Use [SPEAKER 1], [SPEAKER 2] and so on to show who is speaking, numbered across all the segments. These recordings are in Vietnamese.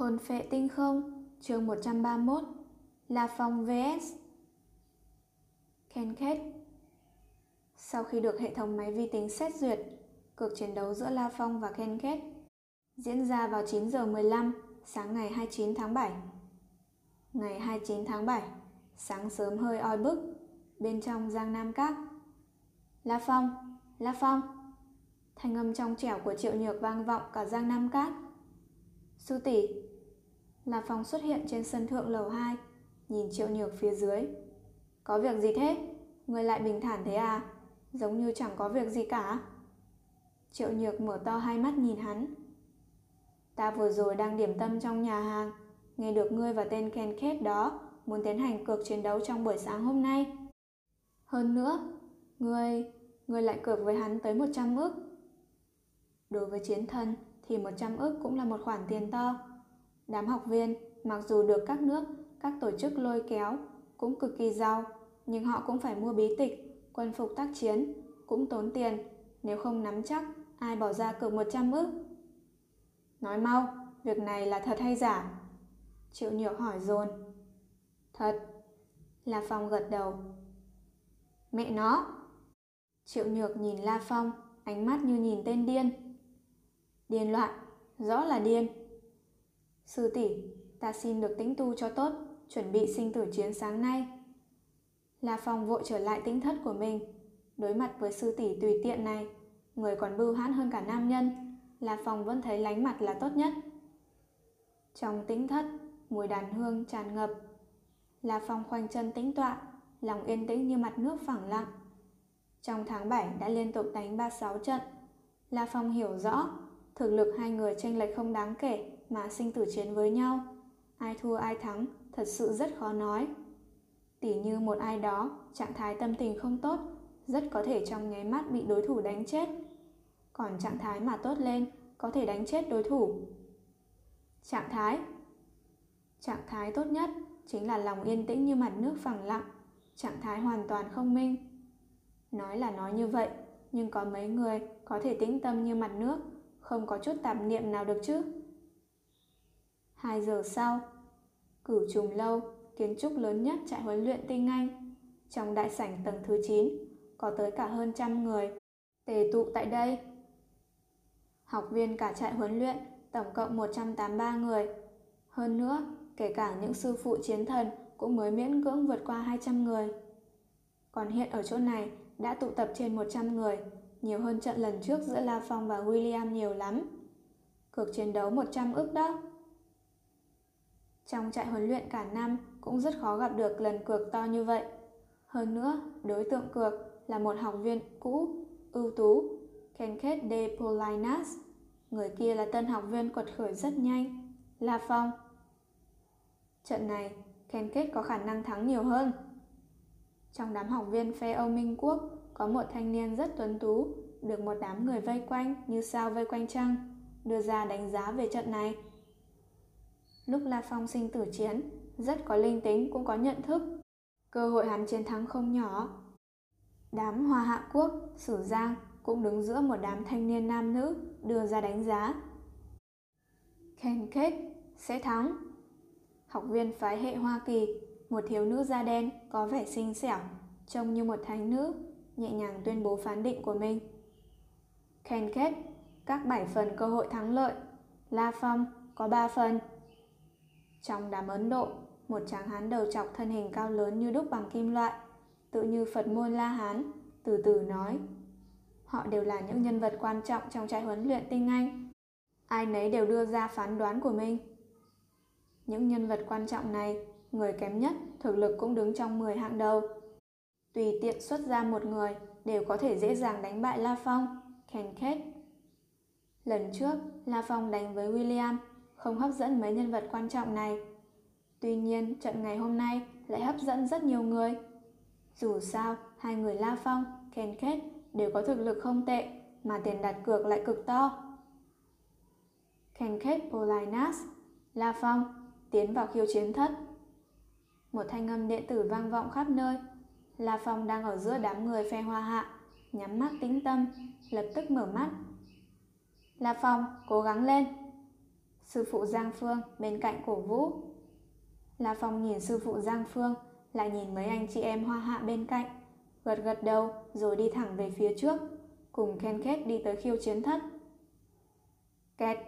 [SPEAKER 1] Hồn phệ tinh không, chương 131, La Phong vs. Ken Kết Sau khi được hệ thống máy vi tính xét duyệt, cuộc chiến đấu giữa La Phong và Ken Kết diễn ra vào 9 giờ 15 sáng ngày 29 tháng 7. Ngày 29 tháng 7, sáng sớm hơi oi bức, bên trong Giang Nam Các. La Phong, La Phong. Thanh âm trong trẻo của Triệu Nhược vang vọng cả Giang Nam Các. Su tỷ, La Phong xuất hiện trên sân thượng lầu 2, nhìn Triệu Nhược phía dưới. Có việc gì thế? Người lại bình thản thế à? Giống như chẳng có việc gì cả. Triệu Nhược mở to hai mắt nhìn hắn. Ta vừa rồi đang điểm tâm trong nhà hàng, nghe được ngươi và tên Ken Kate đó muốn tiến hành cược chiến đấu trong buổi sáng hôm nay. Hơn nữa, ngươi, ngươi lại cược với hắn tới 100 ức. Đối với chiến thân thì 100 ức cũng là một khoản tiền to. Đám học viên, mặc dù được các nước, các tổ chức lôi kéo, cũng cực kỳ giàu, nhưng họ cũng phải mua bí tịch, quân phục tác chiến, cũng tốn tiền. Nếu không nắm chắc, ai bỏ ra cược 100 ức. Nói mau, việc này là thật hay giả? Triệu Nhược hỏi dồn. Thật. La Phong gật đầu. Mẹ nó. Triệu Nhược nhìn La Phong, ánh mắt như nhìn tên điên. Điên loạn, rõ là điên. Sư tỷ, ta xin được tĩnh tu cho tốt, chuẩn bị sinh tử chiến sáng nay. La Phong vội trở lại tĩnh thất của mình, đối mặt với sư tỷ tùy tiện này, người còn bưu hãn hơn cả nam nhân, La Phong vẫn thấy lánh mặt là tốt nhất. Trong tĩnh thất, mùi đàn hương tràn ngập. La Phong khoanh chân tĩnh tọa, lòng yên tĩnh như mặt nước phẳng lặng. Trong tháng 7 đã liên tục đánh 36 trận. La Phong hiểu rõ, thực lực hai người tranh lệch không đáng kể mà sinh tử chiến với nhau. Ai thua ai thắng thật sự rất khó nói. Tỉ như một ai đó, trạng thái tâm tình không tốt, rất có thể trong nháy mắt bị đối thủ đánh chết. Còn trạng thái mà tốt lên, có thể đánh chết đối thủ. Trạng thái Trạng thái tốt nhất chính là lòng yên tĩnh như mặt nước phẳng lặng, trạng thái hoàn toàn không minh. Nói là nói như vậy, nhưng có mấy người có thể tĩnh tâm như mặt nước, không có chút tạp niệm nào được chứ. Hai giờ sau, cửu trùng lâu, kiến trúc lớn nhất trại huấn luyện tinh anh. Trong đại sảnh tầng thứ 9, có tới cả hơn trăm người, tề tụ tại đây. Học viên cả trại huấn luyện, tổng cộng 183 người. Hơn nữa, kể cả những sư phụ chiến thần cũng mới miễn cưỡng vượt qua 200 người. Còn hiện ở chỗ này đã tụ tập trên 100 người, nhiều hơn trận lần trước giữa La Phong và William nhiều lắm. cược chiến đấu 100 ức đó. Trong trại huấn luyện cả năm cũng rất khó gặp được lần cược to như vậy. Hơn nữa, đối tượng cược là một học viên cũ, ưu tú, Kenket de Polinas. Người kia là tân học viên quật khởi rất nhanh, La Phong. Trận này, Kenket có khả năng thắng nhiều hơn. Trong đám học viên phe Âu Minh Quốc, có một thanh niên rất tuấn tú, được một đám người vây quanh như sao vây quanh trăng, đưa ra đánh giá về trận này. Lúc La Phong sinh tử chiến, rất có linh tính cũng có nhận thức. Cơ hội hắn chiến thắng không nhỏ. Đám Hoa Hạ Quốc, Sử Giang cũng đứng giữa một đám thanh niên nam nữ đưa ra đánh giá. Ken Kết sẽ thắng. Học viên phái hệ Hoa Kỳ, một thiếu nữ da đen có vẻ xinh xẻo, trông như một thánh nữ, nhẹ nhàng tuyên bố phán định của mình. Ken Kết, các bảy phần cơ hội thắng lợi. La Phong có ba phần. Trong đám Ấn Độ, một tráng hán đầu chọc thân hình cao lớn như đúc bằng kim loại, tự như Phật môn La Hán, từ từ nói. Họ đều là những nhân vật quan trọng trong trại huấn luyện tinh Anh. Ai nấy đều đưa ra phán đoán của mình. Những nhân vật quan trọng này, người kém nhất, thực lực cũng đứng trong 10 hạng đầu. Tùy tiện xuất ra một người đều có thể dễ dàng đánh bại La Phong, Ken Kết. Lần trước, La Phong đánh với William không hấp dẫn mấy nhân vật quan trọng này. Tuy nhiên, trận ngày hôm nay lại hấp dẫn rất nhiều người. Dù sao, hai người La Phong, Ken Kết đều có thực lực không tệ, mà tiền đặt cược lại cực to. Ken Kết Polinas, La Phong, tiến vào khiêu chiến thất. Một thanh âm điện tử vang vọng khắp nơi. La Phong đang ở giữa đám người phe hoa hạ, nhắm mắt tĩnh tâm, lập tức mở mắt. La Phong, cố gắng lên! Sư phụ Giang Phương bên cạnh cổ vũ. La Phong nhìn sư phụ Giang Phương, lại nhìn mấy anh chị em hoa hạ bên cạnh, gật gật đầu rồi đi thẳng về phía trước, cùng khen khét đi tới khiêu chiến thất. Kẹt!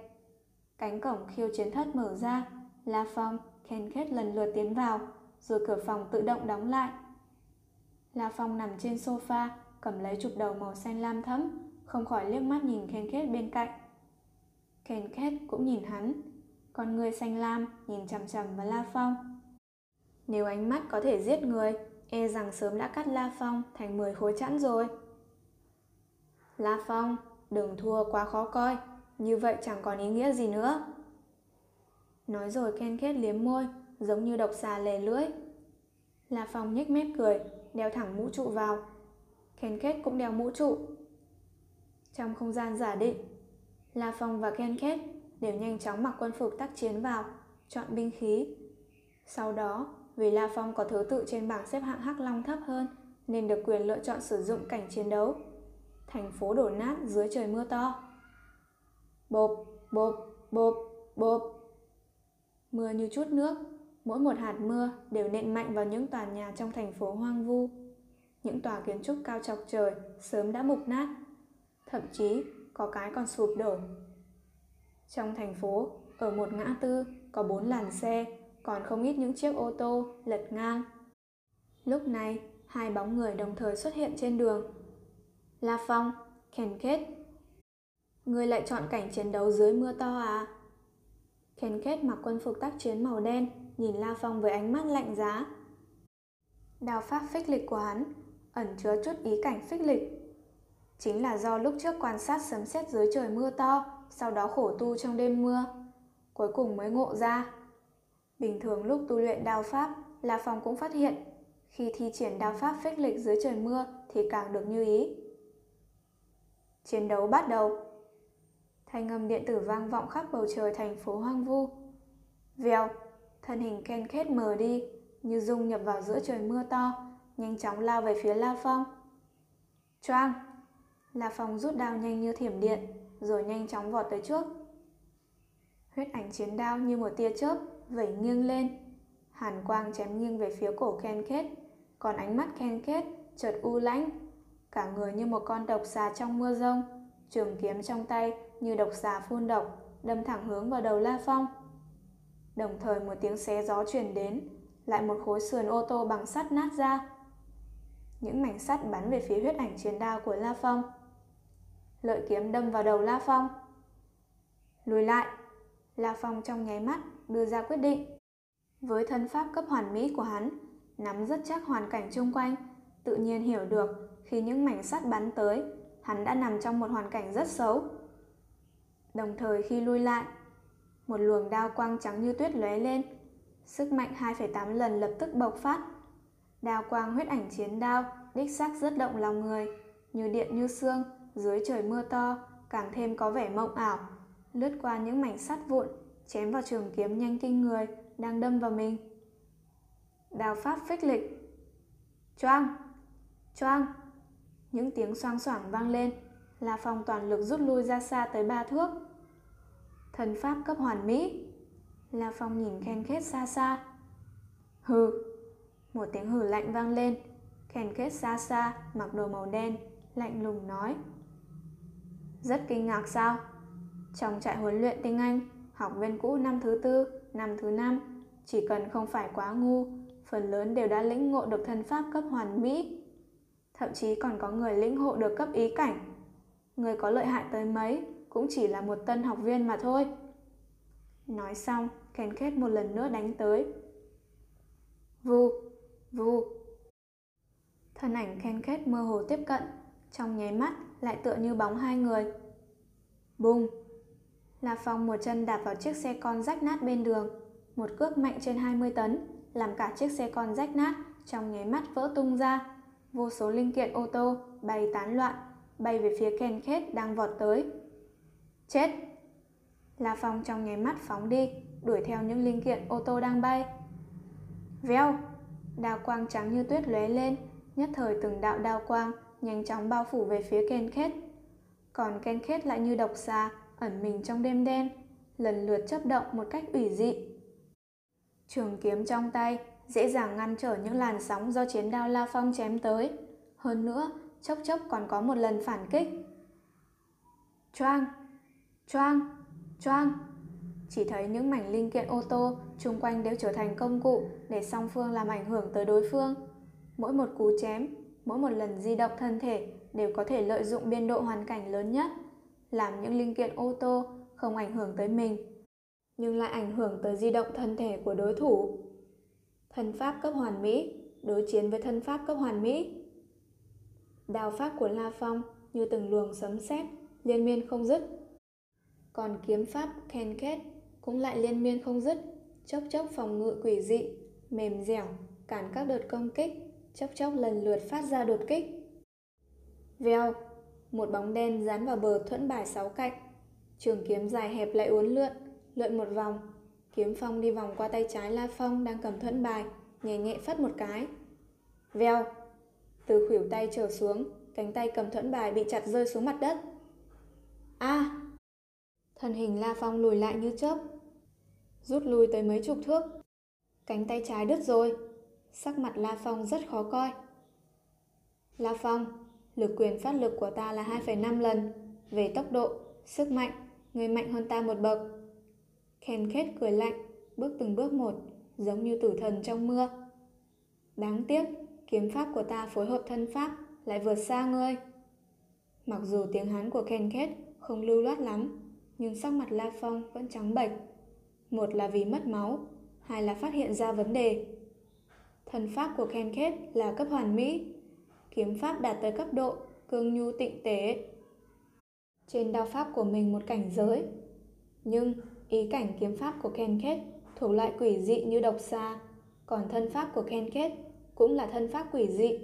[SPEAKER 1] Cánh cổng khiêu chiến thất mở ra, La Phong, khen khét lần lượt tiến vào, rồi cửa phòng tự động đóng lại. La Phong nằm trên sofa, cầm lấy chụp đầu màu xanh lam thẫm, không khỏi liếc mắt nhìn khen khét bên cạnh. Ken Kết cũng nhìn hắn, con người xanh lam nhìn chằm chằm vào La Phong. Nếu ánh mắt có thể giết người, e rằng sớm đã cắt La Phong thành 10 khối chẵn rồi. La Phong, đừng thua quá khó coi, như vậy chẳng còn ý nghĩa gì nữa. Nói rồi Ken Kết liếm môi, giống như độc xà lè lưỡi. La Phong nhếch mép cười, đeo thẳng mũ trụ vào. Ken Kết cũng đeo mũ trụ. Trong không gian giả định, La Phong và Ken Kết đều nhanh chóng mặc quân phục tác chiến vào, chọn binh khí. Sau đó, vì La Phong có thứ tự trên bảng xếp hạng Hắc Long thấp hơn, nên được quyền lựa chọn sử dụng cảnh chiến đấu. Thành phố đổ nát dưới trời mưa to. Bộp, bộp, bộp, bộp. Mưa như chút nước, mỗi một hạt mưa đều nện mạnh vào những tòa nhà trong thành phố hoang vu. Những tòa kiến trúc cao chọc trời sớm đã mục nát, thậm chí có cái còn sụp đổ. Trong thành phố, ở một ngã tư có bốn làn xe, còn không ít những chiếc ô tô lật ngang. Lúc này, hai bóng người đồng thời xuất hiện trên đường. La Phong, Ken Kết. Người lại chọn cảnh chiến đấu dưới mưa to à? Ken Kết mặc quân phục tác chiến màu đen, nhìn La Phong với ánh mắt lạnh giá. Đào pháp phích lịch của hắn ẩn chứa chút ý cảnh phích lịch. Chính là do lúc trước quan sát sấm sét dưới trời mưa to, sau đó khổ tu trong đêm mưa, cuối cùng mới ngộ ra. Bình thường lúc tu luyện đao pháp, La Phong cũng phát hiện, khi thi triển đao pháp phích lịch dưới trời mưa thì càng được như ý. Chiến đấu bắt đầu. Thanh âm điện tử vang vọng khắp bầu trời thành phố hoang vu. Vèo, thân hình Ken Kết mờ đi, như dung nhập vào giữa trời mưa to, nhanh chóng lao về phía La Phong. Choang! La Phong rút đao nhanh như thiểm điện, rồi nhanh chóng vọt tới trước. Huyết ảnh chiến đao như một tia chớp vẩy nghiêng lên. Hàn quang chém nghiêng về phía cổ Ken Kết, còn ánh mắt Ken Kết chợt u lãnh, cả người như một con độc xà trong mưa rông, trường kiếm trong tay như độc xà phun độc, đâm thẳng hướng vào đầu La Phong. Đồng thời một tiếng xé gió truyền đến, lại một khối sườn ô tô bằng sắt nát ra. Những mảnh sắt bắn về phía huyết ảnh chiến đao của La Phong. Lợi kiếm đâm vào đầu La Phong. Lùi lại, La Phong trong nháy mắt đưa ra quyết định. Với thân pháp cấp hoàn mỹ của hắn, nắm rất chắc hoàn cảnh chung quanh, tự nhiên hiểu được khi những mảnh sắt bắn tới, hắn đã nằm trong một hoàn cảnh rất xấu. Đồng thời khi lui lại, một luồng đao quang trắng như tuyết lóe lên, sức mạnh 2,8 lần lập tức bộc phát. Đao quang huyết ảnh chiến đao, đích xác rất động lòng người, như điện như xương, dưới trời mưa to, càng thêm có vẻ mộng ảo, lướt qua những mảnh sắt vụn, chém vào trường kiếm nhanh kinh người đang đâm vào mình. Đào pháp phích lịch. Choang! Choang! Những tiếng xoang xoảng vang lên, là Phong toàn lực rút lui ra xa tới ba thước. Thần pháp cấp hoàn mỹ. là Phong nhìn khen khét xa xa. Hừ! Một tiếng hừ lạnh vang lên. Khen khét xa xa, mặc đồ màu đen, lạnh lùng nói. Rất kinh ngạc sao? Trong trại huấn luyện tiếng Anh, học viên cũ năm thứ tư, năm thứ năm, chỉ cần không phải quá ngu, phần lớn đều đã lĩnh ngộ được thân pháp cấp hoàn mỹ. Thậm chí còn có người lĩnh hộ được cấp ý cảnh. Người có lợi hại tới mấy cũng chỉ là một tân học viên mà thôi. Nói xong, Ken Kết một lần nữa đánh tới. Vù, vù. Thân ảnh Ken Kết mơ hồ tiếp cận, trong nháy mắt lại tựa như bóng hai người. Bùng! La Phong một chân đạp vào chiếc xe con rách nát bên đường, một cước mạnh trên 20 tấn, làm cả chiếc xe con rách nát trong nháy mắt vỡ tung ra. Vô số linh kiện ô tô bay tán loạn, bay về phía Ken Khết đang vọt tới. Chết! La Phong trong nháy mắt phóng đi, đuổi theo những linh kiện ô tô đang bay. Vèo! Đao quang trắng như tuyết lóe lên, nhất thời từng đạo đao quang nhanh chóng bao phủ về phía Ken Khết. Còn Ken Khết lại như độc xà, ẩn mình trong đêm đen, lần lượt chấp động một cách ủy dị. Trường kiếm trong tay dễ dàng ngăn trở những làn sóng do chiến đao La Phong chém tới. Hơn nữa, chốc chốc còn có một lần phản kích. Choang, choang, choang. Chỉ thấy những mảnh linh kiện ô tô chung quanh đều trở thành công cụ để song phương làm ảnh hưởng tới đối phương. Mỗi một cú chém, mỗi một lần di động thân thể đều có thể lợi dụng biên độ hoàn cảnh lớn nhất, làm những linh kiện ô tô không ảnh hưởng tới mình, nhưng lại ảnh hưởng tới di động thân thể của đối thủ. Thân pháp cấp hoàn mỹ đối chiến với thân pháp cấp hoàn mỹ. đào pháp của La Phong như từng luồng sấm sét liên miên không dứt. Còn kiếm pháp Ken Kết cũng lại liên miên không dứt, chốc chốc phòng ngự quỷ dị, mềm dẻo, cản các đợt công kích, chốc chốc lần lượt phát ra đột kích. Vèo, một bóng đen dán vào bờ thuẫn bài sáu cạnh. Trường kiếm dài hẹp lại uốn lượn, lượn một vòng. Kiếm phong đi vòng qua tay trái La Phong đang cầm thuẫn bài, nhẹ nhẹ phất một cái. Vèo, từ khuỷu tay trở xuống, cánh tay cầm thuẫn bài bị chặt rơi xuống mặt đất. A! À, thân hình La Phong lùi lại như chớp, rút lui tới mấy chục thước. Cánh tay trái đứt rồi, sắc mặt La Phong rất khó coi. La Phong, lực quyền phát lực của ta là 2,5 lần, về tốc độ, sức mạnh, người mạnh hơn ta một bậc. Ken Kết cười lạnh, bước từng bước một, giống như tử thần trong mưa. Đáng tiếc, kiếm pháp của ta phối hợp thân pháp lại vượt xa ngươi. Mặc dù tiếng Hán của Ken Kết không lưu loát lắm, nhưng sắc mặt La Phong vẫn trắng bệch. Một là vì mất máu, hai là phát hiện ra vấn đề. Thần pháp của Ken Kết là cấp hoàn mỹ, kiếm pháp đạt tới cấp độ cương nhu tịnh tế. Trên đao pháp của mình một cảnh giới. Nhưng ý cảnh kiếm pháp của Ken Kết thuộc loại quỷ dị như độc xa, còn thân pháp của Ken Kết cũng là thân pháp quỷ dị.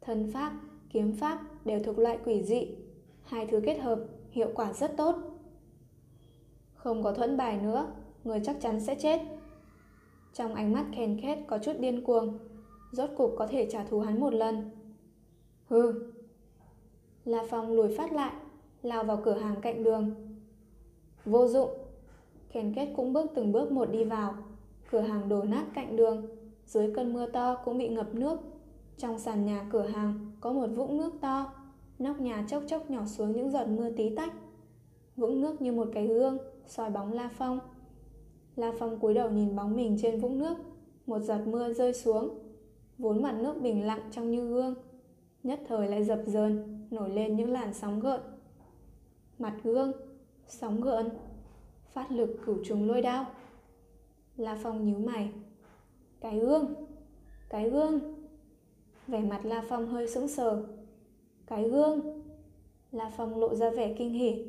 [SPEAKER 1] Thân pháp, kiếm pháp đều thuộc loại quỷ dị. Hai thứ kết hợp hiệu quả rất tốt. Không có thuẫn bài nữa, người chắc chắn sẽ chết. Trong ánh mắt Ken Kết có chút điên cuồng, rốt cục có thể trả thù hắn một lần. Hừ. La Phong lùi phát lại, lao vào cửa hàng cạnh đường. Vô dụng. Ken Kết cũng bước từng bước một đi vào. Cửa hàng đổ nát cạnh đường, dưới cơn mưa to cũng bị ngập nước. Trong sàn nhà cửa hàng có một vũng nước to, nóc nhà chốc chốc nhỏ xuống những giọt mưa tí tách. Vũng nước như một cái gương, soi bóng La Phong. La Phong cúi đầu nhìn bóng mình trên vũng nước, một giọt mưa rơi xuống. Vốn mặt nước bình lặng trong như gương, nhất thời lại dập dờn, nổi lên những làn sóng gợn. Mặt gương, sóng gợn, phát lực cửu trùng lôi đao. La Phong nhíu mày. Cái gương, cái gương. Vẻ mặt La Phong hơi sững sờ. Cái gương. La Phong lộ ra vẻ kinh hỉ.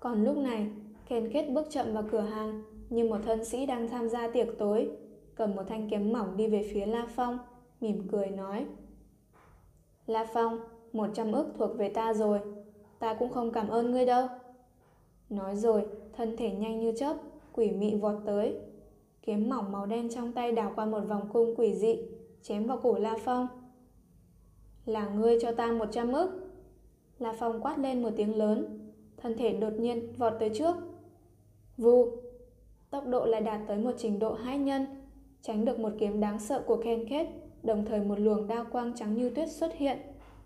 [SPEAKER 1] Còn lúc này, Ken Kết bước chậm vào cửa hàng như một thân sĩ đang tham gia tiệc tối, cầm một thanh kiếm mỏng đi về phía La Phong, mỉm cười nói. La Phong, một trăm ức thuộc về ta rồi, ta cũng không cảm ơn ngươi đâu. Nói rồi, thân thể nhanh như chớp, quỷ mị vọt tới. Kiếm mỏng màu đen trong tay đào qua một vòng cung quỷ dị, chém vào cổ La Phong. Là ngươi cho ta một trăm ức. La Phong quát lên một tiếng lớn, thân thể đột nhiên vọt tới trước. Vù, tốc độ lại đạt tới một trình độ hai nhân, tránh được một kiếm đáng sợ của Ken Kết Đồng thời một luồng đao quang trắng như tuyết xuất hiện,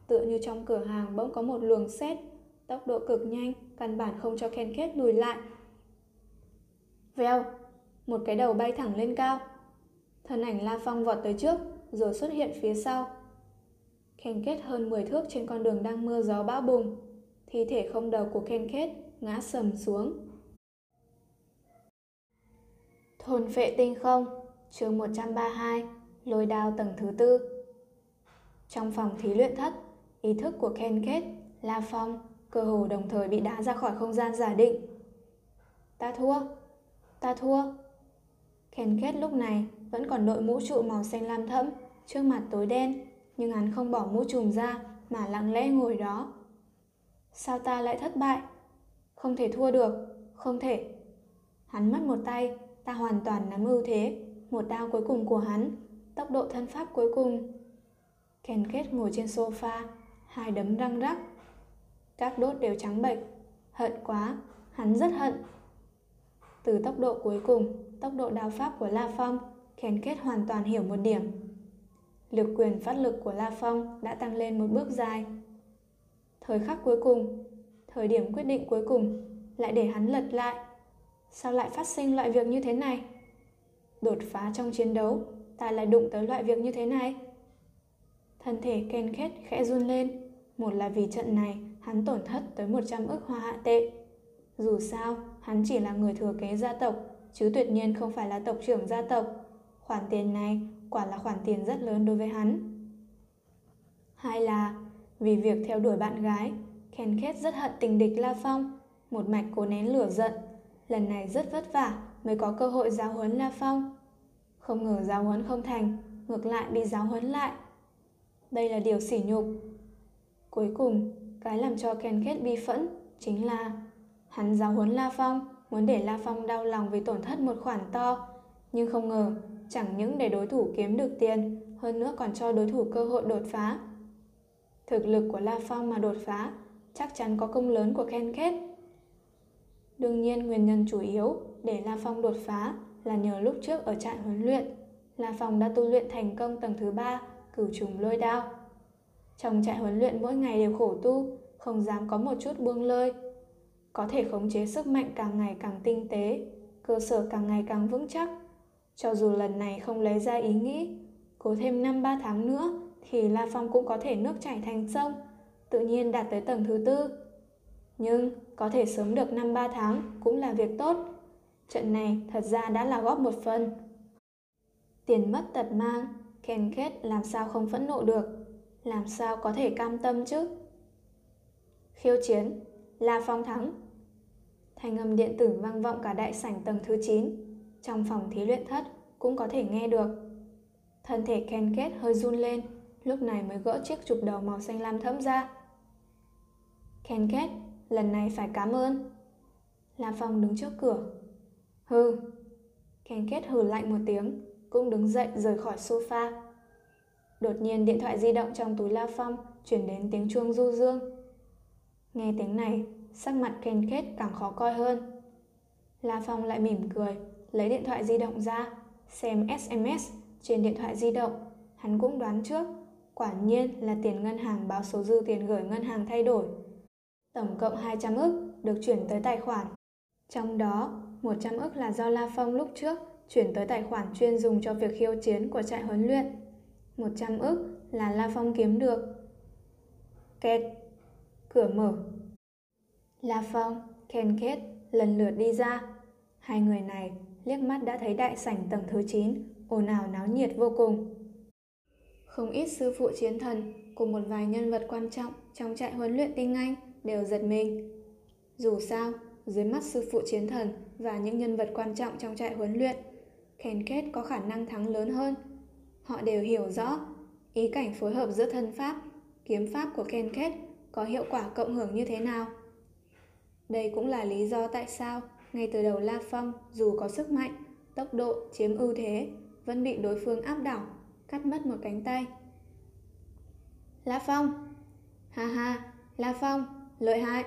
[SPEAKER 1] tựa như trong cửa hàng bỗng có một luồng xét, tốc độ cực nhanh, căn bản không cho Ken Kết lùi lại. Vèo, một cái đầu bay thẳng lên cao. Thân ảnh La Phong vọt tới trước, rồi xuất hiện phía sau. Ken Kết hơn 10 thước trên con đường đang mưa gió bão bùng. Thi thể không đầu của Ken Kết ngã sầm xuống. Thôn phệ tinh không, chương 132 lôi đao tầng thứ tư. Trong phòng thí luyện thất, ý thức của Ken Kết, La Phong, cơ hồ đồng thời bị đá ra khỏi không gian giả định. Ta thua, ta thua. Ken Kết lúc này vẫn còn đội mũ trụ màu xanh lam thẫm, trước mặt tối đen, nhưng hắn không bỏ mũ trùm ra mà lặng lẽ ngồi đó. Sao ta lại thất bại? Không thể thua được, không thể. Hắn mất một tay, ta hoàn toàn nắm ưu thế, một đao cuối cùng của hắn tốc độ thân pháp cuối cùng. Ken Kết ngồi trên sofa, hai đấm răng rắc. Các đốt đều trắng bệch, hận quá, hắn rất hận. Từ tốc độ cuối cùng, tốc độ đao pháp của La Phong, Ken Kết hoàn toàn hiểu một điểm. Lực quyền phát lực của La Phong đã tăng lên một bước dài. Thời khắc cuối cùng, thời điểm quyết định cuối cùng, lại để hắn lật lại. Sao lại phát sinh loại việc như thế này? Đột phá trong chiến đấu, ta lại đụng tới loại việc như thế này. Thân thể Ken khét khẽ run lên, một là vì trận này hắn tổn thất tới 100 ức hoa hạ tệ. Dù sao, hắn chỉ là người thừa kế gia tộc, chứ tuyệt nhiên không phải là tộc trưởng gia tộc. Khoản tiền này quả là khoản tiền rất lớn đối với hắn. Hai là vì việc theo đuổi bạn gái, Ken khét rất hận tình địch La Phong, một mạch cố nén lửa giận. Lần này rất vất vả mới có cơ hội giáo huấn La Phong. Không ngờ giáo huấn không thành, ngược lại bị giáo huấn lại. Đây là điều sỉ nhục. Cuối cùng, cái làm cho Ken Kết bi phẫn chính là hắn giáo huấn La Phong, muốn để La Phong đau lòng vì tổn thất một khoản to, nhưng không ngờ chẳng những để đối thủ kiếm được tiền, hơn nữa còn cho đối thủ cơ hội đột phá. Thực lực của La Phong mà đột phá, chắc chắn có công lớn của Ken Kết. Đương nhiên nguyên nhân chủ yếu để La Phong đột phá là nhờ lúc trước ở trại huấn luyện, La Phong đã tu luyện thành công tầng thứ ba, cửu trùng lôi đao. Trong trại huấn luyện mỗi ngày đều khổ tu, không dám có một chút buông lơi. Có thể khống chế sức mạnh càng ngày càng tinh tế, cơ sở càng ngày càng vững chắc. Cho dù lần này không lấy ra ý nghĩ, cố thêm 5-3 tháng nữa thì La Phong cũng có thể nước chảy thành sông, tự nhiên đạt tới tầng thứ tư. Nhưng có thể sớm được 5-3 tháng cũng là việc tốt. Trận này thật ra đã là góp một phần. Tiền mất tật mang, Ken Kết làm sao không phẫn nộ được, làm sao có thể cam tâm chứ? Khiêu chiến, La Phong thắng. Thanh âm điện tử vang vọng cả đại sảnh tầng thứ 9, trong phòng thí luyện thất cũng có thể nghe được. Thân thể Ken Kết hơi run lên, lúc này mới gỡ chiếc chụp đầu màu xanh lam thẫm ra. Ken Kết, lần này phải cảm ơn. La Phong đứng trước cửa. Hừ. Ken Kết hừ lạnh một tiếng, cũng đứng dậy rời khỏi sofa. Đột nhiên điện thoại di động trong túi La Phong chuyển đến tiếng chuông du dương. Nghe tiếng này, sắc mặt Ken Kết càng khó coi hơn. La Phong lại mỉm cười, lấy điện thoại di động ra, xem SMS trên điện thoại di động. Hắn cũng đoán trước, quả nhiên là tiền ngân hàng báo số dư tiền gửi ngân hàng thay đổi. Tổng cộng 200 ức được chuyển tới tài khoản. Trong đó, 100 ức là do La Phong lúc trước chuyển tới tài khoản chuyên dùng cho việc khiêu chiến của trại huấn luyện. 100 ức là La Phong kiếm được. Két, cửa mở. La Phong, Ken Kết lần lượt đi ra. Hai người này liếc mắt đã thấy đại sảnh tầng thứ 9, ồn ào náo nhiệt vô cùng. Không ít sư phụ chiến thần cùng một vài nhân vật quan trọng trong trại huấn luyện tinh anh đều giật mình. Dù sao, dưới mắt sư phụ chiến thần và những nhân vật quan trọng trong trại huấn luyện, khen Kết có khả năng thắng lớn hơn. Họ đều hiểu rõ ý cảnh phối hợp giữa thân pháp, kiếm pháp của Ken Kết có hiệu quả cộng hưởng như thế nào. Đây cũng là lý do tại sao ngay từ đầu La Phong dù có sức mạnh, tốc độ chiếm ưu thế vẫn bị đối phương áp đảo, cắt mất một cánh tay. La Phong! Ha ha! La Phong! Lợi hại!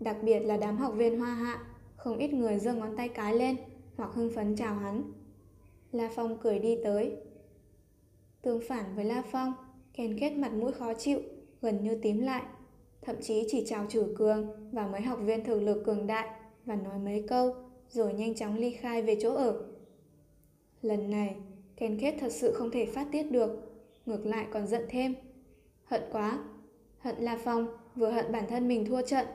[SPEAKER 1] Đặc biệt là đám học viên hoa hạ, không ít người giơ ngón tay cái lên hoặc hưng phấn chào hắn. La Phong cười đi tới. Tương phản với La Phong, Ken kết mặt mũi khó chịu, gần như tím lại. Thậm chí chỉ chào chử cường và mấy học viên thực lực cường đại và nói mấy câu, rồi nhanh chóng ly khai về chỗ ở. Lần này, Ken kết thật sự không thể phát tiết được, ngược lại còn giận thêm. Hận quá, hận La Phong vừa hận bản thân mình thua trận.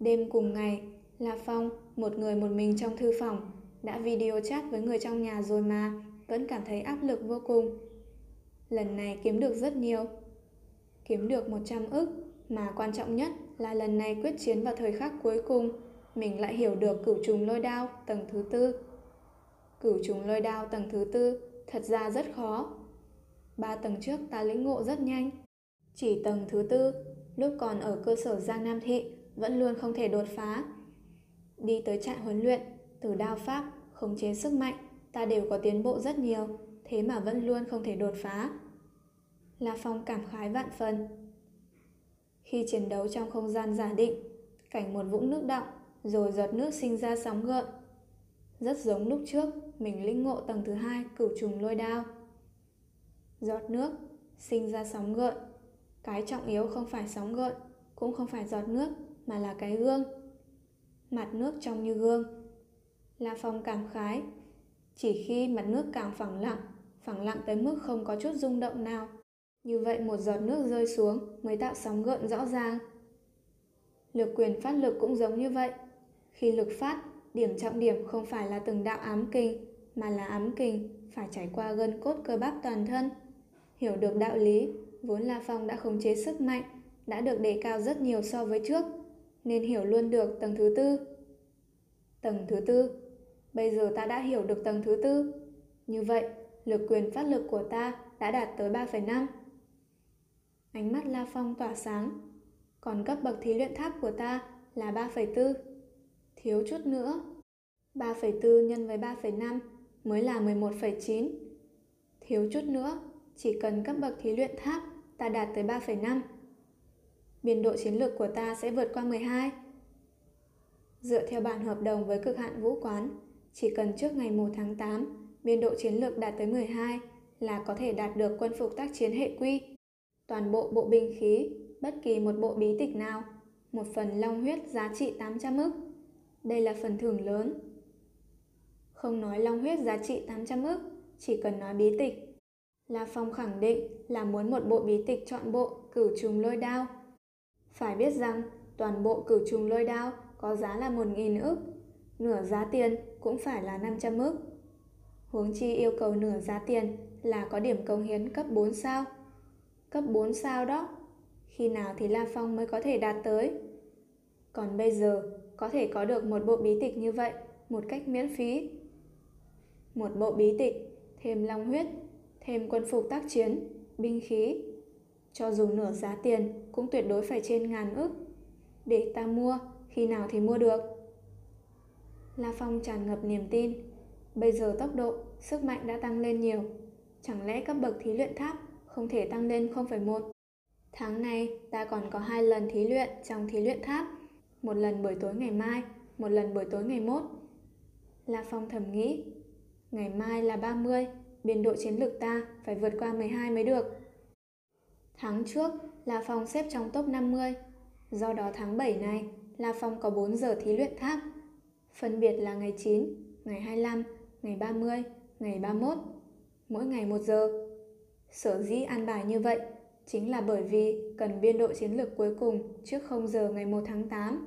[SPEAKER 1] Đêm cùng ngày, La Phong, một người một mình trong thư phòng, đã video chat với người trong nhà rồi mà vẫn cảm thấy áp lực vô cùng. Lần này kiếm được rất nhiều. Kiếm được 100 ức, mà quan trọng nhất là lần này quyết chiến vào thời khắc cuối cùng, mình lại hiểu được cửu trùng lôi đao tầng thứ tư. Cửu trùng lôi đao tầng thứ tư thật ra rất khó. Ba tầng trước ta lĩnh ngộ rất nhanh. Chỉ tầng thứ tư, lúc còn ở cơ sở Giang Nam Thị, vẫn luôn không thể đột phá. Đi tới trại huấn luyện, từ đao pháp, khống chế sức mạnh, ta đều có tiến bộ rất nhiều, thế mà vẫn luôn không thể đột phá. La Phong cảm khái vạn phần. Khi chiến đấu trong không gian giả định, cảnh một vũng nước động, rồi giọt nước sinh ra sóng gợn. Rất giống lúc trước mình lĩnh ngộ tầng thứ hai cửu trùng lôi đao. Giọt nước sinh ra sóng gợn. Cái trọng yếu không phải sóng gợn, cũng không phải giọt nước, mà là cái gương. Mặt nước trong như gương. La Phong cảm khái. Chỉ khi mặt nước càng phẳng lặng, phẳng lặng tới mức không có chút rung động nào, như vậy một giọt nước rơi xuống mới tạo sóng gợn rõ ràng. Lực quyền phát lực cũng giống như vậy. Khi lực phát, điểm trọng điểm không phải là từng đạo ám kình, mà là ám kình phải trải qua gân cốt cơ bắp toàn thân. Hiểu được đạo lý, vốn La Phong đã khống chế sức mạnh, đã được đề cao rất nhiều so với trước, nên hiểu luôn được tầng thứ tư. Tầng thứ tư, bây giờ ta đã hiểu được tầng thứ tư. Như vậy, lực quyền phát lực của ta đã đạt tới 3,5. Ánh mắt La Phong tỏa sáng, còn cấp bậc thí luyện tháp của ta là 3,4. Thiếu chút nữa. 3,4 nhân với 3,5 mới là 11,9. Thiếu chút nữa, chỉ cần cấp bậc thí luyện tháp ta đạt tới 3,5. Biên độ chiến lược của ta sẽ vượt qua 12. Dựa theo bản hợp đồng với cực hạn vũ quán, chỉ cần trước ngày 1 tháng 8, biên độ chiến lược đạt tới 12 là có thể đạt được quân phục tác chiến hệ quy. Toàn bộ bộ binh khí, bất kỳ một bộ bí tịch nào, một phần long huyết giá trị 800 ức. Đây là phần thưởng lớn. Không nói long huyết giá trị 800 ức, chỉ cần nói bí tịch La Phong khẳng định là muốn một bộ bí tịch chọn bộ cửu trùng lôi đao. Phải biết rằng toàn bộ cửu trùng lôi đao có giá là 1.000 ức, nửa giá tiền cũng phải là 500 ức. Huống chi yêu cầu nửa giá tiền là có điểm công hiến cấp 4 sao. Cấp 4 sao đó, khi nào thì La Phong mới có thể đạt tới. Còn bây giờ, có thể có được một bộ bí tịch như vậy một cách miễn phí. Một bộ bí tịch, thêm long huyết thêm quân phục tác chiến, binh khí. Cho dù nửa giá tiền cũng tuyệt đối phải trên ngàn ức. Để ta mua, khi nào thì mua được. La Phong tràn ngập niềm tin. Bây giờ tốc độ, sức mạnh đã tăng lên nhiều. Chẳng lẽ cấp bậc thí luyện tháp không thể tăng lên 0,1? Tháng này ta còn có hai lần thí luyện trong thí luyện tháp. Một lần buổi tối ngày mai, một lần buổi tối ngày mốt. La Phong thầm nghĩ, ngày mai là 30, biên độ chiến lược ta phải vượt qua 12 mới được. Tháng trước, La Phong xếp trong top 50. Do đó tháng 7 này, La Phong có 4 giờ thí luyện tháp. Phân biệt là ngày 9, ngày 25, ngày 30, ngày 31. Mỗi ngày 1 giờ. Sở dĩ an bài như vậy chính là bởi vì cần biên độ chiến lược cuối cùng trước 0 giờ ngày 1 tháng 8.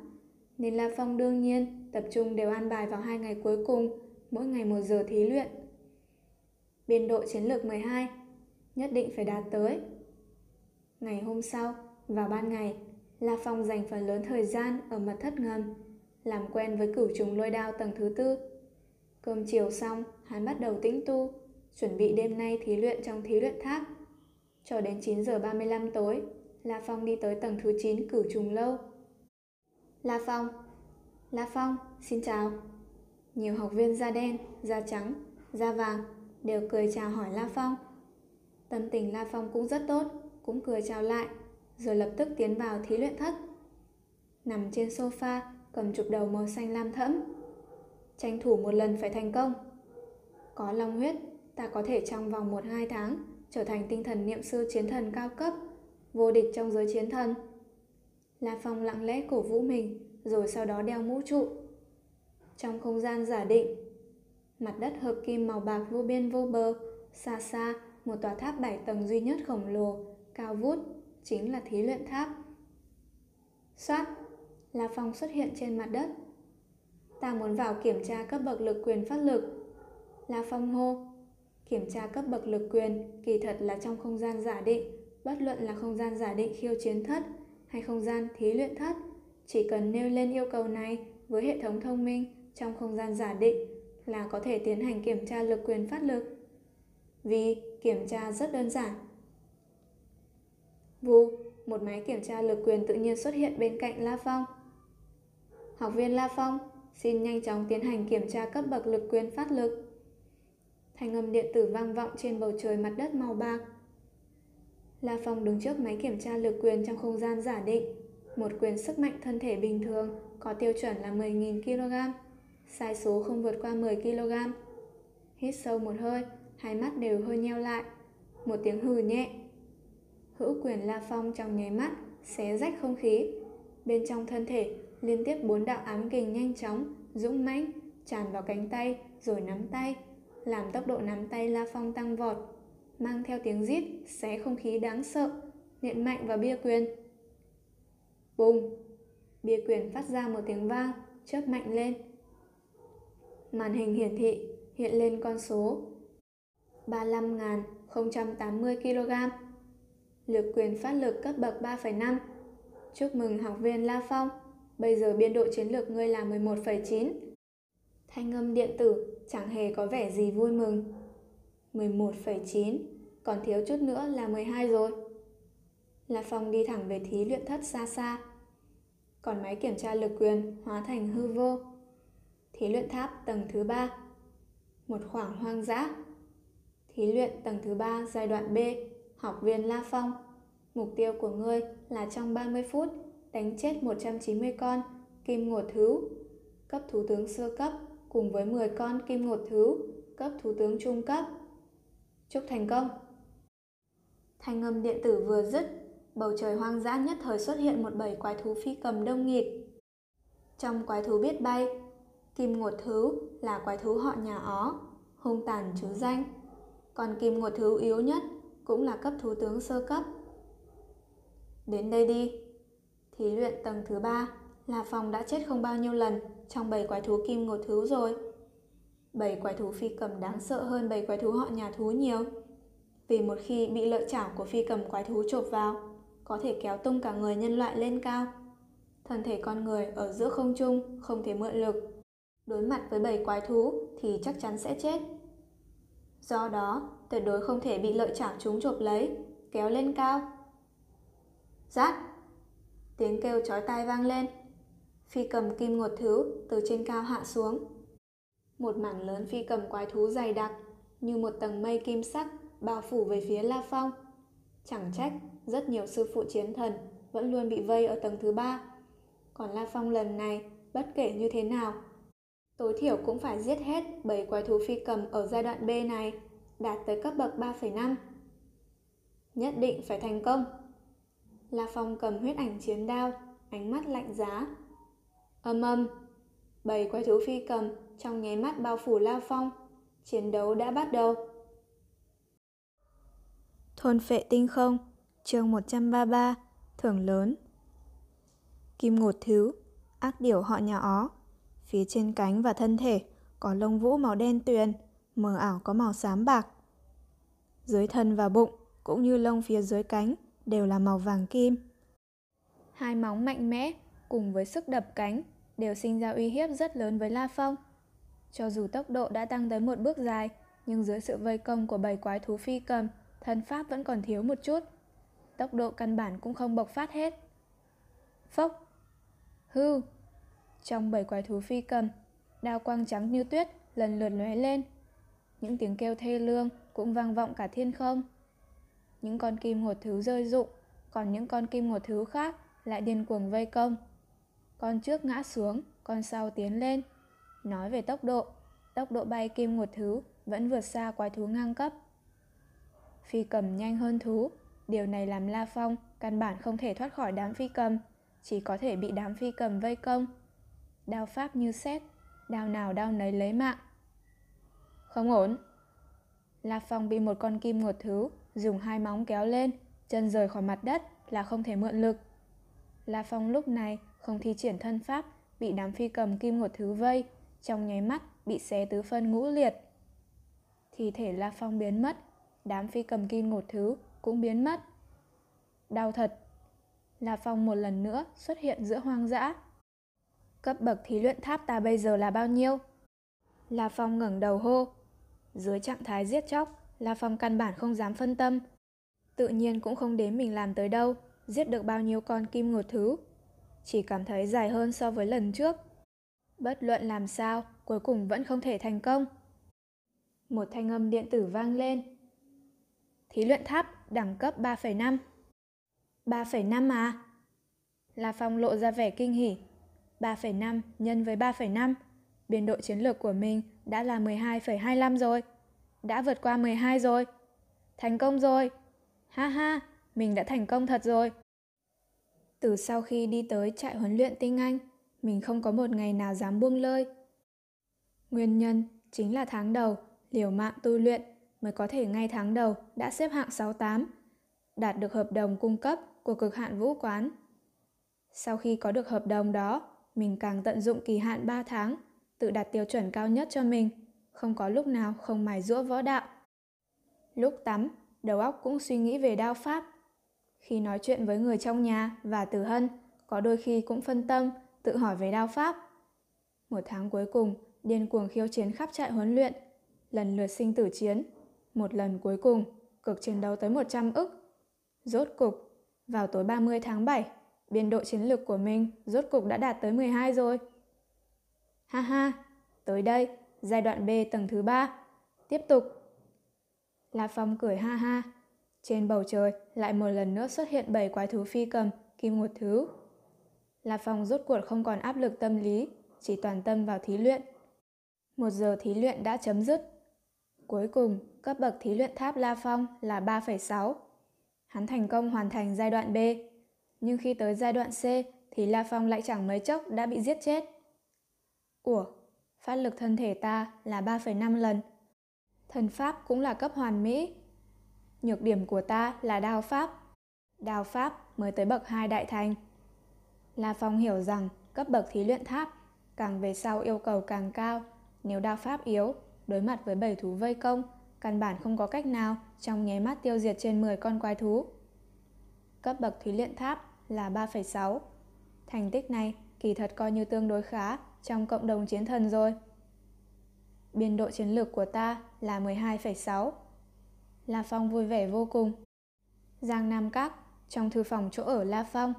[SPEAKER 1] Nên La Phong đương nhiên tập trung đều an bài vào hai ngày cuối cùng, mỗi ngày 1 giờ thí luyện biên độ chiến lược 12, nhất định phải đạt tới. Ngày hôm sau, vào ban ngày, La Phong dành phần lớn thời gian ở mật thất ngầm, làm quen với cửu trùng lôi đao tầng thứ tư. Cơm chiều xong, hắn bắt đầu tĩnh tu, chuẩn bị đêm nay thí luyện trong thí luyện tháp. Cho đến 9 giờ 35 tối, La Phong đi tới tầng thứ 9 cửu trùng lâu. La Phong La Phong, xin chào. Nhiều học viên da đen, da trắng, da vàng đều cười chào hỏi La Phong. Tâm tình La Phong cũng rất tốt, cũng cười chào lại, rồi lập tức tiến vào thí luyện thất. Nằm trên sofa, cầm chụp đầu màu xanh lam thẫm. Tranh thủ một lần phải thành công. Có long huyết, ta có thể trong vòng 1-2 tháng trở thành tinh thần niệm sư chiến thần cao cấp, vô địch trong giới chiến thần. La Phong lặng lẽ cổ vũ mình, rồi sau đó đeo mũ trụ. Trong không gian giả định, Mặt đất hợp kim màu bạc vô biên vô bờ, xa xa, một tòa tháp bảy tầng duy nhất khổng lồ, cao vút, chính là thí luyện tháp. Xoát, là phòng xuất hiện trên mặt đất. Ta muốn vào kiểm tra cấp bậc lực quyền phát lực. La Phong hô. Kiểm tra cấp bậc lực quyền kỳ thật là trong không gian giả định, bất luận là không gian giả định khiêu chiến thất hay không gian thí luyện thất. Chỉ cần nêu lên yêu cầu này với hệ thống thông minh trong không gian giả định là có thể tiến hành kiểm tra lực quyền phát lực. Vì kiểm tra rất đơn giản. Vù, một máy kiểm tra lực quyền tự nhiên xuất hiện bên cạnh La Phong. Học viên La Phong, xin nhanh chóng tiến hành kiểm tra cấp bậc lực quyền phát lực. Thanh âm điện tử vang vọng trên bầu trời mặt đất màu bạc. La Phong đứng trước máy kiểm tra lực quyền trong không gian giả định. Một quyền sức mạnh thân thể bình thường có tiêu chuẩn là 10.000 kg, sai số không vượt qua 10 kg. Hít sâu một hơi, hai mắt đều hơi nheo lại. Một tiếng hừ nhẹ. Hữu quyền La Phong trong nháy mắt, xé rách không khí. Bên trong thân thể, liên tiếp bốn đạo ám kình nhanh chóng, dũng mãnh, tràn vào cánh tay, rồi nắm tay, làm tốc độ nắm tay La Phong tăng vọt, mang theo tiếng rít xé không khí đáng sợ, nện mạnh vào bia quyền. Bùng! Bia quyền phát ra một tiếng vang, chớp mạnh lên. Màn hình hiển thị hiện lên con số 35.080 kg lược quyền phát lực cấp bậc 3,5. Chúc mừng học viên La Phong, bây giờ biên độ chiến lược ngươi là 11,9. Thanh âm điện tử chẳng hề có vẻ gì vui mừng. 11,9, còn thiếu chút nữa là 12 rồi. La Phong đi thẳng về thí luyện thất xa xa. Còn máy kiểm tra lực quyền hóa thành hư vô. Thí luyện tháp tầng thứ ba Một khoảng hoang dã. Thí luyện tầng thứ ba giai đoạn B, học viên La Phong. Mục tiêu của ngươi là trong 30 phút đánh chết 190 con kim ngột thứ, cấp thủ tướng sơ cấp cùng với 10 con kim ngột thứ, cấp thủ tướng trung cấp. Chúc thành công! Thanh âm điện tử vừa dứt, bầu trời hoang dã nhất thời xuất hiện một bầy quái thú phi cầm đông nghịt. Trong quái thú biết bay, kim ngột thứ là quái thú họ nhà ó, hung tàn chứ danh. Còn kim ngột thứ yếu nhất cũng là cấp thủ tướng sơ cấp. Đến đây đi. Thí luyện tầng thứ ba là phòng đã chết không bao nhiêu lần trong bầy quái thú kim ngột thú rồi. Bầy quái thú phi cầm đáng sợ hơn bầy quái thú họ nhà thú nhiều. Vì một khi bị lợi chảo của phi cầm quái thú chộp vào, có thể kéo tung cả người nhân loại lên cao. Thân thể con người ở giữa không trung không thể mượn lực. Đối mặt với bầy quái thú thì chắc chắn sẽ chết. Do đó, tuyệt đối không thể bị lợi chảo chúng chộp lấy, kéo lên cao. Rát! Tiếng kêu chói tai vang lên. Phi cầm kim ngột thứ từ trên cao hạ xuống. Một mảng lớn phi cầm quái thú dày đặc như một tầng mây kim sắc bao phủ về phía La Phong. Chẳng trách rất nhiều sư phụ chiến thần vẫn luôn bị vây ở tầng thứ ba. Còn La Phong lần này, bất kể như thế nào, tối thiểu cũng phải giết hết 7 quái thú phi cầm ở giai đoạn B này, đạt tới cấp bậc 3,5. Nhất định phải thành công. La Phong cầm huyết ảnh chiến đao, ánh mắt lạnh giá. Âm âm, bảy quái thú phi cầm trong nháy mắt bao phủ La Phong. Chiến đấu đã bắt đầu. Thôn phệ tinh không, chương 133, thưởng lớn. Kim ngột thứ, ác điểu họ nhà ó. Phía trên cánh và thân thể có lông vũ màu đen tuyền, mờ ảo có màu xám bạc. Dưới thân và bụng cũng như lông phía dưới cánh đều là màu vàng kim. Hai móng mạnh mẽ cùng với sức đập cánh đều sinh ra uy hiếp rất lớn với La Phong. Cho dù tốc độ đã tăng tới một bước dài, nhưng dưới sự vây công của bầy quái thú phi cầm, thân pháp vẫn còn thiếu một chút. Tốc độ căn bản cũng không bộc phát hết. Phốc! Hư! Trong bảy quái thú phi cầm, đao quang trắng như tuyết lần lượt lóe lên. Những tiếng kêu thê lương cũng vang vọng cả thiên không. Những con kim hột thứ rơi rụng, còn những con kim hột thứ khác lại điên cuồng vây công. Con trước ngã xuống, con sau tiến lên. Nói về tốc độ, tốc độ bay kim ngột thứ vẫn vượt xa quái thú ngang cấp. Phi cầm nhanh hơn thú, điều này làm La Phong căn bản không thể thoát khỏi đám phi cầm, chỉ có thể bị đám phi cầm vây công. Đao pháp như xét, đao nào đao nấy lấy mạng. Không ổn. La Phong bị một con kim ngột thứ dùng hai móng kéo lên, chân rời khỏi mặt đất là không thể mượn lực. La Phong lúc này không thi triển thân pháp, bị đám phi cầm kim ngột thứ vây, trong nháy mắt bị xé tứ phân ngũ liệt. Thi thể La Phong biến mất, đám phi cầm kim ngột thứ cũng biến mất. Đau thật. La Phong một lần nữa xuất hiện giữa hoang dã. Cấp bậc thí luyện tháp ta bây giờ là bao nhiêu? La Phong ngẩng đầu hô. Dưới trạng thái giết chóc, La Phong căn bản không dám phân tâm. Tự nhiên cũng không đếm mình làm tới đâu, giết được bao nhiêu con kim ngột thứ. Chỉ cảm thấy dài hơn so với lần trước. Bất luận làm sao, cuối cùng vẫn không thể thành công. Một thanh âm điện tử vang lên. Thí luyện tháp đẳng cấp 3,5. 3,5 à? La Phong lộ ra vẻ kinh hỉ. 3,5 nhân với 3,5, biên độ chiến lược của mình đã là 12,25 rồi. Đã vượt qua 12 rồi. Thành công rồi. Ha ha, mình đã thành công thật rồi. Từ sau khi đi tới trại huấn luyện tinh Anh, mình không có một ngày nào dám buông lơi. Nguyên nhân chính là tháng đầu, liều mạng tu luyện mới có thể ngay tháng đầu đã xếp hạng 68, đạt được hợp đồng cung cấp của cực hạn vũ quán. Sau khi có được hợp đồng đó, mình càng tận dụng kỳ hạn 3 tháng, tự đặt tiêu chuẩn cao nhất cho mình, không có lúc nào không mài rũa võ đạo. Lúc tắm, đầu óc cũng suy nghĩ về đao pháp. Khi nói chuyện với người trong nhà và Từ Hân, có đôi khi cũng phân tâm, tự hỏi về đao pháp. Một tháng cuối cùng, điên cuồng khiêu chiến khắp trại huấn luyện, lần lượt sinh tử chiến. Một lần cuối cùng, cực chiến đấu tới 100 ức. Rốt cục, vào tối 30 tháng 7, biên độ chiến lược của mình rốt cục đã đạt tới 12 rồi. Ha ha, tới đây, giai đoạn B tầng thứ 3. Tiếp tục. La Phong cười ha ha. Trên bầu trời lại một lần nữa xuất hiện bảy quái thú phi cầm, kim một thứ. La Phong rốt cuộc không còn áp lực tâm lý, chỉ toàn tâm vào thí luyện. Một giờ thí luyện đã chấm dứt. Cuối cùng, cấp bậc thí luyện tháp La Phong là 3,6. Hắn thành công hoàn thành giai đoạn B. Nhưng khi tới giai đoạn C thì La Phong lại chẳng mấy chốc đã bị giết chết. Ủa, phát lực thân thể ta là 3,5 lần. Thần pháp cũng là cấp hoàn mỹ. Nhược điểm của ta là đao pháp. Đao pháp mới tới bậc 2 đại thành. La Phong hiểu rằng cấp bậc thí luyện tháp càng về sau yêu cầu càng cao. Nếu đao pháp yếu, đối mặt với bảy thú vây công, căn bản không có cách nào trong nháy mắt tiêu diệt trên 10 con quái thú. Cấp bậc thí luyện tháp là 3,6. Thành tích này kỳ thật coi như tương đối khá trong cộng đồng chiến thần rồi. Biên độ chiến lược của ta là 12,6. La Phong vui vẻ vô cùng. Giang Nam Các, trong thư phòng chỗ ở La Phong.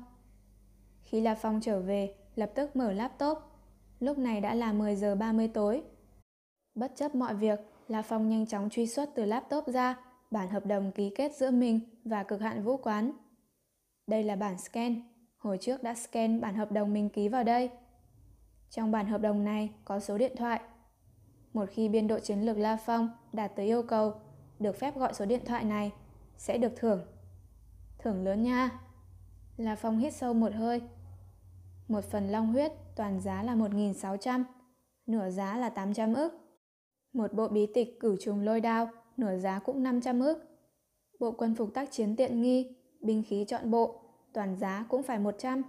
[SPEAKER 1] Khi La Phong trở về, lập tức mở laptop. Lúc này đã là 10 giờ 30 tối. Bất chấp mọi việc, La Phong nhanh chóng truy xuất từ laptop ra bản hợp đồng ký kết giữa mình và cực hạn vũ quán. Đây là bản scan, hồi trước đã scan bản hợp đồng mình ký vào đây. Trong bản hợp đồng này có số điện thoại. Một khi biên độ chiến lược La Phong đạt tới yêu cầu, được phép gọi số điện thoại này, sẽ được thưởng. Thưởng lớn nha. La Phong hít sâu một hơi. Một phần long huyết toàn giá là 1.600, nửa giá là 800 ức. Một bộ bí tịch cửu trùng lôi đao, nửa giá cũng 500 ức. Bộ quân phục tác chiến tiện nghi, binh khí chọn bộ, toàn giá cũng phải 100.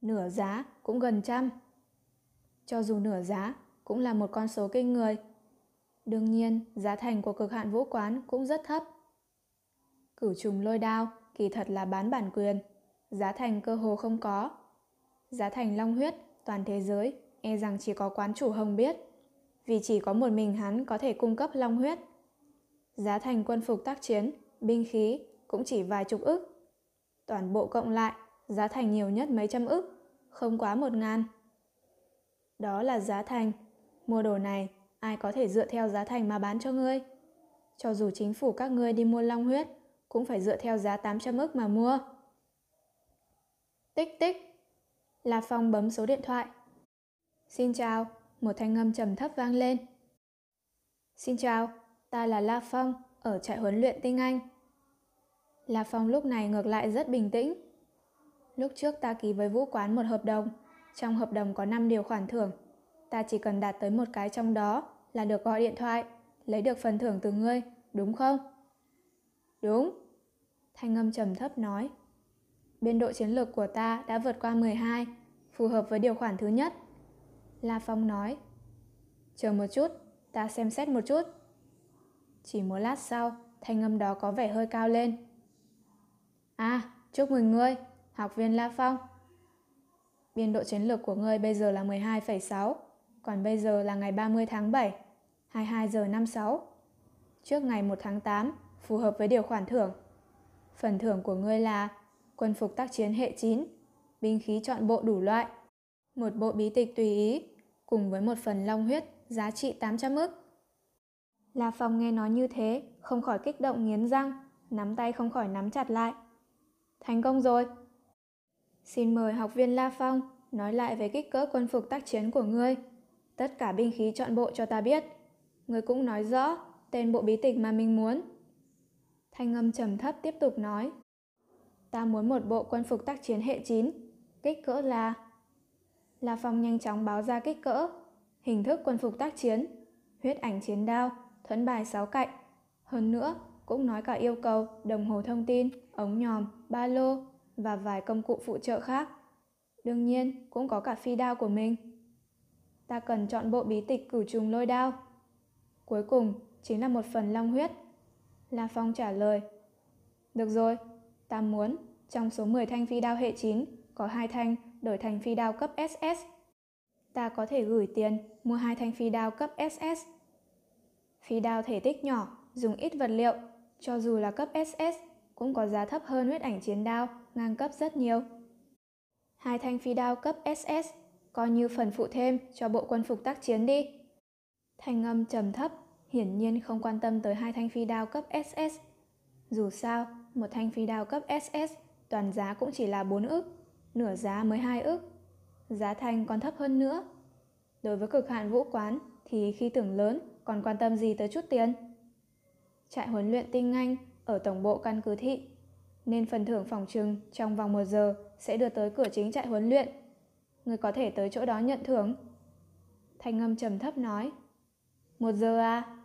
[SPEAKER 1] Nửa giá cũng gần trăm. Cho dù nửa giá cũng là một con số kinh người. Đương nhiên, giá thành của cực hạn vũ quán cũng rất thấp. Cửu trùng lôi đao kỳ thật là bán bản quyền, giá thành cơ hồ không có. Giá thành long huyết, toàn thế giới, e rằng chỉ có quán chủ hồng biết, vì chỉ có một mình hắn có thể cung cấp long huyết. Giá thành quân phục tác chiến, binh khí cũng chỉ vài chục ức. Toàn bộ cộng lại, giá thành nhiều nhất mấy trăm ức, không quá một ngàn. Đó là giá thành. Mua đồ này, ai có thể dựa theo giá thành mà bán cho ngươi? Cho dù chính phủ các ngươi đi mua long huyết, cũng phải dựa theo giá 800 ức mà mua. Tích tích. La Phong bấm số điện thoại. Xin chào, một thanh âm trầm thấp vang lên. Xin chào, ta là La Phong, ở trại huấn luyện tinh Anh. La Phong lúc này ngược lại rất bình tĩnh. Lúc trước ta ký với Vũ Quán một hợp đồng, trong hợp đồng có 5 điều khoản thưởng. Ta chỉ cần đạt tới một cái trong đó là được gọi điện thoại, lấy được phần thưởng từ ngươi, đúng không? Đúng. Thanh âm trầm thấp nói. Biên độ chiến lược của ta đã vượt qua 12, phù hợp với điều khoản thứ nhất. La Phong nói. Chờ một chút, ta xem xét một chút. Chỉ một lát sau, thanh âm đó có vẻ hơi cao lên. À, chúc mừng ngươi, học viên La Phong. Biên độ chiến lược của ngươi bây giờ là 12,6, còn bây giờ là ngày 30 tháng 7, 22 giờ 56. Trước ngày 1 tháng 8, phù hợp với điều khoản thưởng. Phần thưởng của ngươi là quân phục tác chiến hệ 9, binh khí chọn bộ đủ loại, một bộ bí tịch tùy ý, cùng với một phần long huyết giá trị 800 ức. La Phong nghe nói như thế, không khỏi kích động nghiến răng, nắm tay không khỏi nắm chặt lại. Thành công rồi. Xin mời học viên La Phong nói lại về kích cỡ quân phục tác chiến của ngươi. Tất cả binh khí chọn bộ cho ta biết. Ngươi cũng nói rõ tên bộ bí tịch mà mình muốn. Thanh âm trầm thấp tiếp tục nói. Ta muốn một bộ quân phục tác chiến hệ 9, kích cỡ là... La Phong nhanh chóng báo ra kích cỡ, hình thức quân phục tác chiến, huyết ảnh chiến đao, thuẫn bài sáu cạnh. Hơn nữa, cũng nói cả yêu cầu đồng hồ thông tin, ống nhòm, ba lô và vài công cụ phụ trợ khác. Đương nhiên, cũng có cả phi đao của mình. Ta cần chọn bộ bí tịch cửu trùng lôi đao. Cuối cùng, chính là một phần long huyết. La Phong trả lời. Được rồi, ta muốn trong số 10 thanh phi đao hệ 9 có hai thanh đổi thành phi đao cấp SS. Ta có thể gửi tiền mua hai thanh phi đao cấp SS. Phi đao thể tích nhỏ, dùng ít vật liệu, cho dù là cấp SS cũng có giá thấp hơn huyết ảnh chiến đao, ngang cấp rất nhiều. Hai thanh phi đao cấp SS coi như phần phụ thêm cho bộ quân phục tác chiến đi. Thanh âm trầm thấp, hiển nhiên không quan tâm tới hai thanh phi đao cấp SS. Dù sao, một thanh phi đao cấp SS toàn giá cũng chỉ là 4 ức, nửa giá mới 2 ức. Giá thanh còn thấp hơn nữa. Đối với cực hạn vũ quán thì khi tưởng lớn còn quan tâm gì tới chút tiền. Trại huấn luyện tinh anh ở tổng bộ căn cứ thị nên phần thưởng phòng trừng trong vòng một giờ sẽ đưa tới cửa chính trại huấn luyện. Người có thể tới chỗ đó nhận thưởng. Thanh âm trầm thấp nói. Một giờ à?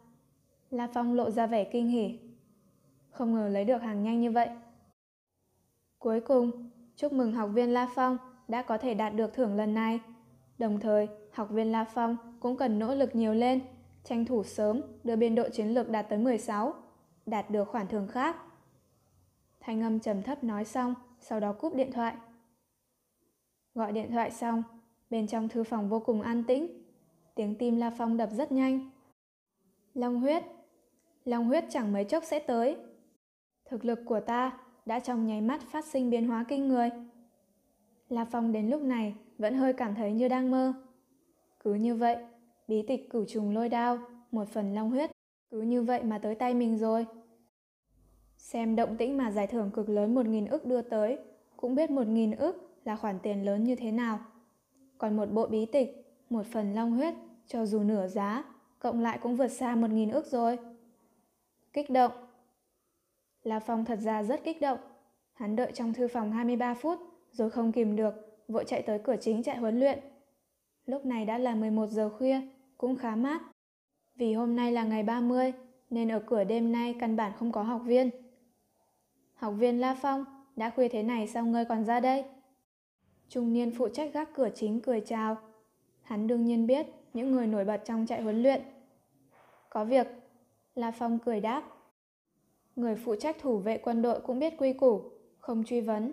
[SPEAKER 1] La Phong lộ ra vẻ kinh hỉ. Không ngờ lấy được hàng nhanh như vậy. Cuối cùng, chúc mừng học viên La Phong đã có thể đạt được thưởng lần này. Đồng thời, học viên La Phong cũng cần nỗ lực nhiều lên, tranh thủ sớm đưa biên độ chiến lược đạt tới 16, đạt được khoản thưởng khác. Thanh âm trầm thấp nói xong, sau đó cúp điện thoại. Gọi điện thoại xong, bên trong thư phòng vô cùng an tĩnh. Tiếng tim La Phong đập rất nhanh. Long huyết. Long huyết chẳng mấy chốc sẽ tới. Thực lực của ta đã trong nháy mắt phát sinh biến hóa kinh người. La Phong đến lúc này vẫn hơi cảm thấy như đang mơ. Cứ như vậy, bí tịch cửu trùng lôi đao, một phần long huyết, cứ như vậy mà tới tay mình rồi. Xem động tĩnh mà giải thưởng cực lớn một nghìn ức đưa tới, cũng biết một nghìn ức là khoản tiền lớn như thế nào. Còn một bộ bí tịch, một phần long huyết, cho dù nửa giá, cộng lại cũng vượt xa một nghìn ức rồi. Kích động. La Phong thật ra rất kích động. Hắn đợi trong thư phòng 23 phút, rồi không kìm được, vội chạy tới cửa chính chạy huấn luyện. Lúc này đã là 11 giờ khuya, cũng khá mát. Vì hôm nay là ngày 30, nên ở cửa đêm nay căn bản không có học viên. Học viên La Phong, đã khuya thế này sao ngươi còn ra đây? Trung niên phụ trách gác cửa chính cười chào. Hắn đương nhiên biết những người nổi bật trong trại huấn luyện. Có việc, La Phong cười đáp. Người phụ trách thủ vệ quân đội cũng biết quy củ, không truy vấn.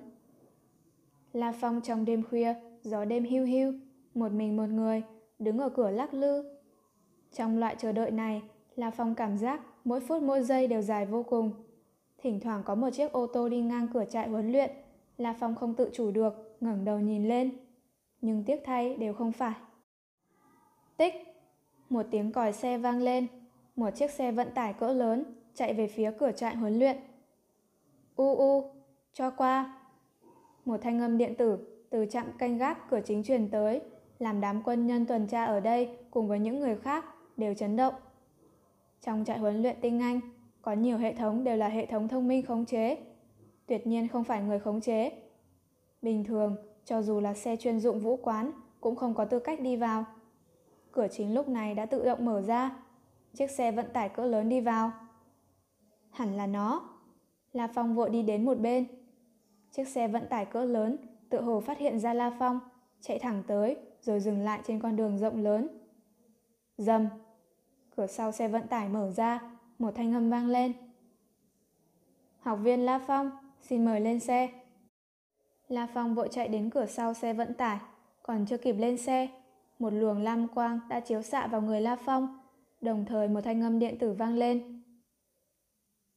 [SPEAKER 1] La Phong trong đêm khuya, gió đêm hưu hưu, một mình một người, đứng ở cửa lắc lư. Trong loại chờ đợi này, La Phong cảm giác mỗi phút mỗi giây đều dài vô cùng. Thỉnh thoảng có một chiếc ô tô đi ngang cửa trại huấn luyện, La Phong không tự chủ được, ngẩng đầu nhìn lên. Nhưng tiếc thay đều không phải. Tích! Một tiếng còi xe vang lên. Một chiếc xe vận tải cỡ lớn chạy về phía cửa trại huấn luyện. U u, cho qua. Một thanh âm điện tử từ trạm canh gác cửa chính truyền tới, làm đám quân nhân tuần tra ở đây cùng với những người khác đều chấn động. Trong trại huấn luyện tinh Anh, có nhiều hệ thống đều là hệ thống thông minh khống chế. Tuyệt nhiên không phải người khống chế. Bình thường, cho dù là xe chuyên dụng vũ quán, cũng không có tư cách đi vào. Cửa chính lúc này đã tự động mở ra. Chiếc xe vận tải cỡ lớn đi vào. Hẳn là nó. La Phong vội đi đến một bên. Chiếc xe vận tải cỡ lớn tự hồ phát hiện ra La Phong, chạy thẳng tới rồi dừng lại trên con đường rộng lớn. Dầm. Cửa sau xe vận tải mở ra, một thanh âm vang lên. Học viên La Phong, xin mời lên xe. La Phong vội chạy đến cửa sau xe vận tải, còn chưa kịp lên xe. Một luồng lam quang đã chiếu xạ vào người La Phong, đồng thời một thanh âm điện tử vang lên.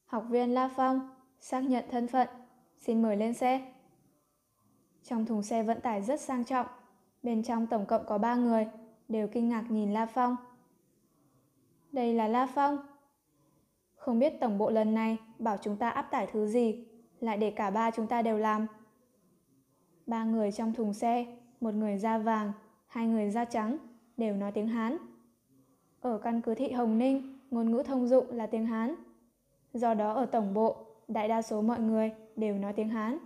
[SPEAKER 1] Học viên La Phong, xác nhận thân phận, xin mời lên xe. Trong thùng xe vận tải rất sang trọng, bên trong tổng cộng có ba người, đều kinh ngạc nhìn La Phong. Đây là La Phong. Không biết tổng bộ lần này bảo chúng ta áp tải thứ gì, lại để cả ba chúng ta đều làm. Ba người trong thùng xe, một người da vàng, hai người da trắng, đều nói tiếng Hán. Ở căn cứ thị Hồng Ninh, ngôn ngữ thông dụng là tiếng Hán. Do đó ở tổng bộ, đại đa số mọi người đều nói tiếng Hán.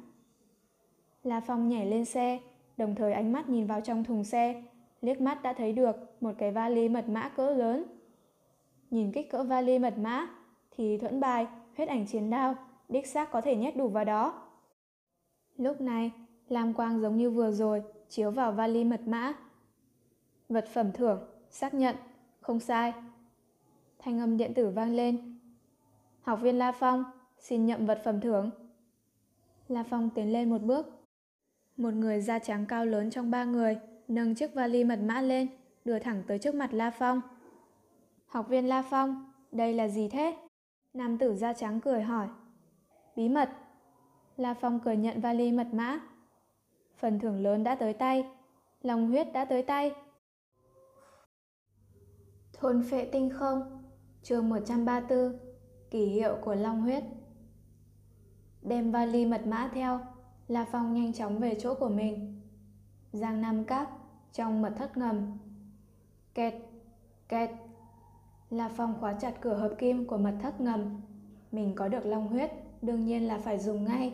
[SPEAKER 1] La Phong nhảy lên xe, đồng thời ánh mắt nhìn vào trong thùng xe, liếc mắt đã thấy được một cái vali mật mã cỡ lớn. Nhìn kích cỡ vali mật mã, thì thuẫn bài, huyết ảnh chiến đao, đích xác có thể nhét đủ vào đó. Lúc này, lam quang giống như vừa rồi, chiếu vào vali mật mã. Vật phẩm thưởng, xác nhận, không sai. Thanh âm điện tử vang lên. Học viên La Phong, xin nhậm vật phẩm thưởng. La Phong tiến lên một bước. Một người da trắng cao lớn trong ba người, nâng chiếc vali mật mã lên, đưa thẳng tới trước mặt La Phong. Học viên La Phong, đây là gì thế? Nam tử da trắng cười hỏi. Bí mật. La Phong cười nhận vali mật mã. Phần thưởng lớn đã tới tay. Lòng huyết đã tới tay. Thôn phệ tinh không chương 134 Kỷ hiệu của Long huyết Đem vali mật mã theo La Phong nhanh chóng về chỗ của mình Giang Nam Cáp Trong mật thất ngầm Kẹt Kẹt là phòng khóa chặt cửa hợp kim của mật thất ngầm. Mình có được long huyết, Đương nhiên là phải dùng ngay.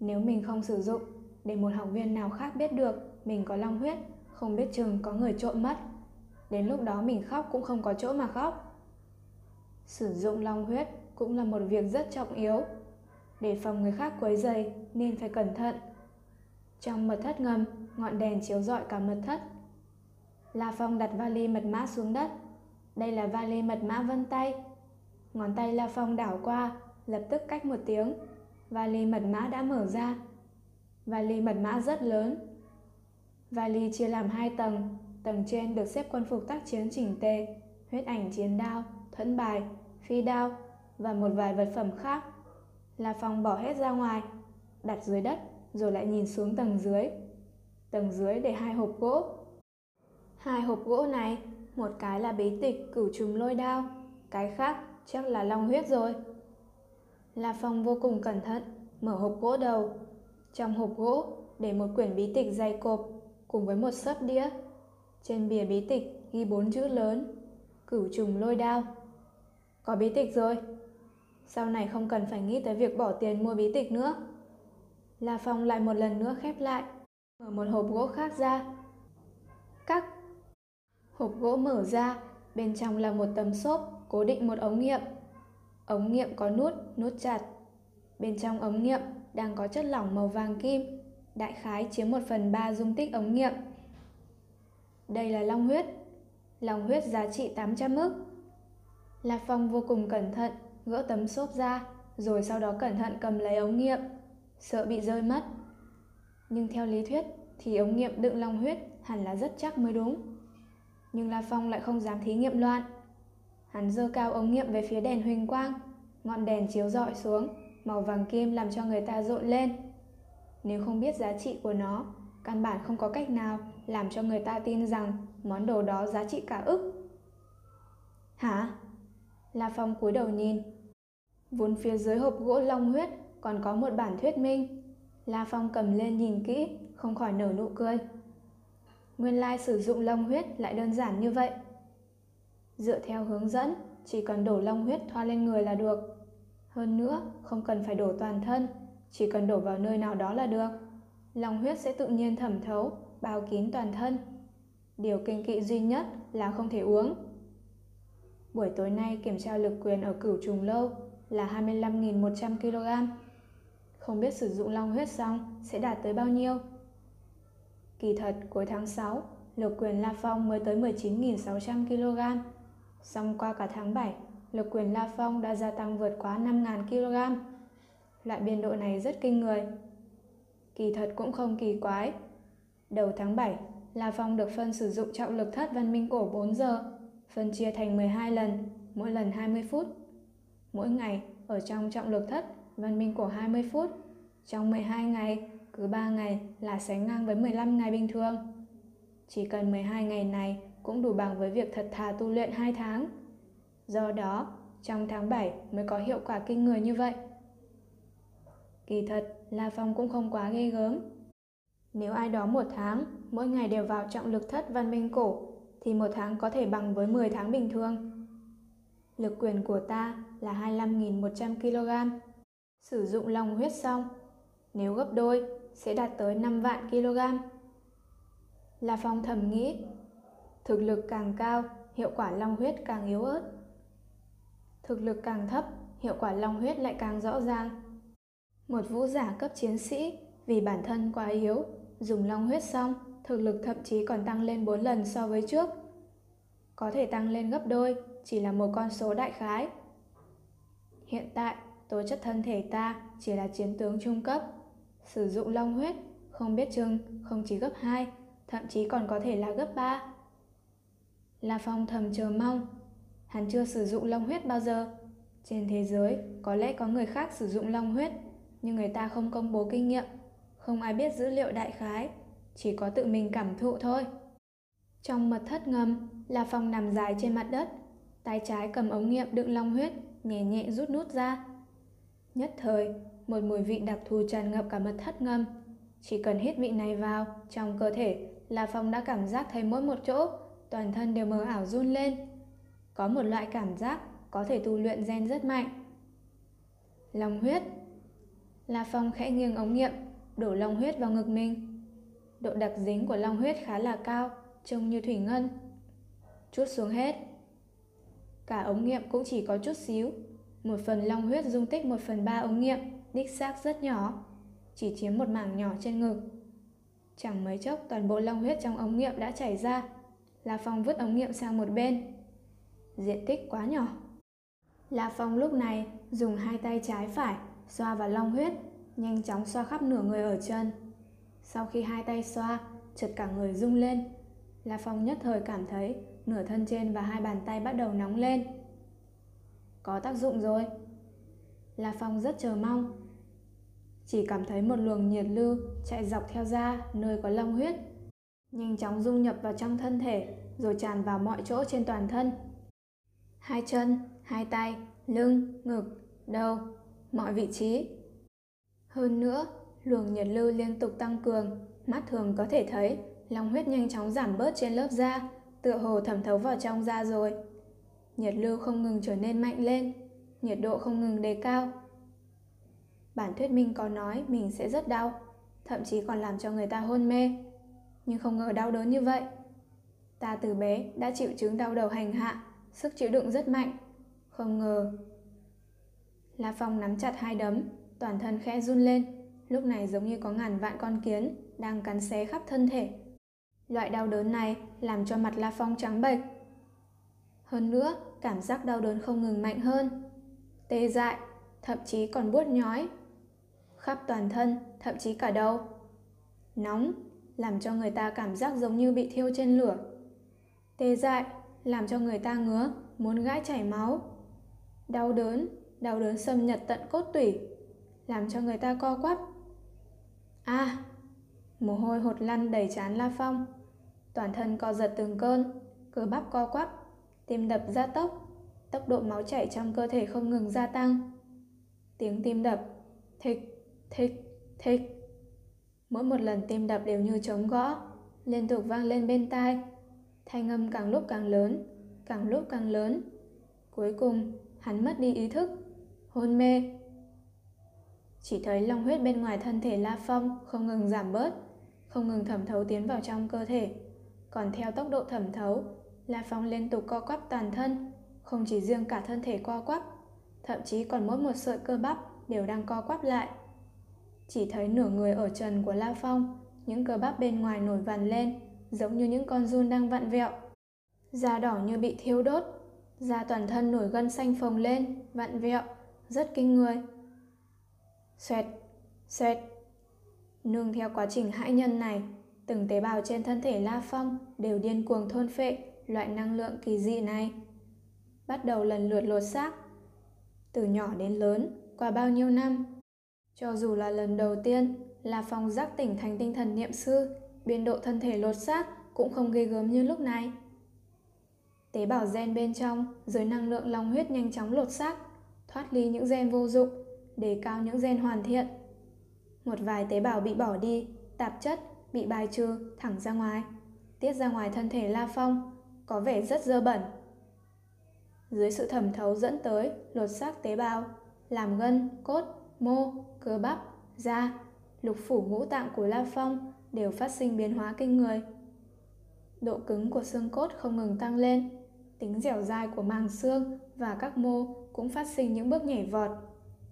[SPEAKER 1] Nếu mình không sử dụng, Để một học viên nào khác biết được Mình có long huyết, Không biết chừng có người trộm mất. Đến lúc đó mình khóc cũng không có chỗ mà khóc. Sử dụng long huyết cũng là một việc rất trọng yếu. Để phòng người khác quấy dày nên phải cẩn thận. Trong mật thất ngầm, Ngọn đèn chiếu rọi cả mật thất. La Phong đặt vali mật mã xuống đất. Đây là vali mật mã vân tay. Ngón tay La Phong đảo qua Lập tức cách một tiếng. Vali mật mã đã mở ra. Vali mật mã rất lớn. Vali chia làm hai tầng. Tầng trên được xếp quân phục tác chiến chỉnh tề Huyết ảnh chiến đao, thuẫn bài, phi đao Và một vài vật phẩm khác. La Phong bỏ hết ra ngoài Đặt dưới đất Rồi lại nhìn xuống tầng dưới. Tầng dưới để hai hộp gỗ. Hai hộp gỗ này một cái là bí tịch cửu trùng lôi đao Cái khác chắc là long huyết rồi La Phong vô cùng cẩn thận, mở hộp gỗ đầu. Trong hộp gỗ để một quyển bí tịch dày cộp cùng với một sấp đĩa. Trên bìa bí tịch ghi bốn chữ lớn, cửu trùng lôi đao. Có bí tịch rồi. Sau này không cần phải nghĩ tới việc bỏ tiền mua bí tịch nữa. La Phong lại một lần nữa khép lại, mở một hộp gỗ khác ra. các Hộp gỗ mở ra, bên trong là một tấm xốp cố định một ống nghiệm Ống nghiệm có nút, nút chặt. Bên trong ống nghiệm đang có chất lỏng màu vàng kim, đại khái chiếm một phần ba dung tích ống nghiệm. Đây là long huyết. Long huyết giá trị 800 ức. Lạc Phong vô cùng cẩn thận, gỡ tấm xốp ra, rồi sau đó cẩn thận cầm lấy ống nghiệm, sợ bị rơi mất. Nhưng theo lý thuyết thì ống nghiệm đựng long huyết hẳn là rất chắc mới đúng. Nhưng La Phong lại không dám thí nghiệm loạn. Hắn dơ cao ống nghiệm về phía đèn huỳnh quang, ngọn đèn chiếu rọi xuống, màu vàng kim làm cho người ta rộn lên. Nếu không biết giá trị của nó, căn bản không có cách nào làm cho người ta tin rằng món đồ đó giá trị cả ức. Hả? La Phong cúi đầu nhìn. Vốn phía dưới hộp gỗ long huyết còn có một bản thuyết minh. La Phong cầm lên nhìn kỹ, không khỏi nở nụ cười. Nguyên lai sử dụng long huyết lại đơn giản như vậy. Dựa theo hướng dẫn, chỉ cần đổ long huyết thoa lên người là được. Hơn nữa, không cần phải đổ toàn thân, chỉ cần đổ vào nơi nào đó là được. Long huyết sẽ tự nhiên thẩm thấu, bao kín toàn thân. Điều kinh kỵ duy nhất là không thể uống. Buổi tối nay kiểm tra lực quyền ở cửu trùng lâu là 25.100 kg. Không biết sử dụng long huyết xong sẽ đạt tới bao nhiêu. Kỳ thật, cuối tháng 6, lực quyền La Phong mới tới 19.600 kg. Xong qua cả tháng 7, lực quyền La Phong đã gia tăng vượt quá 5.000 kg. Loại biên độ này rất kinh người. Kỳ thật cũng không kỳ quái. Đầu tháng 7, La Phong được phân sử dụng trọng lực thất văn minh cổ 4 giờ, phân chia thành 12 lần, mỗi lần 20 phút. Mỗi ngày, ở trong trọng lực thất, văn minh cổ 20 phút. Trong 12 ngày, cứ 3 ngày là sánh ngang với 15 ngày bình thường. Chỉ cần 12 ngày này cũng đủ bằng với việc thật thà tu luyện 2 tháng. Do đó, trong tháng 7 mới có hiệu quả kinh người như vậy. Kỳ thật, La Phong cũng không quá ghê gớm. Nếu ai đó một tháng, mỗi ngày đều vào trọng lực thất văn minh cổ, thì một tháng có thể bằng với 10 tháng bình thường. Lực quyền của ta là 25.100 kg. Sử dụng lòng huyết xong, nếu gấp đôi sẽ đạt tới 5 vạn kg. La Phong thầm nghĩ, thực lực càng cao, hiệu quả long huyết càng yếu ớt. Thực lực càng thấp, hiệu quả long huyết lại càng rõ ràng. Một vũ giả cấp chiến sĩ vì bản thân quá yếu, dùng long huyết xong, thực lực thậm chí còn tăng lên 4 lần so với trước. Có thể tăng lên gấp đôi, chỉ là một con số đại khái. Hiện tại, tố chất thân thể ta chỉ là chiến tướng trung cấp. Sử dụng long huyết, không biết chừng không chỉ gấp 2, thậm chí còn có thể là gấp 3. La Phong thầm chờ mong. Hắn chưa sử dụng long huyết bao giờ. Trên thế giới, có lẽ có người khác sử dụng long huyết, nhưng người ta không công bố kinh nghiệm. Không ai biết dữ liệu đại khái, chỉ có tự mình cảm thụ thôi. Trong mật thất ngầm, La Phong nằm dài trên mặt đất, tay trái cầm ống nghiệm đựng long huyết, nhẹ nhẹ rút nút ra. Nhất thời, một mùi vị đặc thù tràn ngập cả mật thất ngâm Chỉ cần hít vị này vào trong cơ thể, là Phong đã cảm giác thấy mỗi một chỗ, toàn thân đều mờ ảo run lên. Có một loại cảm giác có thể tu luyện gen rất mạnh. Long huyết La Phong khẽ nghiêng ống nghiệm, đổ long huyết vào ngực mình. Độ đặc dính của long huyết khá là cao, trông như thủy ngân. Chút xuống hết. Cả ống nghiệm cũng chỉ có chút xíu. Một phần long huyết dung tích một phần ba ống nghiệm, đích xác rất nhỏ, chỉ chiếm một mảng nhỏ trên ngực. Chẳng mấy chốc toàn bộ long huyết trong ống nghiệm đã chảy ra. La Phong vứt ống nghiệm sang một bên. Diện tích quá nhỏ. La Phong lúc này dùng hai tay trái phải xoa vào long huyết, nhanh chóng xoa khắp nửa người ở chân. Sau khi hai tay xoa, chợt cả người rung lên. La Phong nhất thời cảm thấy nửa thân trên và hai bàn tay bắt đầu nóng lên. Có tác dụng rồi. La Phong rất chờ mong. Chỉ cảm thấy một luồng nhiệt lưu chạy dọc theo da nơi có long huyết, nhanh chóng dung nhập vào trong thân thể rồi tràn vào mọi chỗ trên toàn thân. Hai chân, hai tay, lưng, ngực, đầu, mọi vị trí. Hơn nữa, luồng nhiệt lưu liên tục tăng cường, mắt thường có thể thấy long huyết nhanh chóng giảm bớt trên lớp da, tựa hồ thẩm thấu vào trong da rồi. Nhiệt lưu không ngừng trở nên mạnh lên, nhiệt độ không ngừng đề cao. Bản thuyết minh có nói mình sẽ rất đau, thậm chí còn làm cho người ta hôn mê. Nhưng không ngờ đau đớn như vậy. Ta từ bé đã chịu chứng đau đầu hành hạ, sức chịu đựng rất mạnh. Không ngờ. La Phong nắm chặt hai đấm, toàn thân khẽ run lên, lúc này giống như có ngàn vạn con kiến đang cắn xé khắp thân thể. Loại đau đớn này làm cho mặt La Phong trắng bệch. Hơn nữa, cảm giác đau đớn không ngừng mạnh hơn. Tê dại, thậm chí còn buốt nhói. Khắp toàn thân, thậm chí cả đầu. Nóng, làm cho người ta cảm giác giống như bị thiêu trên lửa. Tê dại, làm cho người ta ngứa, muốn gãi chảy máu. Đau đớn, đau đớn xâm nhập tận cốt tủy, làm cho người ta co quắp. À, mồ hôi hột lăn đầy trán La Phong. Toàn thân co giật từng cơn, cơ bắp co quắp, tim đập gia tốc, tốc độ máu chảy trong cơ thể không ngừng gia tăng. Tiếng tim đập, thịch, thích thích Mỗi một lần tim đập đều như trống gõ, liên tục vang lên bên tai. Thanh âm càng lúc càng lớn, càng lúc càng lớn. Cuối cùng, hắn mất đi ý thức, hôn mê. Chỉ thấy long huyết bên ngoài thân thể La Phong không ngừng giảm bớt, không ngừng thẩm thấu tiến vào trong cơ thể. Còn theo tốc độ thẩm thấu, La Phong liên tục co quắp toàn thân, không chỉ riêng cả thân thể co quắp, thậm chí còn mỗi một sợi cơ bắp đều đang co quắp lại. Chỉ thấy nửa người ở trần của La Phong, những cơ bắp bên ngoài nổi vằn lên, giống như những con run đang vặn vẹo. Da đỏ như bị thiêu đốt, da toàn thân nổi gân xanh phồng lên, vặn vẹo, rất kinh người. Xoẹt, xoẹt. Nương theo quá trình hãi nhân này, từng tế bào trên thân thể La Phong đều điên cuồng thôn phệ loại năng lượng kỳ dị này. Bắt đầu lần lượt lột xác. Từ nhỏ đến lớn, qua bao nhiêu năm. Cho dù là lần đầu tiên, là phòng giác tỉnh thành tinh thần niệm sư, biên độ thân thể lột xác cũng không ghê gớm như lúc này. Tế bào gen bên trong, dưới năng lượng long huyết nhanh chóng lột xác, thoát ly những gen vô dụng, đề cao những gen hoàn thiện. Một vài tế bào bị bỏ đi, tạp chất, bị bài trừ thẳng ra ngoài, tiết ra ngoài thân thể La Phong, có vẻ rất dơ bẩn. Dưới sự thẩm thấu dẫn tới lột xác tế bào, làm gân, cốt, mô, cơ bắp, da, lục phủ ngũ tạng của La Phong đều phát sinh biến hóa kinh người. Độ cứng của xương cốt không ngừng tăng lên, tính dẻo dai của màng xương và các mô cũng phát sinh những bước nhảy vọt,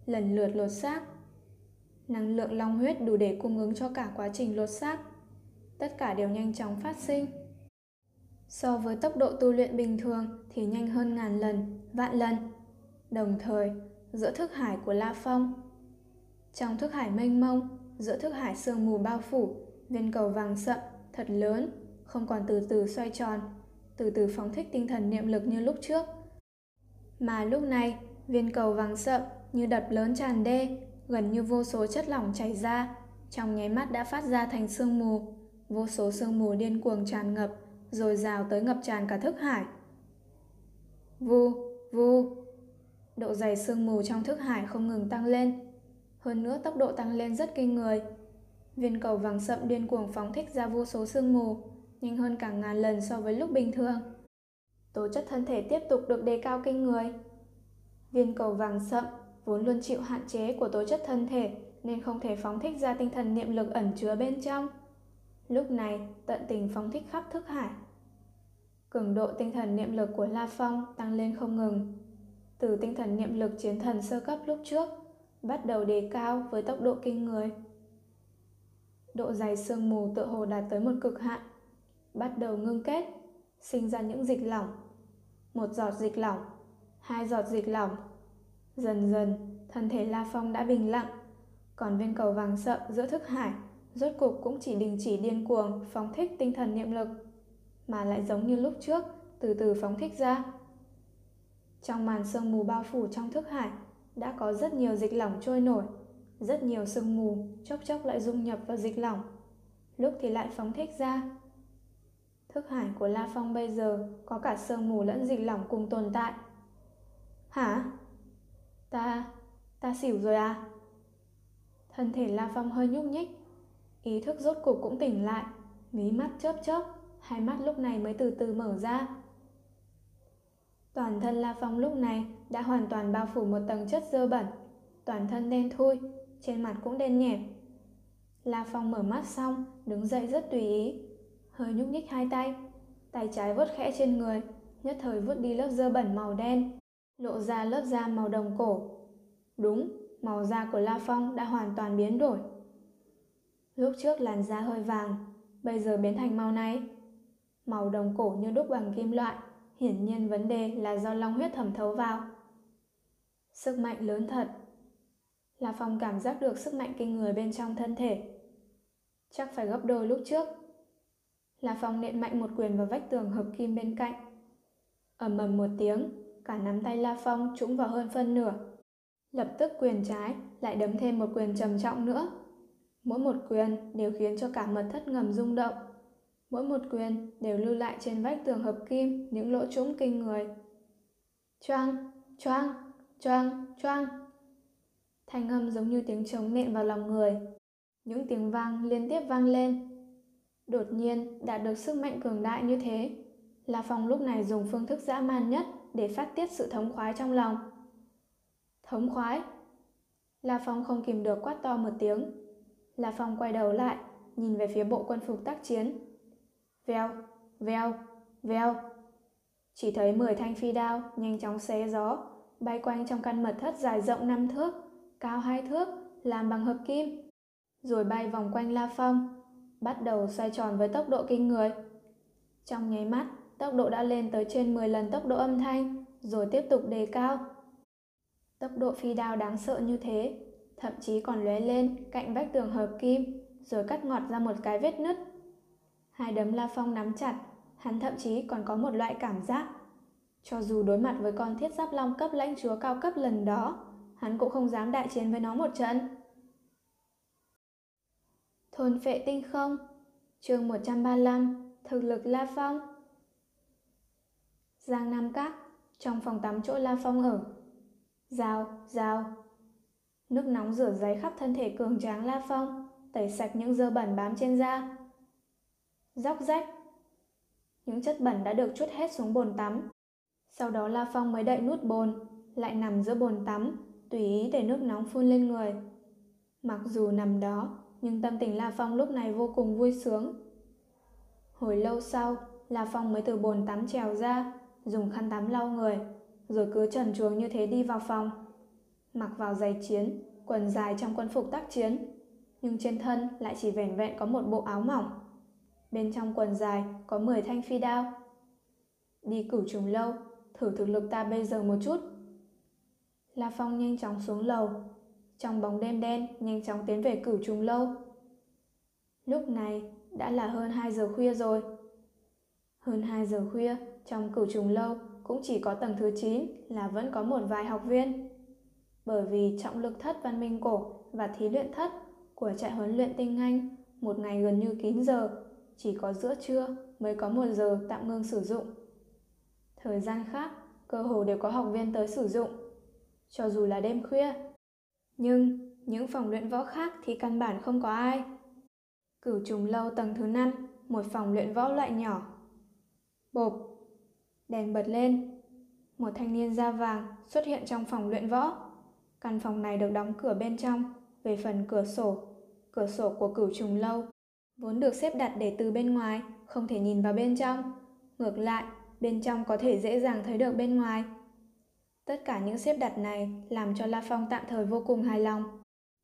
[SPEAKER 1] lần lượt lột xác. Năng lượng long huyết đủ để cung ứng cho cả quá trình lột xác. Tất cả đều nhanh chóng phát sinh. So với tốc độ tu luyện bình thường thì nhanh hơn ngàn lần, vạn lần. Đồng thời, giữa thức hải của La Phong, trong thức hải mênh mông, giữa thức hải sương mù bao phủ, viên cầu vàng sậm, thật lớn, không còn từ từ xoay tròn, từ từ phóng thích tinh thần niệm lực như lúc trước. Mà lúc này, viên cầu vàng sậm như đập lớn tràn đê, gần như vô số chất lỏng chảy ra, trong nháy mắt đã phát ra thành sương mù, vô số sương mù điên cuồng tràn ngập, rồi rào tới ngập tràn cả thức hải. Vu, vu. Độ dày sương mù trong thức hải không ngừng tăng lên. Hơn nữa tốc độ tăng lên rất kinh người. Viên cầu vàng sậm điên cuồng phóng thích ra vô số sương mù, nhanh hơn cả ngàn lần so với lúc bình thường. Tố chất thân thể tiếp tục được đề cao kinh người. Viên cầu vàng sậm vốn luôn chịu hạn chế của tố chất thân thể nên không thể phóng thích ra tinh thần niệm lực ẩn chứa bên trong. Lúc này, tận tình phóng thích khắp thức hải. Cường độ tinh thần niệm lực của La Phong tăng lên không ngừng. Từ tinh thần niệm lực chiến thần sơ cấp lúc trước, bắt đầu đề cao với tốc độ kinh người. Độ dày sương mù tựa hồ đạt tới một cực hạn, bắt đầu ngưng kết, sinh ra những dịch lỏng. Một giọt dịch lỏng, hai giọt dịch lỏng. Dần dần, thân thể La Phong đã bình lặng, còn viên cầu vàng sợ giữa thức hải rốt cục cũng chỉ đình chỉ điên cuồng phóng thích tinh thần niệm lực, mà lại giống như lúc trước, từ từ phóng thích ra. Trong màn sương mù bao phủ trong thức hải, đã có rất nhiều dịch lỏng trôi nổi, rất nhiều sương mù chốc chốc lại dung nhập vào dịch lỏng, lúc thì lại phóng thích ra. Thức hải của La Phong bây giờ có cả sương mù lẫn dịch lỏng cùng tồn tại. Hả? Ta... ta xỉu rồi à? Thân thể La Phong hơi nhúc nhích, Ý thức rốt cục cũng tỉnh lại, mí mắt chớp chớp, hai mắt lúc này mới từ từ mở ra. Toàn thân La Phong lúc này đã hoàn toàn bao phủ một tầng chất dơ bẩn, toàn thân đen thui, trên mặt cũng đen nhẹp. La Phong mở mắt xong, đứng dậy rất tùy ý, hơi nhúc nhích hai tay, tay trái vuốt khẽ trên người, nhất thời vuốt đi lớp dơ bẩn màu đen, lộ ra lớp da màu đồng cổ. Đúng, màu da của La Phong đã hoàn toàn biến đổi. Lúc trước làn da hơi vàng, bây giờ biến thành màu này. Màu đồng cổ như đúc bằng kim loại, hiển nhiên vấn đề là do long huyết thẩm thấu vào. Sức mạnh lớn thật. La Phong cảm giác được sức mạnh kinh người bên trong thân thể. Chắc phải gấp đôi lúc trước. La Phong nện mạnh một quyền vào vách tường hợp kim bên cạnh. ầm ầm một tiếng, cả nắm tay La Phong trũng vào hơn phân nửa. Lập tức quyền trái lại đấm thêm một quyền trầm trọng nữa Mỗi một quyền đều khiến cho cả mật thất ngầm rung động. Mỗi một quyền đều lưu lại trên vách tường hợp kim những lỗ trũng kinh người. Choang, choang, choang, choang. Thanh âm giống như tiếng trống nện vào lòng người. Những tiếng vang liên tiếp vang lên. Đột nhiên đạt được sức mạnh cường đại như thế. La Phong lúc này dùng phương thức dã man nhất để phát tiết sự thống khoái trong lòng. Thống khoái? La Phong không kìm được quát to một tiếng, La Phong quay đầu lại, nhìn về phía bộ quân phục tác chiến. vèo vèo vèo Chỉ thấy 10 thanh phi đao nhanh chóng xé gió, bay quanh trong căn mật thất dài rộng 5 thước, cao 2 thước, làm bằng hợp kim. Rồi bay vòng quanh La Phong, bắt đầu xoay tròn với tốc độ kinh người. Trong nháy mắt, tốc độ đã lên tới trên 10 lần tốc độ âm thanh, rồi tiếp tục đề cao. Tốc độ phi đao đáng sợ như thế thậm chí còn lóe lên cạnh vách tường hợp kim, rồi cắt ngọt ra một cái vết nứt. Hai đấm La Phong nắm chặt, hắn thậm chí còn có một loại cảm giác. Cho dù đối mặt với con thiết giáp long cấp lãnh chúa cao cấp lần đó, hắn cũng không dám đại chiến với nó một trận. Thôn phệ tinh không chương 135 Thực lực La Phong Giang Nam Các Trong phòng tắm chỗ La Phong ở Rào, rào, Nước nóng rửa giấy khắp thân thể cường tráng La Phong, tẩy sạch những dơ bẩn bám trên da, Róc rách. Những chất bẩn đã được chút hết xuống bồn tắm. Sau đó La Phong mới đậy nút bồn, lại nằm giữa bồn tắm, tùy ý để nước nóng phun lên người. Mặc dù nằm đó, nhưng tâm tình La Phong lúc này vô cùng vui sướng. Hồi lâu sau, La Phong mới từ bồn tắm trèo ra, dùng khăn tắm lau người, rồi cứ trần chuồng như thế đi vào phòng. Mặc vào giày chiến, quần dài trong quân phục tác chiến, nhưng trên thân lại chỉ vẻn vẹn có một bộ áo mỏng. Bên trong quần dài có 10 thanh phi đao. Đi cửu trùng lâu, thử thực lực ta bây giờ một chút. La Phong nhanh chóng xuống lầu, trong bóng đêm đen nhanh chóng tiến về cửu trùng lâu. Lúc này đã là hơn 2 giờ khuya rồi. Hơn 2 giờ khuya, trong cửu trùng lâu cũng chỉ có tầng thứ 9 là vẫn có một vài học viên. Bởi vì trọng lực thất văn minh cổ và thí luyện thất của trại huấn luyện tinh anh một ngày gần như kín giờ, chỉ có giữa trưa mới có một giờ tạm ngưng sử dụng. Thời gian khác, cơ hồ đều có học viên tới sử dụng, cho dù là đêm khuya. Nhưng những phòng luyện võ khác thì căn bản không có ai. Cửu trùng lâu tầng thứ 5, một phòng luyện võ loại nhỏ. Bộp, đèn bật lên. Một thanh niên da vàng xuất hiện trong phòng luyện võ. Căn phòng này được đóng cửa bên trong, về phần cửa sổ. Cửa sổ của cửu trùng lâu vốn được xếp đặt để từ bên ngoài, không thể nhìn vào bên trong. Ngược lại, bên trong có thể dễ dàng thấy được bên ngoài. Tất cả những xếp đặt này làm cho La Phong tạm thời vô cùng hài lòng.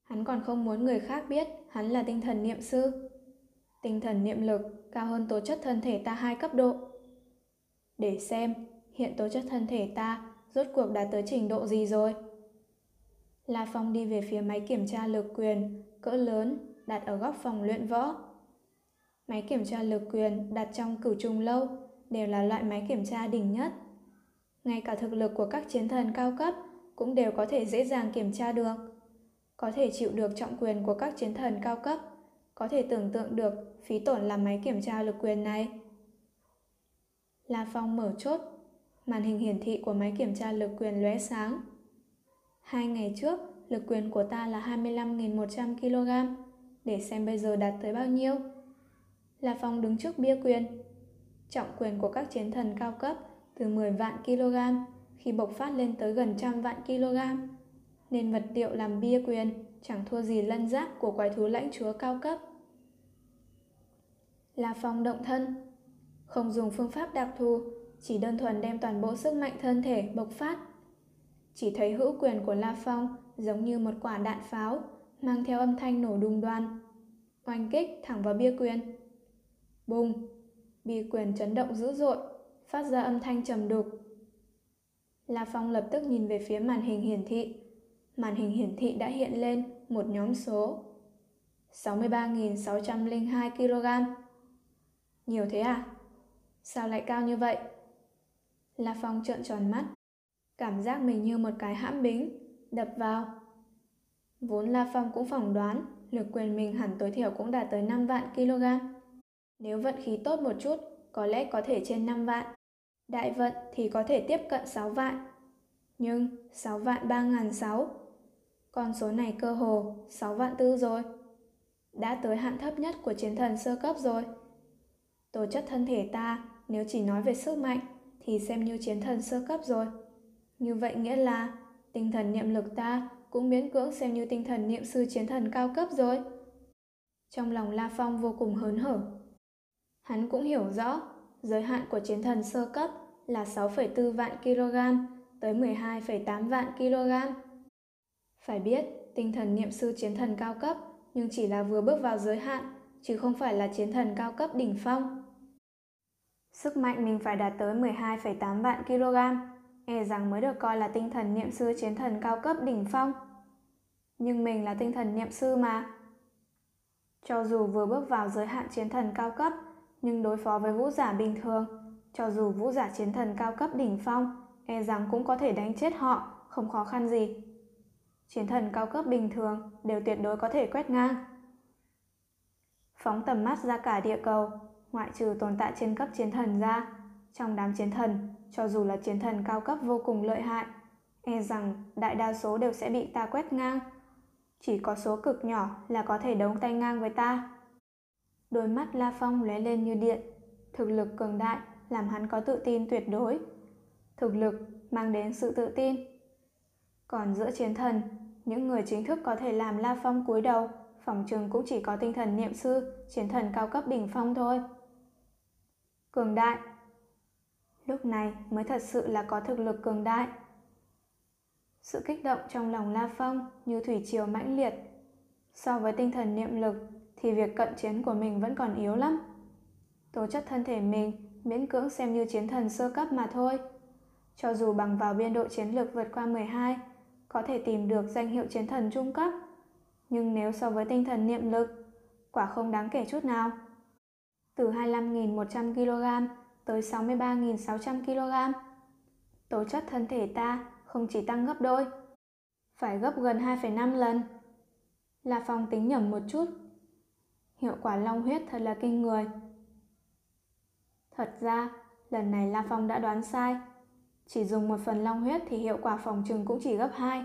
[SPEAKER 1] Hắn còn không muốn người khác biết hắn là tinh thần niệm sư. Tinh thần niệm lực cao hơn tố chất thân thể ta hai cấp độ. Để xem, hiện tố chất thân thể ta rốt cuộc đã tới trình độ gì rồi. La Phong đi về phía máy kiểm tra lực quyền, cỡ lớn, đặt ở góc phòng luyện võ. Máy kiểm tra lực quyền đặt trong cửu trùng lâu đều là loại máy kiểm tra đỉnh nhất. Ngay cả thực lực của các chiến thần cao cấp cũng đều có thể dễ dàng kiểm tra được. Có thể chịu được trọng quyền của các chiến thần cao cấp, có thể tưởng tượng được phí tổn làm máy kiểm tra lực quyền này. La Phong mở chốt, màn hình hiển thị của máy kiểm tra lực quyền lóe sáng. Hai ngày trước, lực quyền của ta là 25.100 kg, để xem bây giờ đạt tới bao nhiêu. La Phong đứng trước bia quyền. Trọng quyền của các chiến thần cao cấp từ 10 vạn kg khi bộc phát lên tới gần trăm vạn kg. Nên vật liệu làm bia quyền chẳng thua gì lân giáp của quái thú lãnh chúa cao cấp. là Phong động thân, không dùng phương pháp đặc thù, chỉ đơn thuần đem toàn bộ sức mạnh thân thể bộc phát. Chỉ thấy hữu quyền của La Phong giống như một quả đạn pháo, mang theo âm thanh nổ đùng đoan. Oanh kích thẳng vào bia quyền. Bùng! Bi quyền chấn động dữ dội, phát ra âm thanh trầm đục. La Phong lập tức nhìn về phía màn hình hiển thị. Màn hình hiển thị đã hiện lên một nhóm số 63.602 kg. Nhiều thế à? Sao lại cao như vậy? La Phong trợn tròn mắt, cảm giác mình như một cái hãm bính, đập vào. Vốn La Phong cũng phỏng đoán lực quyền mình hẳn tối thiểu cũng đạt tới 5 vạn kg. Nếu vận khí tốt một chút, có lẽ có thể trên 5 vạn. Đại vận thì có thể tiếp cận 6 vạn. Nhưng 6 vạn 3 ngàn 6. Con số này cơ hồ 6 vạn tư rồi. Đã tới hạn thấp nhất của chiến thần sơ cấp rồi. Tổ chất thân thể ta nếu chỉ nói về sức mạnh thì xem như chiến thần sơ cấp rồi. Như vậy nghĩa là tinh thần niệm lực ta cũng miễn cưỡng xem như tinh thần niệm sư chiến thần cao cấp rồi. Trong lòng La Phong vô cùng hớn hở. Hắn cũng hiểu rõ giới hạn của chiến thần sơ cấp là 6,4 vạn kg tới 12,8 vạn kg. Phải biết, tinh thần niệm sư chiến thần cao cấp nhưng chỉ là vừa bước vào giới hạn, chứ không phải là chiến thần cao cấp đỉnh phong. Sức mạnh mình phải đạt tới 12,8 vạn kg, e rằng mới được coi là tinh thần niệm sư chiến thần cao cấp đỉnh phong. Nhưng mình là tinh thần niệm sư mà. Cho dù vừa bước vào giới hạn chiến thần cao cấp, nhưng đối phó với vũ giả bình thường, cho dù vũ giả chiến thần cao cấp đỉnh phong, e rằng cũng có thể đánh chết họ, không khó khăn gì. Chiến thần cao cấp bình thường đều tuyệt đối có thể quét ngang. Phóng tầm mắt ra cả địa cầu, ngoại trừ tồn tại trên cấp chiến thần ra, trong đám chiến thần, cho dù là chiến thần cao cấp vô cùng lợi hại, e rằng đại đa số đều sẽ bị ta quét ngang. Chỉ có số cực nhỏ là có thể đấu tay ngang với ta. Đôi mắt La Phong lóe lên như điện, thực lực cường đại làm hắn có tự tin tuyệt đối. Thực lực mang đến sự tự tin. Còn giữa chiến thần, những người chính thức có thể làm La Phong cúi đầu, phòng trường cũng chỉ có tinh thần niệm sư, chiến thần cao cấp đỉnh phong thôi. Cường đại Lúc này mới thật sự là có thực lực cường đại. Sự kích động trong lòng La Phong như thủy triều mãnh liệt. So với tinh thần niệm lực thì việc cận chiến của mình vẫn còn yếu lắm. Tố chất thân thể mình miễn cưỡng xem như chiến thần sơ cấp mà thôi. Cho dù bằng vào biên độ chiến lược vượt qua 12, có thể tìm được danh hiệu chiến thần trung cấp. Nhưng nếu so với tinh thần niệm lực, quả không đáng kể chút nào. Từ 25.100 kg tới 63.600 kg, tố chất thân thể ta không chỉ tăng gấp đôi, phải gấp gần 2,5 lần. là phòng tính nhầm một chút. Hiệu quả long huyết thật là kinh người. Thật ra, lần này La Phong đã đoán sai. Chỉ dùng một phần long huyết thì hiệu quả phòng trừng cũng chỉ gấp 2,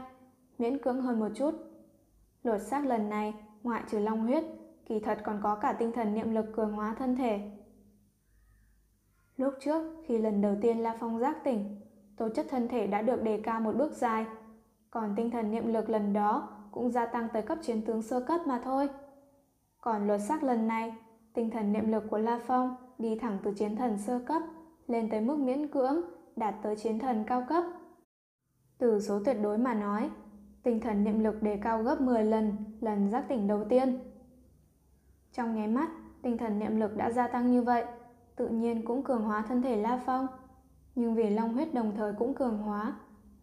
[SPEAKER 1] miễn cưỡng hơn một chút. Lột xác lần này, ngoại trừ long huyết, kỳ thật còn có cả tinh thần niệm lực cường hóa thân thể. Lúc trước, khi lần đầu tiên La Phong giác tỉnh, tố chất thân thể đã được đề cao một bước dài, còn tinh thần niệm lực lần đó cũng gia tăng tới cấp chiến tướng sơ cấp mà thôi. Còn lột xác lần này, tinh thần niệm lực của La Phong đi thẳng từ chiến thần sơ cấp lên tới mức miễn cưỡng, đạt tới chiến thần cao cấp. Từ số tuyệt đối mà nói, tinh thần niệm lực đề cao gấp 10 lần lần giác tỉnh đầu tiên. Trong nháy mắt, tinh thần niệm lực đã gia tăng như vậy, tự nhiên cũng cường hóa thân thể La Phong. Nhưng vì long huyết đồng thời cũng cường hóa,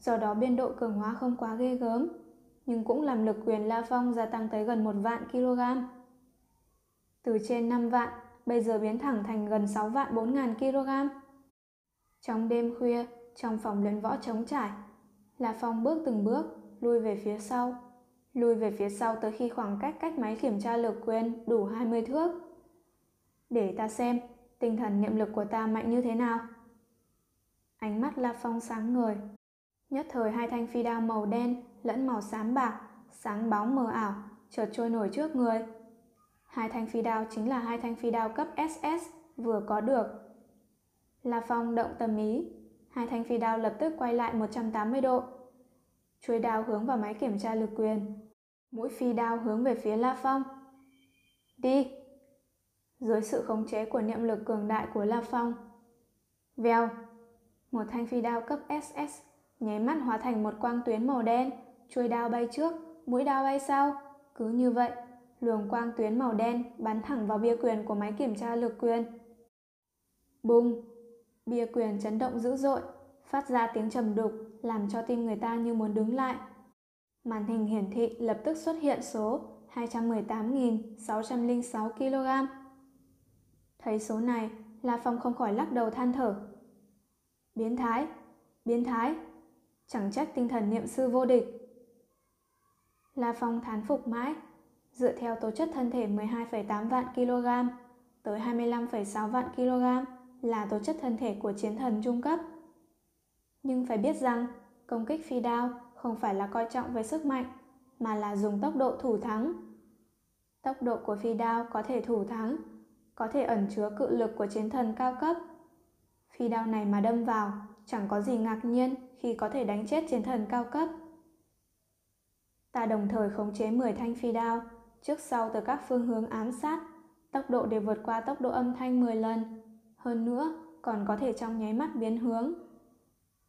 [SPEAKER 1] do đó biên độ cường hóa không quá ghê gớm, nhưng cũng làm lực quyền La Phong gia tăng tới gần một vạn kg. Từ trên 5 vạn, bây giờ biến thẳng thành gần 6 vạn 4 ngàn kg. Trong đêm khuya, trong phòng luyện võ trống trải, La Phong bước từng bước, lui về phía sau. Lui về phía sau tới khi khoảng cách cách máy kiểm tra lực quên đủ 20 thước. Để ta xem, tinh thần niệm lực của ta mạnh như thế nào. Ánh mắt La Phong sáng ngời. Nhất thời hai thanh phi đao màu đen lẫn màu xám bạc, sáng bóng mờ ảo, chợt trôi nổi trước người. Hai thanh phi đao chính là hai thanh phi đao cấp SS vừa có được. La Phong động tâm ý, hai thanh phi đao lập tức quay lại 180 độ. Chuôi đao hướng vào máy kiểm tra lực quyền. Mũi phi đao hướng về phía La Phong. Đi! Dưới sự khống chế của niệm lực cường đại của La Phong. Vèo! Một thanh phi đao cấp SS nháy mắt hóa thành một quang tuyến màu đen, chuôi đao bay trước, mũi đao bay sau. Cứ như vậy, luồng quang tuyến màu đen bắn thẳng vào bia quyền của máy kiểm tra lực quyền. Bùng! Bia quyền chấn động dữ dội, phát ra tiếng trầm đục, làm cho tim người ta như muốn đứng lại. Màn hình hiển thị lập tức xuất hiện số 218.606 kg. Thấy số này, La Phong không khỏi lắc đầu than thở. Biến thái, biến thái, chẳng trách tinh thần niệm sư vô địch. La Phong thán phục mãi, dựa theo tố chất thân thể 12,8 vạn kg tới 25,6 vạn kg là tố chất thân thể của chiến thần trung cấp. Nhưng phải biết rằng, công kích phi đao không phải là coi trọng về sức mạnh, mà là dùng tốc độ thủ thắng. Tốc độ của phi đao có thể thủ thắng, có thể ẩn chứa cự lực của chiến thần cao cấp. Phi đao này mà đâm vào, chẳng có gì ngạc nhiên khi có thể đánh chết chiến thần cao cấp. Ta đồng thời khống chế 10 thanh phi đao, trước sau từ các phương hướng ám sát, tốc độ đều vượt qua tốc độ âm thanh 10 lần. Hơn nữa, còn có thể trong nháy mắt biến hướng.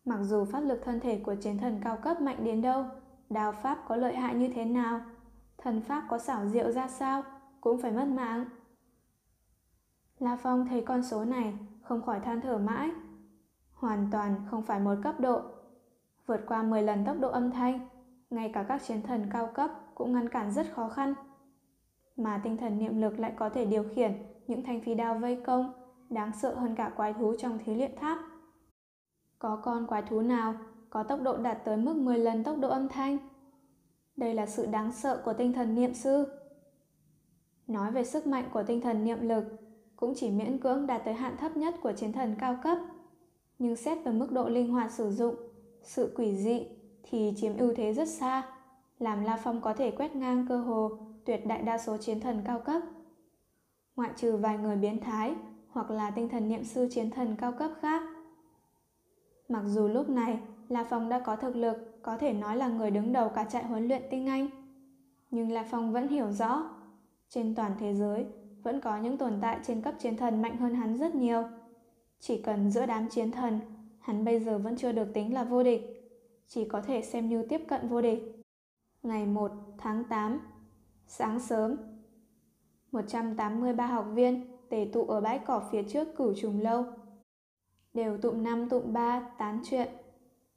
[SPEAKER 1] Mặc dù pháp lực thân thể của chiến thần cao cấp mạnh đến đâu, đào pháp có lợi hại như thế nào, thần pháp có xảo diệu ra sao, cũng phải mất mạng. La Phong thấy con số này, không khỏi than thở mãi. Hoàn toàn không phải một cấp độ. Vượt qua 10 lần tốc độ âm thanh, ngay cả các chiến thần cao cấp cũng ngăn cản rất khó khăn. Mà tinh thần niệm lực lại có thể điều khiển những thanh phi đao vây công, đáng sợ hơn cả quái thú trong thí luyện tháp. Có con quái thú nào có tốc độ đạt tới mức 10 lần tốc độ âm thanh? Đây là sự đáng sợ của tinh thần niệm sư. Nói về sức mạnh của tinh thần niệm lực, cũng chỉ miễn cưỡng đạt tới hạn thấp nhất của chiến thần cao cấp. Nhưng xét về mức độ linh hoạt sử dụng, sự quỷ dị thì chiếm ưu thế rất xa, làm La Phong có thể quét ngang cơ hồ tuyệt đại đa số chiến thần cao cấp. ngoại trừ vài người biến thái hoặc là tinh thần niệm sư chiến thần cao cấp khác. Mặc dù lúc này La Phong đã có thực lực, có thể nói là người đứng đầu cả trại huấn luyện tinh anh, nhưng La Phong vẫn hiểu rõ, trên toàn thế giới vẫn có những tồn tại trên cấp chiến thần mạnh hơn hắn rất nhiều. Chỉ cần giữa đám chiến thần, hắn bây giờ vẫn chưa được tính là vô địch, chỉ có thể xem như tiếp cận vô địch. Ngày 1 tháng 8, sáng sớm, 183 học viên tề tụ ở bãi cỏ phía trước cửu trùng lâu. Đều tụm năm tụm ba tán chuyện.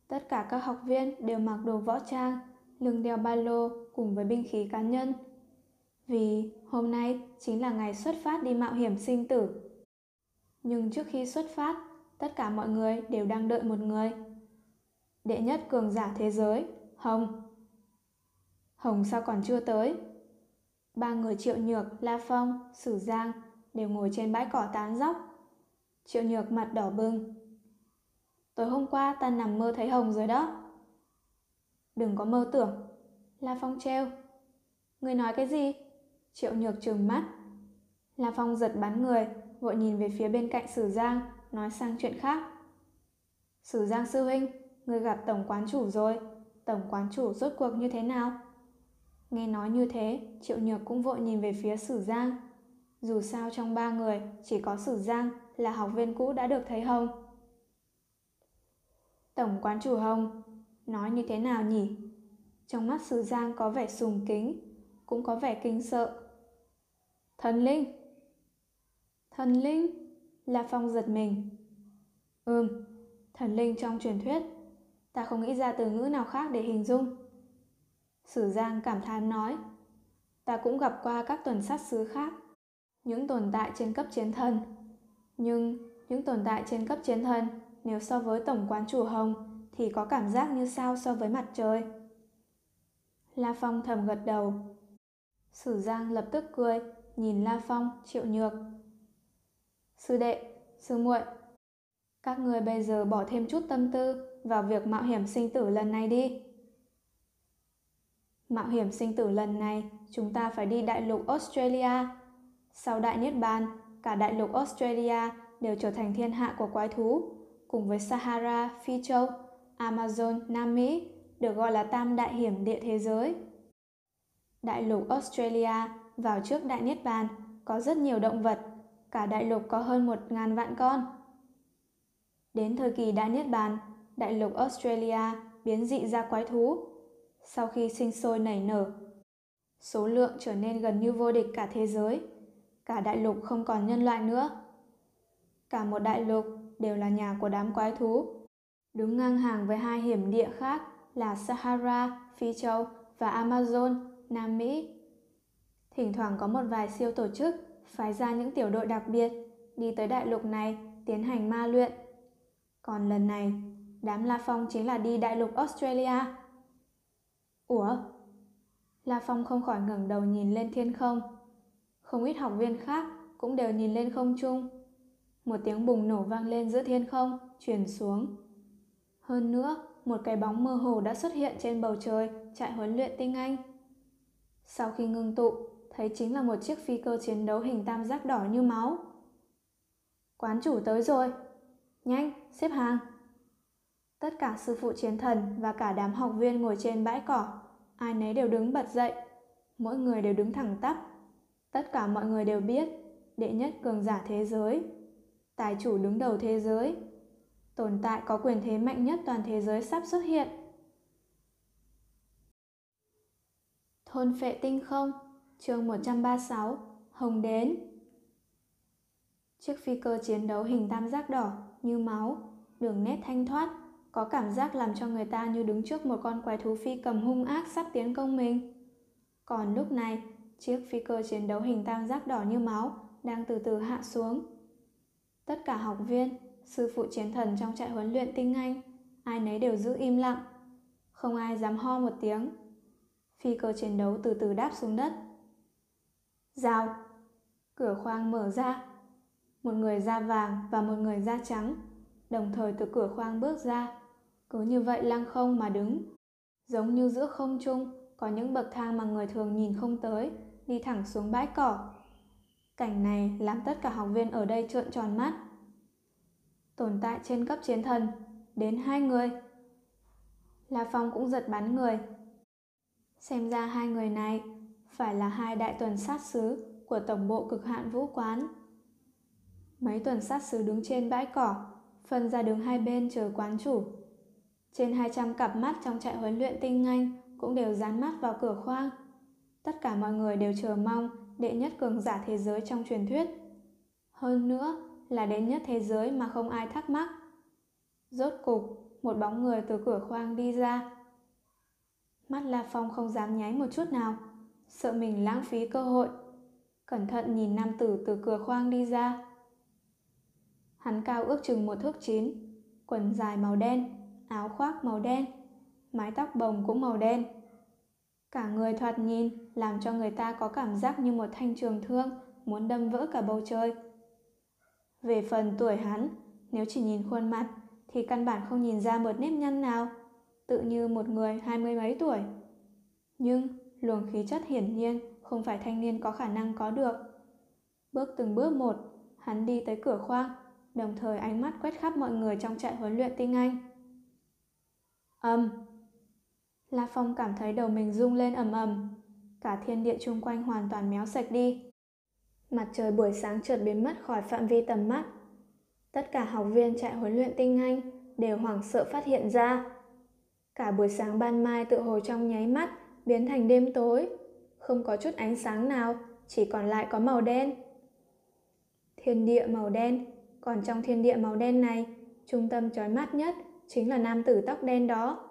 [SPEAKER 1] Tất cả các học viên đều mặc đồ võ trang, lưng đeo ba lô cùng với binh khí cá nhân. Vì hôm nay chính là ngày xuất phát đi mạo hiểm sinh tử. Nhưng trước khi xuất phát, tất cả mọi người đều đang đợi một người. Đệ nhất cường giả thế giới, Hồng. Hồng sao còn chưa tới? Ba người Triệu Nhược, La Phong, Sử Giang đều ngồi trên bãi cỏ tán dốc Triệu Nhược mặt đỏ bừng. Tối hôm qua ta nằm mơ thấy Hồng rồi đó. Đừng có mơ tưởng. La Phong treo. Người nói cái gì? Triệu Nhược trừng mắt. La Phong giật bắn người, vội nhìn về phía bên cạnh Sử Giang, nói sang chuyện khác. Sử Giang sư huynh, người gặp tổng quán chủ rồi. Tổng quán chủ rốt cuộc như thế nào? Nghe nói như thế, Triệu Nhược cũng vội nhìn về phía Sử Giang. Dù sao trong ba người, chỉ có Sử Giang là học viên cũ đã được thấy Hồng. Tổng quán chủ Hồng, nói như thế nào nhỉ? Trong mắt Sử Giang có vẻ sùng kính, cũng có vẻ kinh sợ. Thần linh! Thần linh! là Phong giật mình. Ừm, thần linh trong truyền thuyết. Ta không nghĩ ra từ ngữ nào khác để hình dung. Sử Giang cảm thán nói. Ta cũng gặp qua các tuần sát sứ khác. Những tồn tại trên cấp chiến thần. Nhưng những tồn tại trên cấp chiến thần nếu so với tổng quán chủ hồng thì có cảm giác như sao so với mặt trời. La Phong thầm gật đầu. Sử Giang lập tức cười, nhìn La Phong, Triệu Nhược. Sư đệ, sư muội, các người bây giờ bỏ thêm chút tâm tư vào việc mạo hiểm sinh tử lần này đi. Mạo hiểm sinh tử lần này, chúng ta phải đi đại lục Australia. Sau đại niết bàn, cả đại lục Australia đều trở thành thiên hạ của quái thú, cùng với Sahara, Phi Châu, Amazon, Nam Mỹ, được gọi là tam đại hiểm địa thế giới. Đại lục Australia vào trước đại niết bàn có rất nhiều động vật, cả đại lục có hơn một ngàn vạn con. Đến thời kỳ đại niết bàn, đại lục Australia biến dị ra quái thú, sau khi sinh sôi nảy nở. Số lượng trở nên gần như vô địch cả thế giới. Cả đại lục không còn nhân loại nữa. Cả một đại lục đều là nhà của đám quái thú. Đứng ngang hàng với hai hiểm địa khác là Sahara, Phi Châu và Amazon, Nam Mỹ. Thỉnh thoảng có một vài siêu tổ chức phái ra những tiểu đội đặc biệt đi tới đại lục này tiến hành ma luyện. Còn lần này, đám La Phong chính là đi đại lục Australia. Ủa? La Phong không khỏi ngẩng đầu nhìn lên thiên không. Không ít học viên khác cũng đều nhìn lên không trung. Một tiếng bùng nổ vang lên giữa thiên không, truyền xuống. Hơn nữa, một cái bóng mơ hồ đã xuất hiện trên bầu trời trại huấn luyện tinh anh. Sau khi ngưng tụ, thấy chính là một chiếc phi cơ chiến đấu hình tam giác đỏ như máu. Quán chủ tới rồi. Nhanh, xếp hàng. Tất cả sư phụ chiến thần và cả đám học viên ngồi trên bãi cỏ, ai nấy đều đứng bật dậy, mỗi người đều đứng thẳng tắp. Tất cả mọi người đều biết, đệ nhất cường giả thế giới, tài chủ đứng đầu thế giới, tồn tại có quyền thế mạnh nhất toàn thế giới sắp xuất hiện. Thôn phệ tinh không, chương 136, Hồng đến. Chiếc phi cơ chiến đấu hình tam giác đỏ như máu, đường nét thanh thoát, có cảm giác làm cho người ta như đứng trước một con quái thú phi cầm hung ác sắp tiến công mình. Còn lúc này, chiếc phi cơ chiến đấu hình tam giác đỏ như máu đang từ từ hạ xuống. Tất cả học viên, sư phụ chiến thần trong trại huấn luyện tinh anh, ai nấy đều giữ im lặng. Không ai dám ho một tiếng. Phi cơ chiến đấu từ từ đáp xuống đất. Rào! Cửa khoang mở ra. Một người da vàng và một người da trắng đồng thời từ cửa khoang bước ra cứ như vậy lăng không mà đứng. Giống như giữa không trung, có những bậc thang mà người thường nhìn không tới, đi thẳng xuống bãi cỏ. Cảnh này làm tất cả học viên ở đây trợn tròn mắt. Tồn tại trên cấp chiến thần, đến hai người. La Phong cũng giật bắn người. Xem ra hai người này phải là hai đại tuần sát sứ của tổng bộ cực hạn vũ quán. Mấy tuần sát sứ đứng trên bãi cỏ, phân ra đứng hai bên chờ quán chủ. Trên 200 cặp mắt trong trại huấn luyện tinh anh cũng đều dán mắt vào cửa khoang. Tất cả mọi người đều chờ mong đệ nhất cường giả thế giới trong truyền thuyết. Hơn nữa là đệ nhất thế giới mà không ai thắc mắc. Rốt cục, một bóng người từ cửa khoang đi ra. Mắt La Phong không dám nháy một chút nào, sợ mình lãng phí cơ hội. Cẩn thận nhìn nam tử từ cửa khoang đi ra. Hắn cao ước chừng một thước chín, quần dài màu đen, áo khoác màu đen, mái tóc bồng cũng màu đen. Cả người thoạt nhìn làm cho người ta có cảm giác như một thanh trường thương muốn đâm vỡ cả bầu trời. Về phần tuổi hắn, nếu chỉ nhìn khuôn mặt thì căn bản không nhìn ra một nếp nhăn nào, tự như một người hai mươi mấy tuổi. Nhưng luồng khí chất hiển nhiên không phải thanh niên có khả năng có được. Bước từng bước một, hắn đi tới cửa khoang, đồng thời ánh mắt quét khắp mọi người trong trại huấn luyện tinh anh. Âm La Phong cảm thấy đầu mình rung lên ầm ầm, cả thiên địa chung quanh hoàn toàn méo sạch đi. Mặt trời buổi sáng chợt biến mất khỏi phạm vi tầm mắt. Tất cả học viên trại huấn luyện tinh anh đều hoảng sợ phát hiện ra. Cả buổi sáng ban mai tự hồ trong nháy mắt biến thành đêm tối, không có chút ánh sáng nào, chỉ còn lại có màu đen. Thiên địa màu đen, còn trong thiên địa màu đen này, trung tâm chói mắt nhất chính là nam tử tóc đen đó.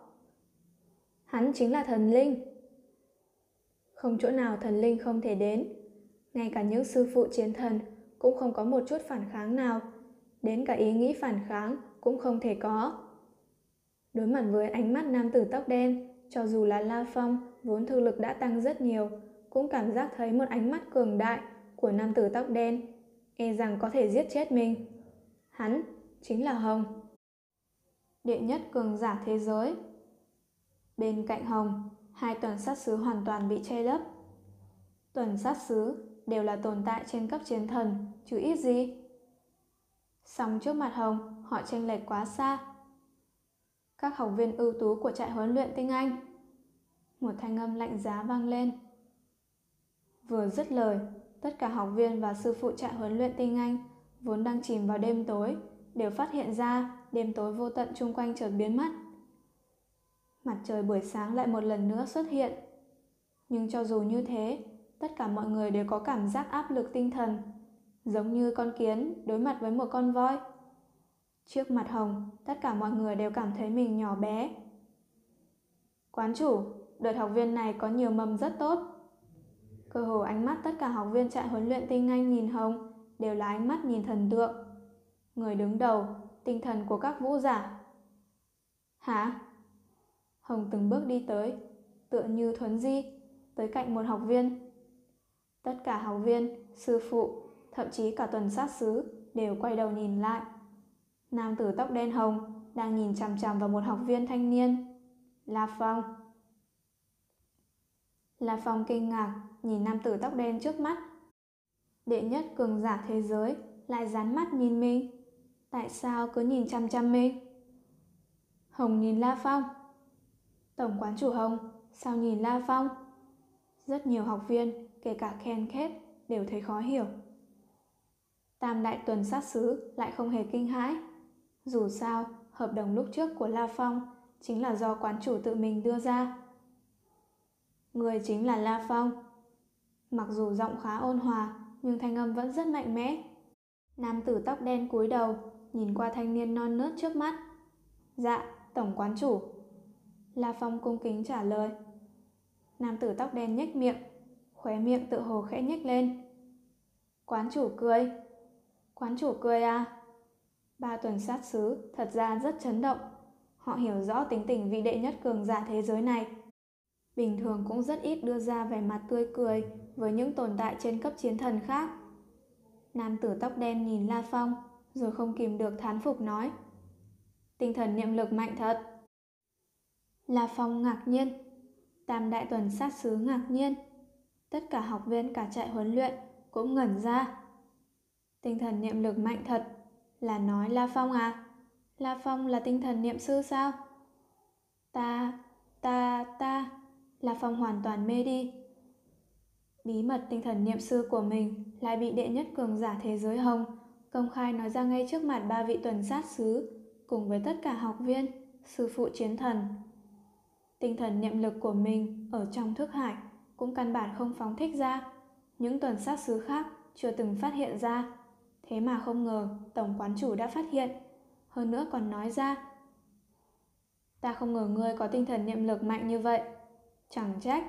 [SPEAKER 1] Hắn chính là thần linh. Không chỗ nào thần linh không thể đến. Ngay cả những sư phụ chiến thần cũng không có một chút phản kháng nào. Đến cả ý nghĩ phản kháng cũng không thể có. Đối mặt với ánh mắt nam tử tóc đen, cho dù là La Phong vốn thực lực đã tăng rất nhiều, cũng cảm giác thấy một ánh mắt cường đại của nam tử tóc đen, e rằng có thể giết chết mình. Hắn chính là Hồng. Đệ nhất cường giả thế giới. Bên cạnh Hồng, hai tuần sát sứ hoàn toàn bị che lấp. Tuần sát sứ đều là tồn tại trên cấp chiến thần, chứ ít gì. Song trước mặt Hồng, họ tranh lệch quá xa. Các học viên ưu tú của trại huấn luyện tinh Anh. Một thanh âm lạnh giá vang lên. Vừa dứt lời, tất cả học viên và sư phụ trại huấn luyện tinh Anh vốn đang chìm vào đêm tối, đều phát hiện ra đêm tối vô tận chung quanh chợt biến mất. Mặt trời buổi sáng lại một lần nữa xuất hiện. Nhưng cho dù như thế, tất cả mọi người đều có cảm giác áp lực tinh thần, giống như con kiến đối mặt với một con voi. Trước mặt Hồng, tất cả mọi người đều cảm thấy mình nhỏ bé. Quán chủ, đợt học viên này có nhiều mầm rất tốt. Cơ hồ ánh mắt tất cả học viên trại huấn luyện tinh anh nhìn Hồng đều là ánh mắt nhìn thần tượng. Người đứng đầu, tinh thần của các vũ giả. Hả? Hồng từng bước đi tới, tựa như thuấn di, tới cạnh một học viên. Tất cả học viên, sư phụ, thậm chí cả tuần sát sứ đều quay đầu nhìn lại. Nam tử tóc đen hồng đang nhìn chằm chằm vào một học viên thanh niên. La Phong. La Phong kinh ngạc nhìn nam tử tóc đen trước mắt. Đệ nhất cường giả thế giới lại dán mắt nhìn mình. Tại sao cứ nhìn chăm chăm mình? Hồng nhìn La Phong. Tổng quán chủ Hồng, sao nhìn La Phong? Rất nhiều học viên, kể cả Ken khét đều thấy khó hiểu. Tam đại tuần sát sứ lại không hề kinh hãi. Dù sao, hợp đồng lúc trước của La Phong chính là do quán chủ tự mình đưa ra. Người chính là La Phong. Mặc dù giọng khá ôn hòa, nhưng thanh âm vẫn rất mạnh mẽ. Nam tử tóc đen cúi đầu, nhìn qua thanh niên non nớt trước mắt. Dạ, tổng quán chủ. La Phong cung kính trả lời. Nam tử tóc đen nhếch miệng, khóe miệng tự hồ khẽ nhếch lên. Quán chủ cười. Quán chủ cười à? Ba tuần sát sứ thật ra rất chấn động. Họ hiểu rõ tính tình vị đệ nhất cường giả thế giới này. Bình thường cũng rất ít đưa ra vẻ mặt tươi cười với những tồn tại trên cấp chiến thần khác. Nam tử tóc đen nhìn La Phong, rồi không kìm được thán phục nói. Tinh thần niệm lực mạnh thật. La Phong ngạc nhiên. Tam đại tuần sát sứ ngạc nhiên. Tất cả học viên cả trại huấn luyện cũng ngẩn ra. Tinh thần niệm lực mạnh thật, là nói La Phong à? La Phong là tinh thần niệm sư sao? Ta, ta, ta, La Phong hoàn toàn mê đi. Bí mật tinh thần niệm sư của mình lại bị đệ nhất cường giả thế giới Hồng công khai nói ra ngay trước mặt ba vị tuần sát sứ cùng với tất cả học viên, sư phụ chiến thần. Tinh thần niệm lực của mình ở trong thức hải cũng căn bản không phóng thích ra. Những tuần sát sứ khác chưa từng phát hiện ra. Thế mà không ngờ tổng quán chủ đã phát hiện. Hơn nữa còn nói ra. Ta không ngờ ngươi có tinh thần niệm lực mạnh như vậy. Chẳng trách.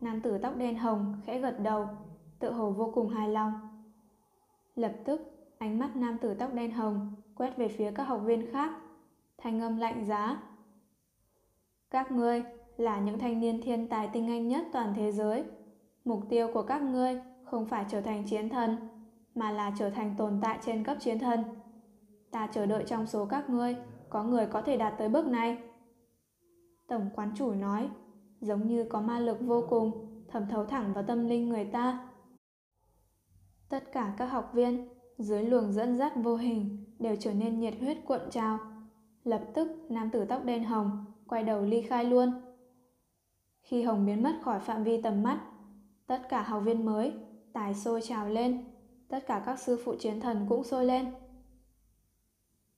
[SPEAKER 1] Nam tử tóc đen hồng khẽ gật đầu, tự hồ vô cùng hài lòng. Lập tức, ánh mắt nam tử tóc đen hồng quét về phía các học viên khác. Thanh âm lạnh giá. Các ngươi là những thanh niên thiên tài tinh anh nhất toàn thế giới. Mục tiêu của các ngươi không phải trở thành chiến thần, mà là trở thành tồn tại trên cấp chiến thần. Ta chờ đợi trong số các ngươi có người có thể đạt tới bước này. Tổng quán chủ nói, giống như có ma lực vô cùng, thẩm thấu thẳng vào tâm linh người ta. Tất cả các học viên dưới luồng dẫn dắt vô hình đều trở nên nhiệt huyết cuộn trào. Lập tức nam tử tóc đen hồng quay đầu ly khai luôn. Khi hồng biến mất khỏi phạm vi tầm mắt, tất cả học viên mới tài sôi trào lên, tất cả các sư phụ chiến thần cũng sôi lên.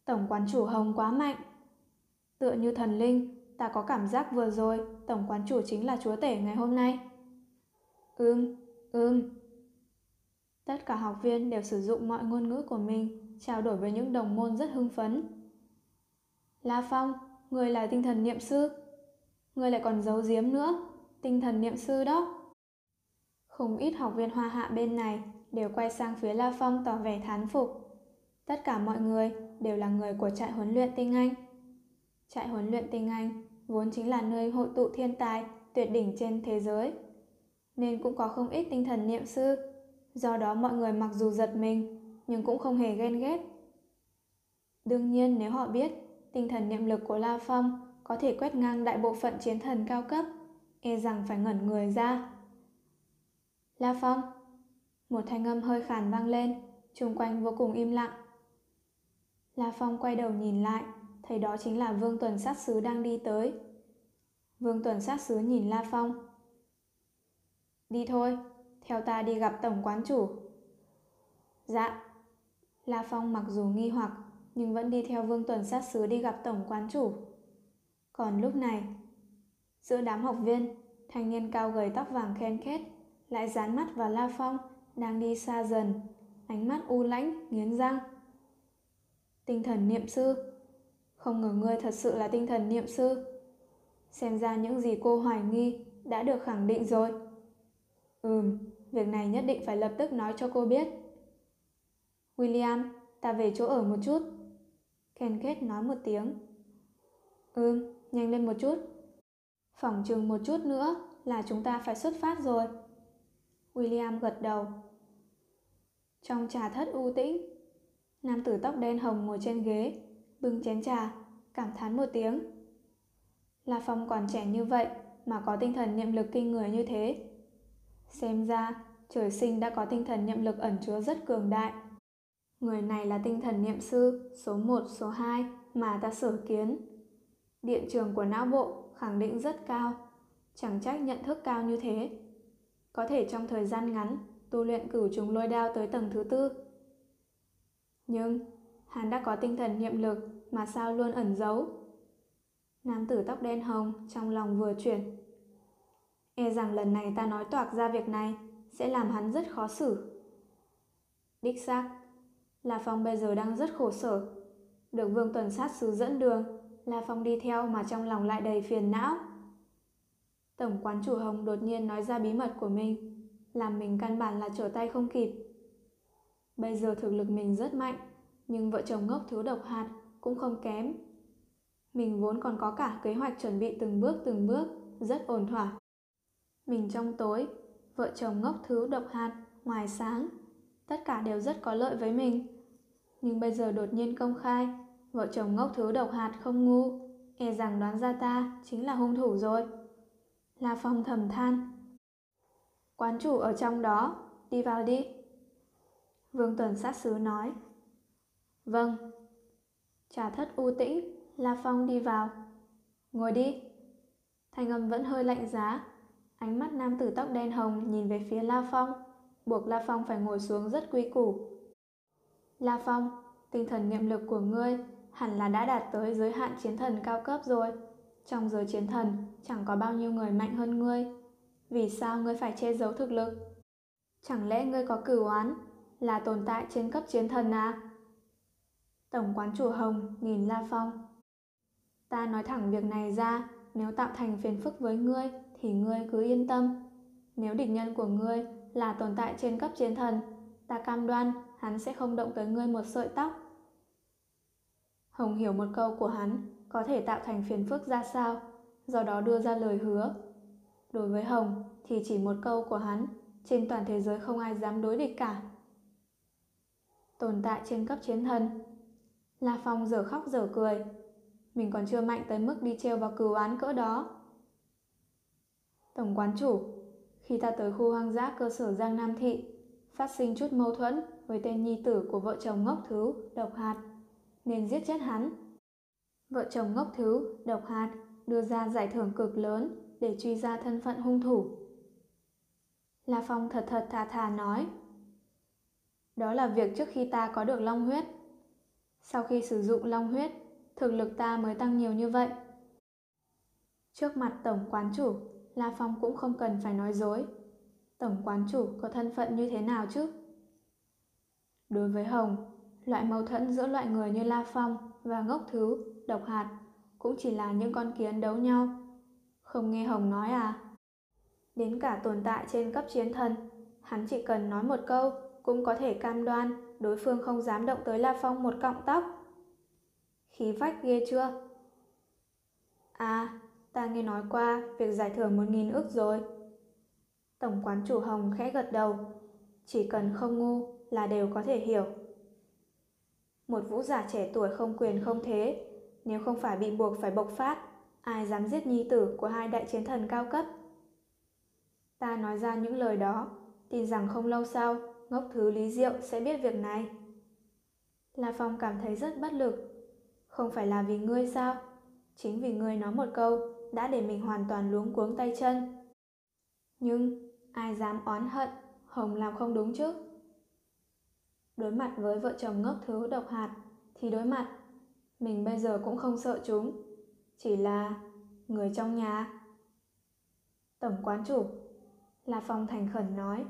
[SPEAKER 1] Tổng quán chủ hồng quá mạnh. Tựa như thần linh, ta có cảm giác vừa rồi tổng quán chủ chính là chúa tể ngày hôm nay. Ưm, ưm. Tất cả học viên đều sử dụng mọi ngôn ngữ của mình trao đổi với những đồng môn rất hưng phấn. La Phong, người là tinh thần niệm sư. Người lại còn giấu giếm nữa, tinh thần niệm sư đó. Không ít học viên hoa hạ bên này đều quay sang phía La Phong tỏ vẻ thán phục. Tất cả mọi người đều là người của trại huấn luyện tinh Anh. Trại huấn luyện tinh Anh vốn chính là nơi hội tụ thiên tài tuyệt đỉnh trên thế giới. Nên cũng có không ít tinh thần niệm sư. Do đó mọi người mặc dù giật mình nhưng cũng không hề ghen ghét. Đương nhiên nếu họ biết tinh thần niệm lực của La Phong có thể quét ngang đại bộ phận chiến thần cao cấp, e rằng phải ngẩn người ra. La Phong Một thanh âm hơi khàn vang lên, xung quanh vô cùng im lặng. La Phong quay đầu nhìn lại, thấy đó chính là Vương Tuần sát sứ đang đi tới. Vương Tuần sát sứ nhìn La Phong. Đi thôi, theo ta đi gặp tổng quán chủ. Dạ. La Phong mặc dù nghi hoặc, nhưng vẫn đi theo Vương Tuần sát sứ đi gặp tổng quán chủ. Còn lúc này, giữa đám học viên, thanh niên cao gầy tóc vàng khen khét lại dán mắt vào La Phong đang đi xa dần, ánh mắt u lãnh, nghiến răng. Tinh thần niệm sư Không ngờ ngươi thật sự là tinh thần niệm sư. Xem ra những gì cô hoài nghi đã được khẳng định rồi. Ừm, việc này nhất định phải lập tức nói cho cô biết. William, ta về chỗ ở một chút. Ken Kết nói một tiếng. Ừm, nhanh lên một chút. Phỏng chừng một chút nữa là chúng ta phải xuất phát rồi. William gật đầu. Trong trà thất u tĩnh, nam tử tóc đen hồng ngồi trên ghế, bưng chén trà, cảm thán một tiếng. La Phong còn trẻ như vậy mà có tinh thần niệm lực kinh người như thế. Xem ra, trời sinh đã có tinh thần niệm lực ẩn chứa rất cường đại. Người này là tinh thần niệm sư số 1, số 2 mà ta sở kiến. Điện trường của não bộ khẳng định rất cao, chẳng trách nhận thức cao như thế có thể trong thời gian ngắn tu luyện cửu trùng lôi đao tới tầng thứ tư. Nhưng hắn đã có tinh thần niệm lực mà sao luôn ẩn giấu. Nam tử tóc đen hồng trong lòng vừa chuyển. E rằng lần này ta nói toạc ra việc này sẽ làm hắn rất khó xử. Đích xác, La Phong bây giờ đang rất khổ sở. Được Vương Tuần sát sứ dẫn đường, La Phong đi theo mà trong lòng lại đầy phiền não. Tổng quán chủ Hồng đột nhiên nói ra bí mật của mình, làm mình căn bản là trở tay không kịp. Bây giờ thực lực mình rất mạnh, nhưng vợ chồng ngốc thiếu độc hạt cũng không kém. Mình vốn còn có cả kế hoạch chuẩn bị từng bước từng bước, rất ổn thỏa. Mình trong tối, vợ chồng ngốc thứ độc hạt, ngoài sáng, tất cả đều rất có lợi với mình. Nhưng bây giờ đột nhiên công khai, vợ chồng ngốc thứ độc hạt không ngu, e rằng đoán ra ta chính là hung thủ rồi. La Phong thầm than. Quán chủ ở trong đó, đi vào đi. Vương Tuần sát sứ nói. Vâng. Trà thất u tĩnh, La Phong đi vào. Ngồi đi. Thanh âm vẫn hơi lạnh giá. Ánh mắt nam tử tóc đen hồng nhìn về phía La Phong, buộc La Phong phải ngồi xuống rất quy củ. La Phong, tinh thần niệm lực của ngươi hẳn là đã đạt tới giới hạn chiến thần cao cấp rồi. Trong giới chiến thần, chẳng có bao nhiêu người mạnh hơn ngươi. Vì sao ngươi phải che giấu thực lực? Chẳng lẽ ngươi có cửu oán, là tồn tại trên cấp chiến thần à? Tổng quán chủ Hồng nhìn La Phong. Ta nói thẳng việc này ra, nếu tạo thành phiền phức với ngươi thì ngươi cứ yên tâm. Nếu địch nhân của ngươi là tồn tại trên cấp chiến thần, ta cam đoan hắn sẽ không động tới ngươi một sợi tóc. Hồng hiểu một câu của hắn có thể tạo thành phiền phức ra sao, do đó đưa ra lời hứa. Đối với Hồng thì chỉ một câu của hắn, trên toàn thế giới không ai dám đối địch cả. Tồn tại trên cấp chiến thần. La Phong giờ khóc giờ cười. Mình còn chưa mạnh tới mức đi treo vào cừu án cỡ đó. Tổng quán chủ, khi ta tới khu hoang dã cơ sở Giang Nam Thị, phát sinh chút mâu thuẫn với tên nhi tử của vợ chồng ngốc thứ, độc hạt, nên giết chết hắn. Vợ chồng ngốc thứ, độc hạt, đưa ra giải thưởng cực lớn để truy ra thân phận hung thủ. La Phong thật thật thà thà nói. Đó là việc trước khi ta có được long huyết. Sau khi sử dụng long huyết, thực lực ta mới tăng nhiều như vậy. Trước mặt tổng quán chủ, La Phong cũng không cần phải nói dối. Tổng quán chủ có thân phận như thế nào chứ? Đối với Hồng, loại mâu thuẫn giữa loại người như La Phong và ngốc thứ, độc hạt cũng chỉ là những con kiến đấu nhau. Không nghe Hồng nói à? Đến cả tồn tại trên cấp chiến thần, hắn chỉ cần nói một câu cũng có thể cam đoan đối phương không dám động tới La Phong một cọng tóc. Khí phách ghê chưa? À, ta nghe nói qua việc giải thưởng một nghìn ước rồi. Tổng quán chủ Hồng khẽ gật đầu, chỉ cần không ngu là đều có thể hiểu. Một vũ giả trẻ tuổi không quyền không thế, nếu không phải bị buộc phải bộc phát, ai dám giết nhi tử của hai đại chiến thần cao cấp. Ta nói ra những lời đó, tin rằng không lâu sau, ngốc thứ Lý Diệu sẽ biết việc này. La Phong cảm thấy rất bất lực. Không phải là vì ngươi sao? Chính vì ngươi nói một câu đã để mình hoàn toàn luống cuống tay chân. Nhưng ai dám oán hận, Hồng làm không đúng chứ? Đối mặt với vợ chồng ngốc thứ độc hạt thì đối mặt. Mình bây giờ cũng không sợ chúng. Chỉ là người trong nhà. Tổng quán chủ, là Phong thành khẩn nói.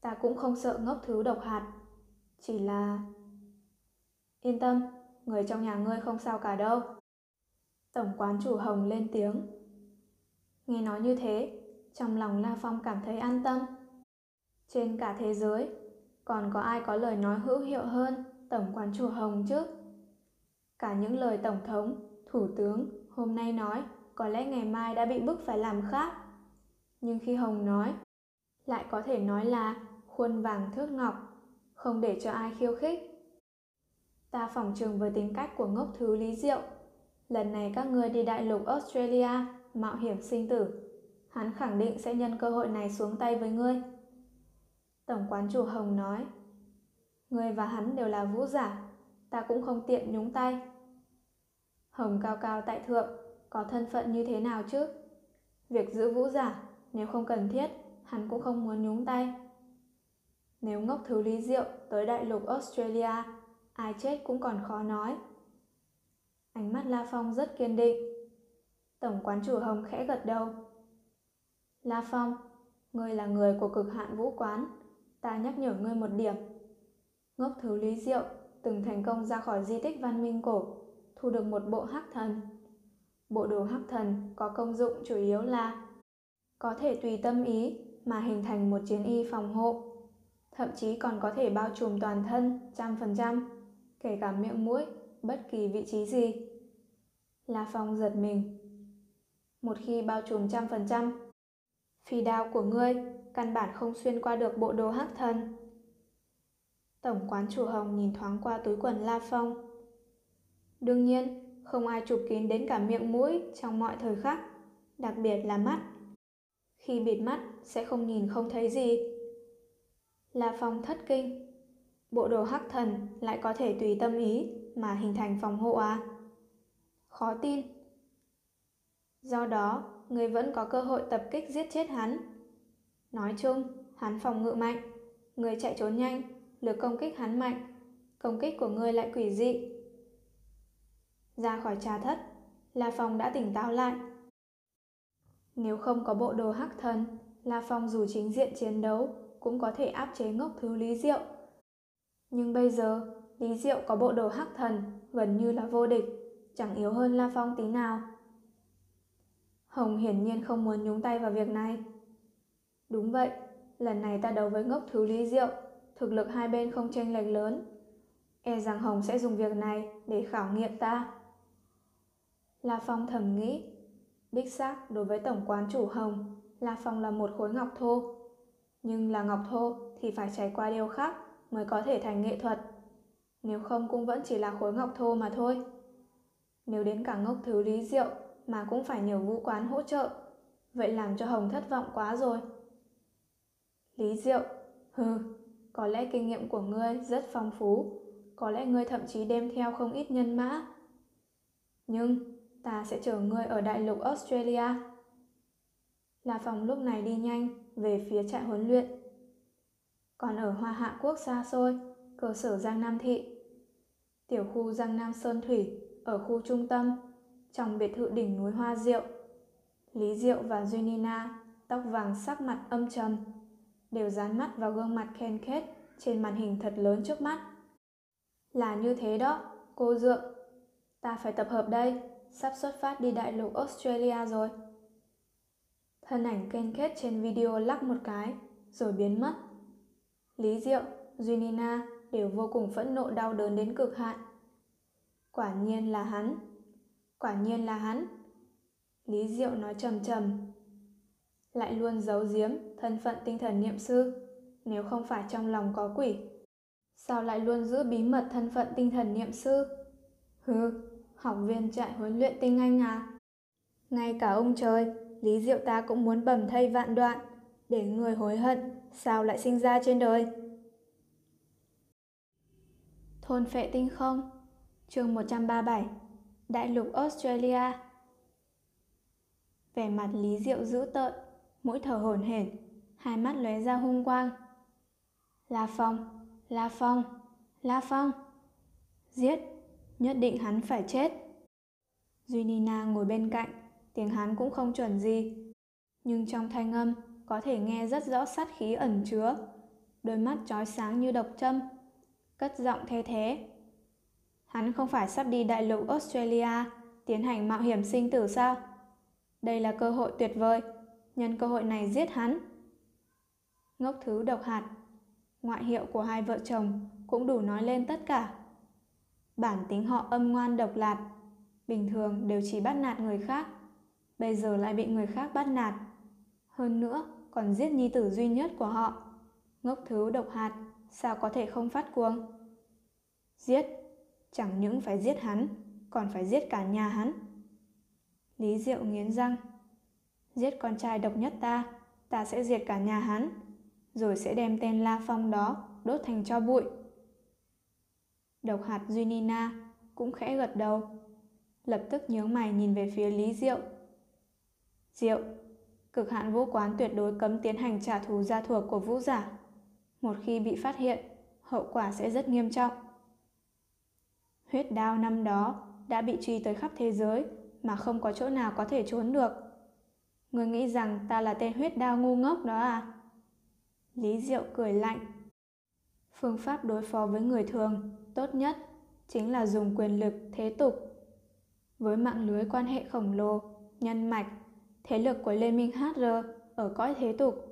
[SPEAKER 1] Ta cũng không sợ ngốc thứ độc hạt. Chỉ là... Yên tâm, người trong nhà ngươi không sao cả đâu. Tổng quán chủ Hồng lên tiếng. Nghe nói như thế, trong lòng La Phong cảm thấy an tâm. Trên cả thế giới, còn có ai có lời nói hữu hiệu hơn Tổng quán chủ Hồng chứ? Cả những lời Tổng thống, Thủ tướng hôm nay nói có lẽ ngày mai đã bị bức phải làm khác. Nhưng khi Hồng nói, lại có thể nói là khuôn vàng thước ngọc, không để cho ai khiêu khích. Ta phỏng trường với tính cách của ngốc thứ Lý Diệu. Lần này các ngươi đi đại lục Australia, mạo hiểm sinh tử. Hắn khẳng định sẽ nhân cơ hội này xuống tay với ngươi. Tổng quán chủ Hồng nói, Ngươi và hắn đều là vũ giả, ta cũng không tiện nhúng tay. Hồng cao cao tại thượng, có thân phận như thế nào chứ? Việc giữ vũ giả, nếu không cần thiết, hắn cũng không muốn nhúng tay. Nếu ngốc thứ lý diệu tới đại lục Australia, ai chết cũng còn khó nói. Ánh mắt La Phong rất kiên định. Tổng quán chủ Hồng khẽ gật đầu. La Phong, ngươi là người của cực hạn vũ quán. Ta nhắc nhở ngươi một điểm. Ngốc thứ lý diệu từng thành công ra khỏi di tích văn minh cổ, thu được một bộ hắc thần. Bộ đồ hắc thần có công dụng chủ yếu là có thể tùy tâm ý mà hình thành một chiến y phòng hộ, thậm chí còn có thể bao trùm toàn thân trăm phần trăm, kể cả miệng mũi, bất kỳ vị trí gì. La Phong giật mình. Một khi bao trùm trăm phần trăm, phi đao của ngươi căn bản không xuyên qua được bộ đồ hắc thần. Tổng quán chủ Hồng nhìn thoáng qua túi quần La Phong. Đương nhiên, không ai chụp kín đến cả miệng mũi trong mọi thời khắc, đặc biệt là mắt. Khi bịt mắt sẽ không nhìn không thấy gì. La Phong thất kinh. Bộ đồ hắc thần lại có thể tùy tâm ý mà hình thành phòng hộ à? Khó tin. Do đó, người vẫn có cơ hội tập kích giết chết hắn. Nói chung, hắn phòng ngự mạnh, người chạy trốn nhanh, lực công kích hắn mạnh, công kích của người lại quỷ dị. Ra khỏi trà thất, La Phong đã tỉnh táo lại. Nếu không có bộ đồ hắc thần, La Phong dù chính diện chiến đấu cũng có thể áp chế ngốc thứ Lý Diệu. Nhưng bây giờ, Lý Diệu có bộ đồ hắc thần, gần như là vô địch, chẳng yếu hơn La Phong tí nào. Hồng hiển nhiên không muốn nhúng tay vào việc này. Đúng vậy, lần này ta đấu với ngốc thứ Lý Diệu, thực lực hai bên không chênh lệch lớn. E rằng Hồng sẽ dùng việc này để khảo nghiệm ta. La Phong thầm nghĩ, đích xác đối với tổng quán chủ Hồng, La Phong là một khối ngọc thô. Nhưng là ngọc thô thì phải trải qua điều khác mới có thể thành nghệ thuật. Nếu không cũng vẫn chỉ là khối ngọc thô mà thôi. Nếu đến cả ngốc thứ lý diệu mà cũng phải nhờ vũ quán hỗ trợ, vậy làm cho Hồng thất vọng quá rồi. Lý diệu, hừ, có lẽ kinh nghiệm của ngươi rất phong phú, có lẽ ngươi thậm chí đem theo không ít nhân mã. Nhưng ta sẽ chờ ngươi ở đại lục Australia. La Phong lúc này đi nhanh về phía trại huấn luyện. Còn ở Hoa Hạ Quốc xa xôi, cơ sở Giang Nam Thị. Tiểu khu Giang Nam Sơn Thủy ở khu trung tâm, trong biệt thự đỉnh núi Hoa Diệu. Lý Diệu và duy nina tóc vàng sắc mặt âm trầm, đều dán mắt vào gương mặt Ken Kết trên màn hình thật lớn trước mắt. Là như thế đó, cô Dượng. Ta phải tập hợp đây, sắp xuất phát đi đại lục Australia rồi. Thân ảnh Ken Kết trên video lắc một cái, rồi biến mất. Lý Diệu, duy nina đều vô cùng phẫn nộ đau đớn đến cực hạn. Quả nhiên là hắn. Quả nhiên là hắn. Lý Diệu nói trầm trầm. Lại luôn giấu giếm thân phận tinh thần niệm sư, nếu không phải trong lòng có quỷ. Sao lại luôn giữ bí mật thân phận tinh thần niệm sư? Hừ, học viên trại huấn luyện tinh anh à? Ngay cả ông trời, Lý Diệu ta cũng muốn bầm thây vạn đoạn, để người hối hận, sao lại sinh ra trên đời? Thôn phệ tinh không chương 137 Đại lục Australia Vẻ mặt Lý Diệu dữ tợn, mũi thở hổn hển, hai mắt lóe ra hung quang. La Phong, La Phong, La Phong. Giết, nhất định hắn phải chết. Duy Nina ngồi bên cạnh, tiếng hắn cũng không chuẩn gì. Nhưng trong thanh âm có thể nghe rất rõ sát khí ẩn chứa, đôi mắt trói sáng như độc châm, cất giọng thay thế. Hắn không phải sắp đi đại lục Australia tiến hành mạo hiểm sinh tử sao? Đây là cơ hội tuyệt vời, nhân cơ hội này giết hắn. Ngốc thứ độc hạt, ngoại hiệu của hai vợ chồng cũng đủ nói lên tất cả. Bản tính họ âm ngoan độc lạt, bình thường đều chỉ bắt nạt người khác, bây giờ lại bị người khác bắt nạt. Hơn nữa, còn giết nhi tử duy nhất của họ. Ngốc thứ độc hạt, sao có thể không phát cuồng? Giết, chẳng những phải giết hắn, còn phải giết cả nhà hắn. Lý Diệu nghiến răng. Giết con trai độc nhất ta, ta sẽ diệt cả nhà hắn, rồi sẽ đem tên La Phong đó đốt thành cho bụi. Độc hạt Junina cũng khẽ gật đầu, lập tức nhướng mày nhìn về phía Lý Diệu. Diệu, cực hạn vũ quán tuyệt đối cấm tiến hành trả thù gia thuộc của vũ giả. Một khi bị phát hiện, hậu quả sẽ rất nghiêm trọng. Huyết đao năm đó đã bị truy tới khắp thế giới mà không có chỗ nào có thể trốn được. Người nghĩ rằng ta là tên huyết đao ngu ngốc đó à? Lý Diệu cười lạnh. Phương pháp đối phó với người thường tốt nhất chính là dùng quyền lực thế tục. Với mạng lưới quan hệ khổng lồ, nhân mạch, thế lực của lê minh HR ở cõi thế tục,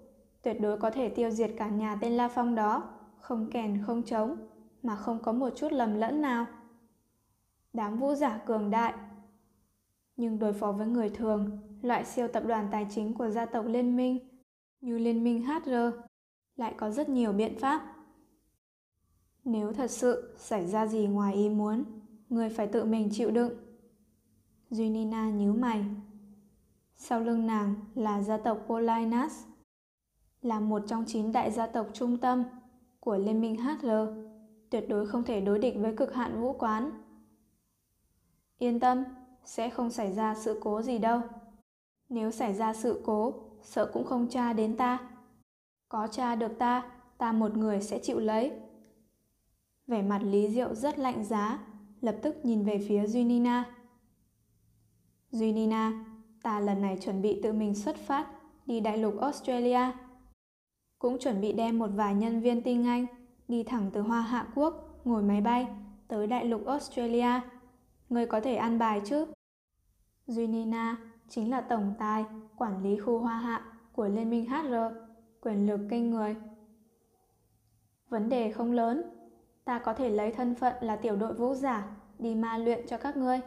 [SPEAKER 1] tuyệt đối có thể tiêu diệt cả nhà tên La Phong đó, không kèn không trống, mà không có một chút lầm lẫn nào đám vũ giả cường đại. Nhưng đối phó với người thường, loại siêu tập đoàn tài chính của gia tộc liên minh như liên minh HR lại có rất nhiều biện pháp. Nếu thật sự xảy ra gì ngoài ý muốn, người phải tự mình chịu đựng. Junina nhíu mày. Sau lưng nàng là gia tộc Polinas, là một trong chín đại gia tộc trung tâm của Liên minh HR, tuyệt đối không thể đối địch với cực hạn vũ quán. Yên tâm, sẽ không xảy ra sự cố gì đâu. Nếu xảy ra sự cố, sợ cũng không tra đến ta. Có tra được ta, ta một người sẽ chịu lấy. Vẻ mặt Lý Diệu rất lạnh giá, lập tức nhìn về phía Duy Nina. Duy Nina, ta lần này chuẩn bị tự mình xuất phát đi đại lục Australia. Cũng chuẩn bị đem một vài nhân viên tinh Anh đi thẳng từ Hoa Hạ Quốc ngồi máy bay tới đại lục Australia. Người có thể ăn bài chứ? Junina chính là tổng tài quản lý khu Hoa Hạ của Liên minh HR, quyền lực kinh người. Vấn đề không lớn, ta có thể lấy thân phận là tiểu đội vũ giả đi ma luyện cho các ngươi.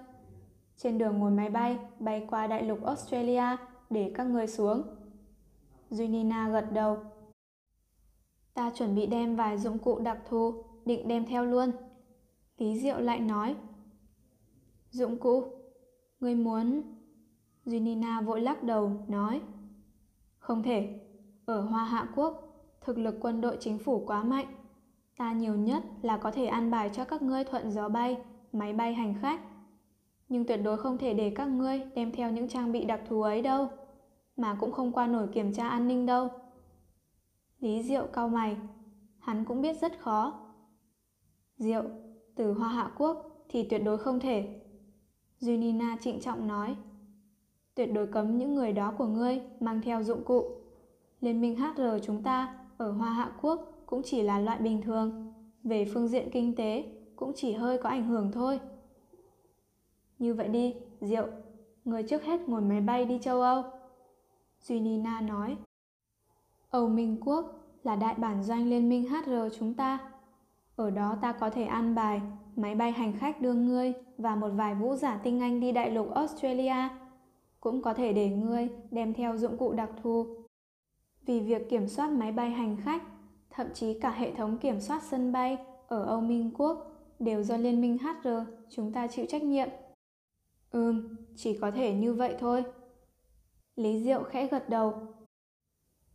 [SPEAKER 1] Trên đường ngồi máy bay bay qua đại lục Australia để các ngươi xuống. Junina gật đầu. Ta chuẩn bị đem vài dụng cụ đặc thù, định đem theo luôn. Lý Diệu lại nói. Dụng cụ? Ngươi muốn... Junina vội lắc đầu, nói. Không thể. Ở Hoa Hạ Quốc, thực lực quân đội chính phủ quá mạnh. Ta nhiều nhất là có thể an bài cho các ngươi thuận gió bay, máy bay hành khách. Nhưng tuyệt đối không thể để các ngươi đem theo những trang bị đặc thù ấy đâu, mà cũng không qua nổi kiểm tra an ninh đâu. Lý Diệu cau mày, hắn cũng biết rất khó. Diệu, từ Hoa Hạ Quốc thì tuyệt đối không thể. Junina trịnh trọng nói, tuyệt đối cấm những người đó của ngươi mang theo dụng cụ. Liên minh HR chúng ta ở Hoa Hạ Quốc cũng chỉ là loại bình thường, về phương diện kinh tế cũng chỉ hơi có ảnh hưởng thôi. Như vậy đi, Diệu, người trước hết ngồi máy bay đi châu Âu. Duy Nina nói. Âu Minh Quốc là đại bản doanh liên minh HR chúng ta. Ở đó ta có thể ăn bài, máy bay hành khách đưa ngươi và một vài vũ giả tinh anh đi đại lục Australia. Cũng có thể để ngươi đem theo dụng cụ đặc thù. Vì việc kiểm soát máy bay hành khách thậm chí cả hệ thống kiểm soát sân bay ở Âu Minh Quốc đều do Liên minh HR chúng ta chịu trách nhiệm. Ừm, chỉ có thể như vậy thôi. Lý Diệu khẽ gật đầu.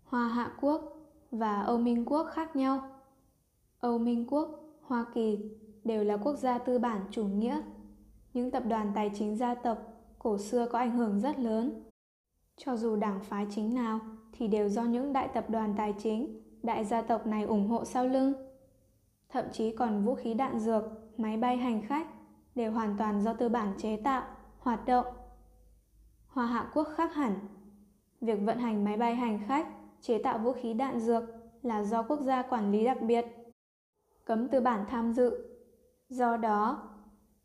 [SPEAKER 1] Hoa Hạ Quốc và Âu Minh Quốc khác nhau. Âu Minh Quốc, Hoa Kỳ đều là quốc gia tư bản chủ nghĩa. Những tập đoàn tài chính gia tộc cổ xưa có ảnh hưởng rất lớn. Cho dù đảng phái chính nào thì đều do những đại tập đoàn tài chính đại gia tộc này ủng hộ sau lưng. Thậm chí còn vũ khí đạn dược, máy bay hành khách đều hoàn toàn do tư bản chế tạo, hoạt động. Hoa Hạ Quốc khác hẳn. Việc vận hành máy bay hành khách, chế tạo vũ khí đạn dược là do quốc gia quản lý đặc biệt. Cấm tư bản tham dự. Do đó,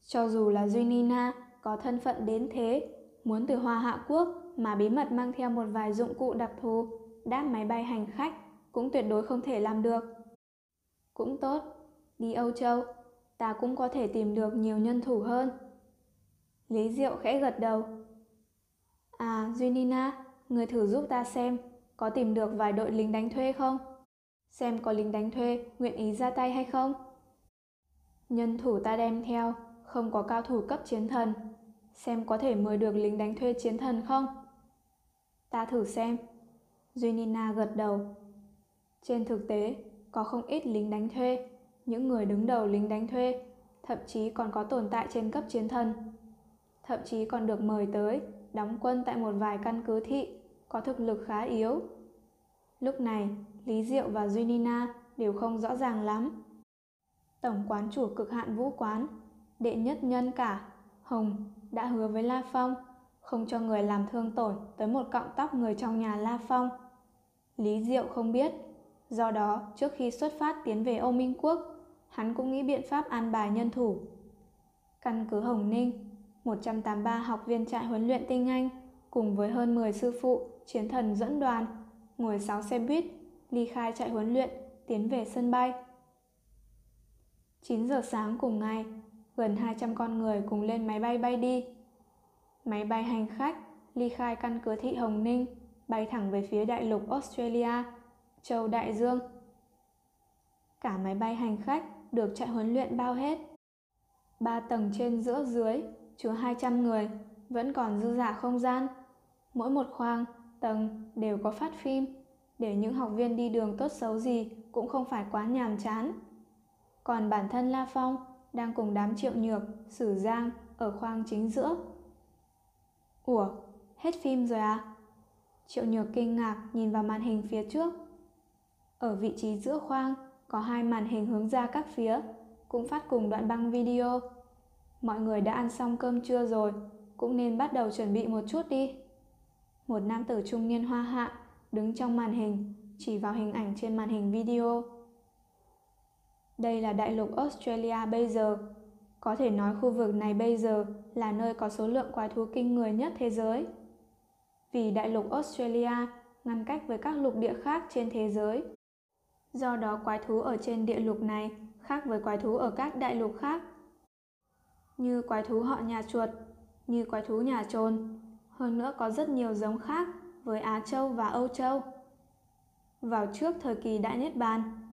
[SPEAKER 1] cho dù là Duy Nina có thân phận đến thế, muốn từ Hoa Hạ Quốc mà bí mật mang theo một vài dụng cụ đặc thù, đáp máy bay hành khách cũng tuyệt đối không thể làm được. Cũng tốt, đi Âu Châu, ta cũng có thể tìm được nhiều nhân thủ hơn. Lý Diệu khẽ gật đầu. À, Junina, người thử giúp ta xem, có tìm được vài đội lính đánh thuê không? Xem có lính đánh thuê nguyện ý ra tay hay không? Nhân thủ ta đem theo, không có cao thủ cấp chiến thần. Xem có thể mời được lính đánh thuê chiến thần không? Ta thử xem. Junina gật đầu. Trên thực tế, có không ít lính đánh thuê, những người đứng đầu lính đánh thuê, thậm chí còn có tồn tại trên cấp chiến thần. Thậm chí còn được mời tới, đóng quân tại một vài căn cứ thị, có thực lực khá yếu. Lúc này, Lý Diệu và Duy Nina đều không rõ ràng lắm. Tổng quán chủ cực hạn vũ quán, đệ nhất nhân cả, Hồng, đã hứa với La Phong, không cho người làm thương tổn tới một cọng tóc người trong nhà La Phong. Lý Diệu không biết Do đó, trước khi xuất phát tiến về Âu Minh Quốc, hắn cũng nghĩ biện pháp an bài nhân thủ. Căn cứ Hồng Ninh, 183 học viên trại huấn luyện tinh Anh cùng với hơn 10 sư phụ, chiến thần dẫn đoàn, ngồi 6 xe buýt, ly khai trại huấn luyện, tiến về sân bay. 9 giờ sáng cùng ngày, gần 200 con người cùng lên máy bay bay đi. Máy bay hành khách ly khai căn cứ thị Hồng Ninh, bay thẳng về phía đại lục Australia Châu Đại Dương. Cả máy bay hành khách được chạy huấn luyện bao hết. Ba tầng trên giữa dưới, chứa 200 người, vẫn còn dư giả không gian. Mỗi một khoang, tầng đều có phát phim. để những học viên đi đường tốt xấu gì cũng không phải quá nhàm chán. Còn bản thân La Phong đang cùng đám triệu nhược, sử giang ở khoang chính giữa. Ủa, hết phim rồi à? Triệu nhược kinh ngạc nhìn vào màn hình phía trước. Ở vị trí giữa khoang có hai màn hình hướng ra các phía, cũng phát cùng đoạn băng video. Mọi người đã ăn xong cơm trưa rồi, cũng nên bắt đầu chuẩn bị một chút đi. Một nam tử trung niên hoa hạ đứng trong màn hình, chỉ vào hình ảnh trên màn hình video. Đây là đại lục Australia bây giờ. Có thể nói khu vực này bây giờ là nơi có số lượng quái thú kinh người nhất thế giới. Vì đại lục Australia ngăn cách với các lục địa khác trên thế giới. Do đó quái thú ở trên địa lục này khác với quái thú ở các đại lục khác. Như quái thú họ nhà chuột, như quái thú nhà trồn. Hơn nữa có rất nhiều giống khác với Á Châu và Âu Châu. Vào trước thời kỳ Đại Niết Bàn,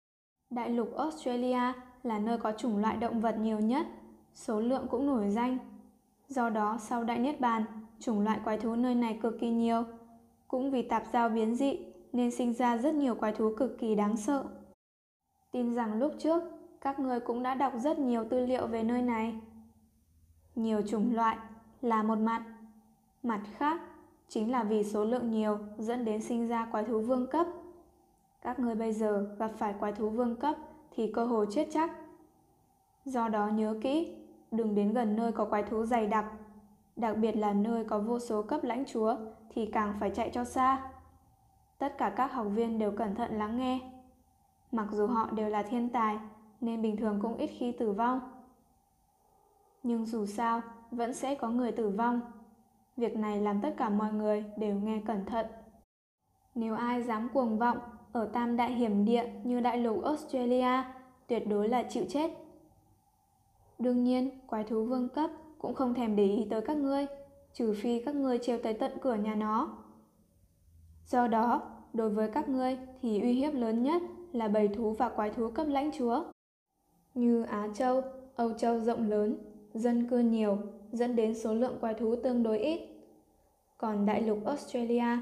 [SPEAKER 1] Đại lục Australia là nơi có chủng loại động vật nhiều nhất, số lượng cũng nổi danh. Do đó, sau Đại Niết Bàn, chủng loại quái thú nơi này cực kỳ nhiều. Cũng vì tạp giao biến dị nên sinh ra rất nhiều quái thú cực kỳ đáng sợ. Tin rằng lúc trước, các người cũng đã đọc rất nhiều tư liệu về nơi này. Nhiều chủng loại là một mặt. Mặt khác, chính là vì số lượng nhiều dẫn đến sinh ra quái thú vương cấp các ngươi bây giờ gặp phải quái thú vương cấp thì cơ hồ chết chắc. Do đó nhớ kỹ, đừng đến gần nơi có quái thú dày đặc. Đặc biệt là nơi có vô số cấp lãnh chúa thì càng phải chạy cho xa. Tất cả các học viên đều cẩn thận lắng nghe. Mặc dù họ đều là thiên tài nên bình thường cũng ít khi tử vong. Nhưng dù sao, vẫn sẽ có người tử vong. Việc này làm tất cả mọi người đều nghe cẩn thận. Nếu ai dám cuồng vọng ở tam đại hiểm địa như đại lục Australia tuyệt đối là chịu chết. Đương nhiên, quái thú vương cấp cũng không thèm để ý tới các ngươi, trừ phi các ngươi treo tới tận cửa nhà nó. Do đó, đối với các ngươi thì uy hiếp lớn nhất là bầy thú và quái thú cấp lãnh chúa. Như Á Châu, Âu Châu rộng lớn, dân cư nhiều, dẫn đến số lượng quái thú tương đối ít. Còn đại lục Australia,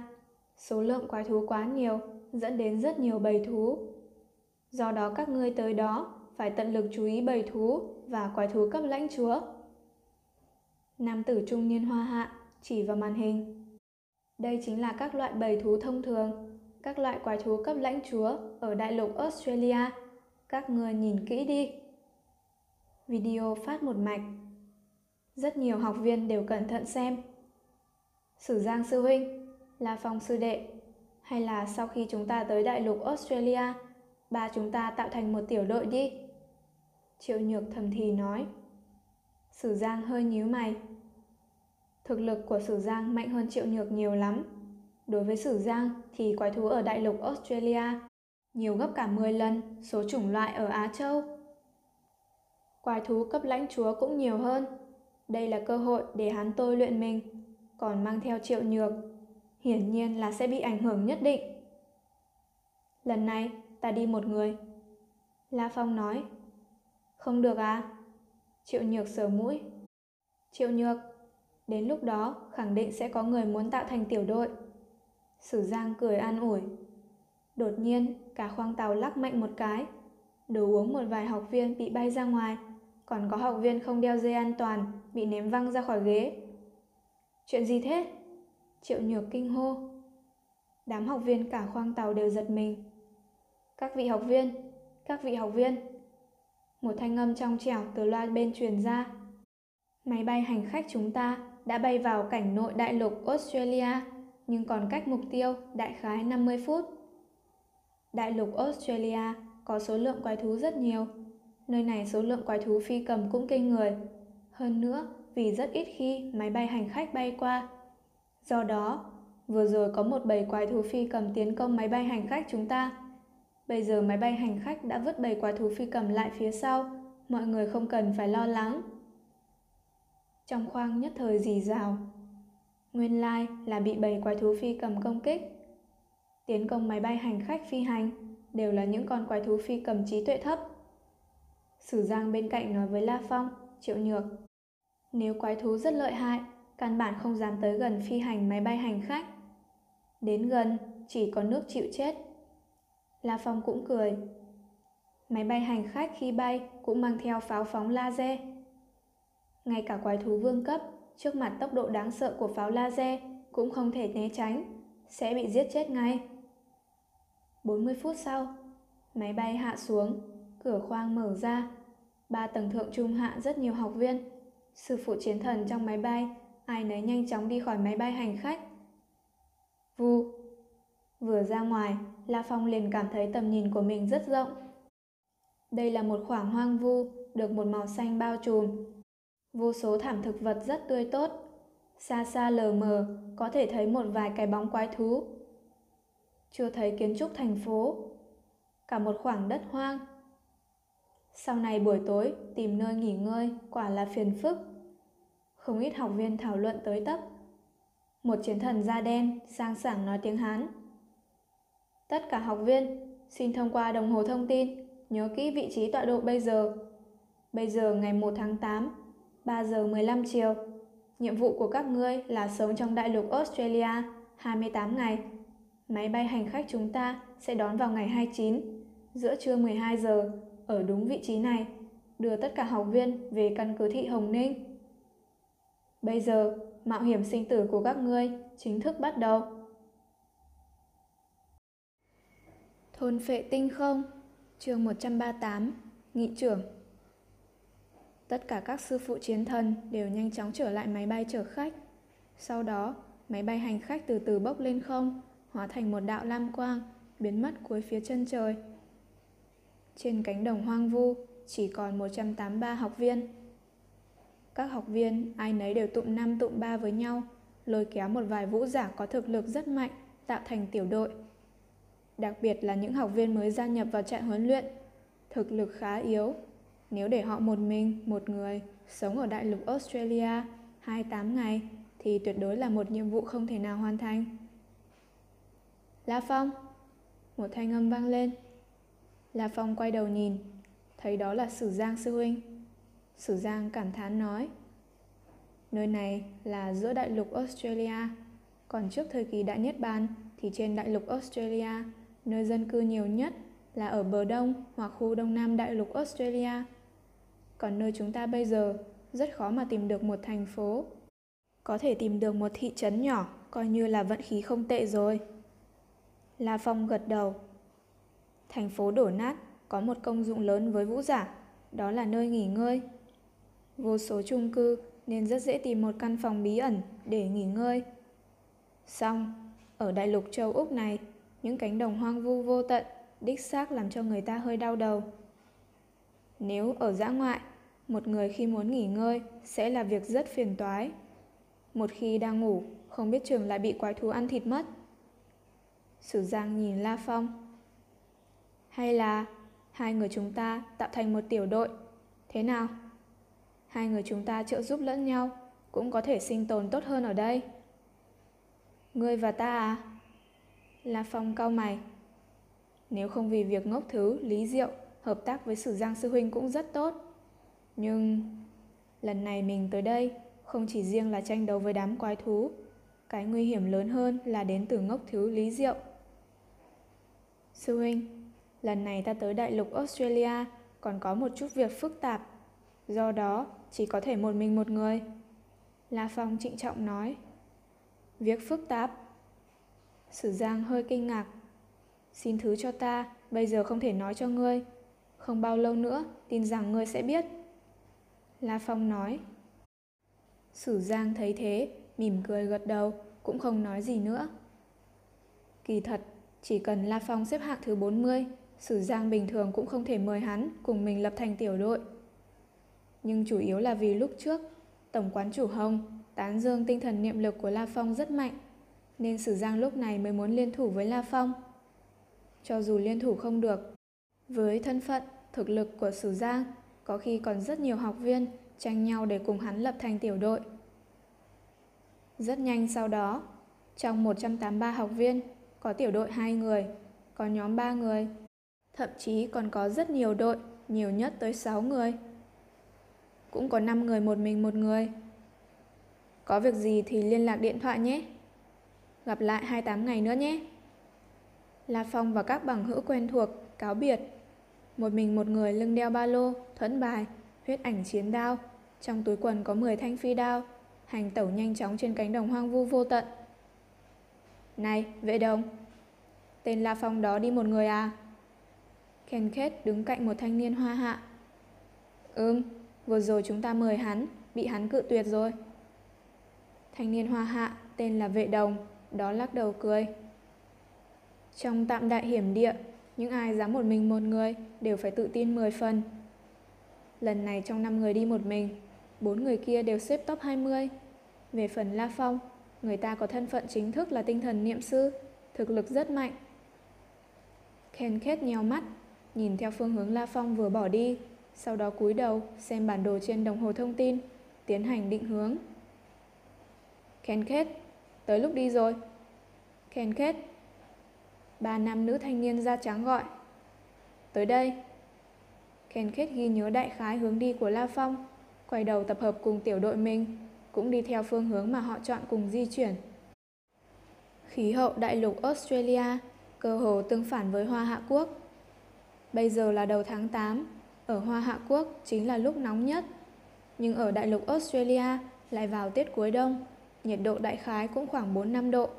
[SPEAKER 1] số lượng quái thú quá nhiều dẫn đến rất nhiều bầy thú. Do đó các ngươi tới đó phải tận lực chú ý bầy thú và quái thú cấp lãnh chúa. Nam tử trung niên hoa hạ chỉ vào màn hình. Đây chính là các loại bầy thú thông thường, các loại quái thú cấp lãnh chúa ở đại lục Australia. Các người nhìn kỹ đi. Video phát một mạch. Rất nhiều học viên đều cẩn thận xem. Sử Giang sư huynh, là phòng sư đệ hay là sau khi chúng ta tới đại lục Australia, ba chúng ta tạo thành một tiểu đội đi. Triệu Nhược thầm thì nói. Sử Giang hơi nhíu mày. Thực lực của Sử Giang mạnh hơn Triệu Nhược nhiều lắm. Đối với Sử Giang thì quái thú ở đại lục Australia nhiều gấp cả 10 lần số chủng loại ở Á Châu. Quái thú cấp lãnh chúa cũng nhiều hơn. Đây là cơ hội để hắn tôi luyện mình, còn mang theo Triệu Nhược hiển nhiên là sẽ bị ảnh hưởng nhất định. Lần này, ta đi một người. La Phong nói. Không được à? Triệu Nhược sờ mũi. Triệu Nhược, đến lúc đó khẳng định sẽ có người muốn tạo thành tiểu đội. Sử Giang cười an ủi. Đột nhiên, cả khoang tàu lắc mạnh một cái. Đồ uống một vài học viên bị bay ra ngoài, còn có học viên không đeo dây an toàn bị ném văng ra khỏi ghế. Chuyện gì thế? Triệu Nhược kinh hô. Đám học viên cả khoang tàu đều giật mình. Các vị học viên, các vị học viên. Một thanh âm trong trẻo từ loa bên truyền ra. Máy bay hành khách chúng ta đã bay vào cảnh nội đại lục Australia, nhưng còn cách mục tiêu đại khái 50 phút. Đại lục Australia có số lượng quái thú rất nhiều. Nơi này số lượng quái thú phi cầm cũng kinh người. Hơn nữa, vì rất ít khi máy bay hành khách bay qua, Do đó, vừa rồi có một bầy quái thú phi cầm tiến công máy bay hành khách chúng ta. Bây giờ máy bay hành khách đã vứt bầy quái thú phi cầm lại phía sau, mọi người không cần phải lo lắng. Trong khoang nhất thời dì rào. Nguyên lai là bị bầy quái thú phi cầm công kích. Tiến công máy bay hành khách phi hành đều là những con quái thú phi cầm trí tuệ thấp. Sử Giang bên cạnh nói với La Phong, Triệu Nhược. Nếu quái thú rất lợi hại căn bản không dám tới gần phi hành máy bay hành khách. Đến gần, chỉ có nước chịu chết, La Phong cũng cười. Máy bay hành khách khi bay cũng mang theo pháo phóng laser. Ngay cả quái thú vương cấp, trước mặt tốc độ đáng sợ của pháo laser cũng không thể né tránh, sẽ bị giết chết ngay. 40 phút sau, máy bay hạ xuống, cửa khoang mở ra. Ba tầng thượng trung hạ rất nhiều học viên. Sư phụ chiến thần trong máy bay, ai nấy nhanh chóng đi khỏi máy bay hành khách. Vu. Vừa ra ngoài, La Phong liền cảm thấy tầm nhìn của mình rất rộng. Đây là một khoảng hoang vu, được một màu xanh bao trùm. Vô số thảm thực vật rất tươi tốt. Xa xa lờ mờ, có thể thấy một vài cái bóng quái thú. Chưa thấy kiến trúc thành phố. Cả một khoảng đất hoang. Sau này buổi tối, tìm nơi nghỉ ngơi quả là phiền phức. Không ít học viên thảo luận tới tấp. Một chiến thần da đen, sang sảng nói tiếng Hán. Tất cả học viên, xin thông qua đồng hồ thông tin, nhớ kỹ vị trí tọa độ bây giờ. Bây giờ ngày 1 tháng 8, 3 giờ 15 chiều. Nhiệm vụ của các ngươi là sống trong đại lục Australia 28 ngày. Máy bay hành khách chúng ta sẽ đón vào ngày 29, giữa trưa 12 giờ, ở đúng vị trí này, đưa tất cả học viên về căn cứ thị Hồng Ninh. Bây giờ, mạo hiểm sinh tử của các ngươi chính thức bắt đầu. Thôn phệ tinh không, chương 138, nghị trưởng. Tất cả các sư phụ chiến thần đều nhanh chóng trở lại máy bay chở khách. Sau đó, máy bay hành khách từ từ bốc lên không, hóa thành một đạo lam quang, biến mất cuối phía chân trời. Trên cánh đồng hoang vu, chỉ còn 183 học viên. Các học viên ai nấy đều tụm năm tụm ba với nhau, lôi kéo một vài vũ giả có thực lực rất mạnh, tạo thành tiểu đội. Đặc biệt là những học viên mới gia nhập vào trại huấn luyện, thực lực khá yếu. Nếu để họ một mình, một người, sống ở đại lục Australia 28 ngày, thì tuyệt đối là một nhiệm vụ không thể nào hoàn thành. La Phong! Một thanh âm vang lên. La Phong quay đầu nhìn, thấy đó là Sử Giang Sư Huynh. Sử Giang cảm thán nói. Nơi này là giữa đại lục Australia, còn trước thời kỳ Đại Niết Bàn thì trên đại lục Australia, nơi dân cư nhiều nhất là ở bờ đông hoặc khu đông nam đại lục Australia. Còn nơi chúng ta bây giờ rất khó mà tìm được một thành phố. Có thể tìm được một thị trấn nhỏ coi như là vận khí không tệ rồi. La Phong gật đầu. Thành phố đổ nát có một công dụng lớn với vũ giả, đó là nơi nghỉ ngơi. Vô số chung cư nên rất dễ tìm một căn phòng bí ẩn để nghỉ ngơi. Xong, ở đại lục châu Úc này, những cánh đồng hoang vu vô tận đích xác làm cho người ta hơi đau đầu. Nếu ở dã ngoại, một người khi muốn nghỉ ngơi sẽ là việc rất phiền toái. Một khi đang ngủ, không biết trường lại bị quái thú ăn thịt mất. Sử Giang nhìn La Phong. Hay là hai người chúng ta tạo thành một tiểu đội, thế nào? Hai người chúng ta trợ giúp lẫn nhau, cũng có thể sinh tồn tốt hơn ở đây. Ngươi và ta à? La Phong cau mày. Nếu không vì việc ngốc thứ, lý diệu, hợp tác với Sử Giang Sư Huynh cũng rất tốt. Nhưng lần này mình tới đây không chỉ riêng là tranh đấu với đám quái thú, cái nguy hiểm lớn hơn là đến từ ngốc thứ lý diệu. Sư huynh, lần này ta tới đại lục Australia còn có một chút việc phức tạp. Do đó, chỉ có thể một mình một người. La Phong trịnh trọng nói. Việc phức tạp. Sử Giang hơi kinh ngạc. Xin thứ cho ta, bây giờ không thể nói cho ngươi. Không bao lâu nữa, tin rằng ngươi sẽ biết. La Phong nói. Sử Giang thấy thế, mỉm cười gật đầu, cũng không nói gì nữa. Kỳ thật, chỉ cần La Phong xếp hạng thứ 40, Sử Giang bình thường cũng không thể mời hắn cùng mình lập thành tiểu đội. Nhưng chủ yếu là vì lúc trước, Tổng quán chủ Hồng tán dương tinh thần niệm lực của La Phong rất mạnh, nên Sử Giang lúc này mới muốn liên thủ với La Phong. Cho dù liên thủ không được, với thân phận, thực lực của Sử Giang, có khi còn rất nhiều học viên tranh nhau để cùng hắn lập thành tiểu đội. Rất nhanh sau đó, trong 183 học viên, có tiểu đội 2 người, có nhóm 3 người, thậm chí còn có rất nhiều đội, nhiều nhất tới 6 người. Cũng có 5 người một mình một người. Có việc gì thì liên lạc điện thoại nhé. Gặp lại 28 ngày nữa nhé. La Phong và các bằng hữu quen thuộc, cáo biệt. Một mình một người lưng đeo ba lô, thuẫn bài, huyết ảnh chiến đao. Trong túi quần có 10 thanh phi đao, hành tẩu nhanh chóng trên cánh đồng hoang vu vô tận. Này, vệ đồng! Tên La Phong đó đi một người à? Khen Kết đứng cạnh một thanh niên hoa hạ. Ừm, vừa rồi chúng ta mời hắn, bị hắn cự tuyệt rồi. Thanh niên hoa hạ tên là vệ đồng, đó lắc đầu cười. Trong tạm đại hiểm địa, những ai dám một mình một người đều phải tự tin 10 phần. Lần này trong 5 người đi một mình, bốn người kia đều xếp top 20. Về phần La Phong, người ta có thân phận chính thức là tinh thần niệm sư, thực lực rất mạnh. Ken Kết nheo mắt, nhìn theo phương hướng La Phong vừa bỏ đi, sau đó cúi đầu xem bản đồ trên đồng hồ thông tin, tiến hành định hướng. Ken Kết, tới lúc đi rồi. Ken Kết. Ba nam nữ thanh niên da trắng gọi. Tới đây. Ken Kết ghi nhớ đại khái hướng đi của La Phong, quay đầu tập hợp cùng tiểu đội mình, cũng đi theo phương hướng mà họ chọn cùng di chuyển. Khí hậu đại lục Australia cơ hồ tương phản với Hoa Hạ Quốc. Bây giờ là đầu tháng 8, ở Hoa Hạ Quốc chính là lúc nóng nhất. Nhưng ở đại lục Australia lại vào tiết cuối đông, nhiệt độ đại khái cũng khoảng 4-5 độ.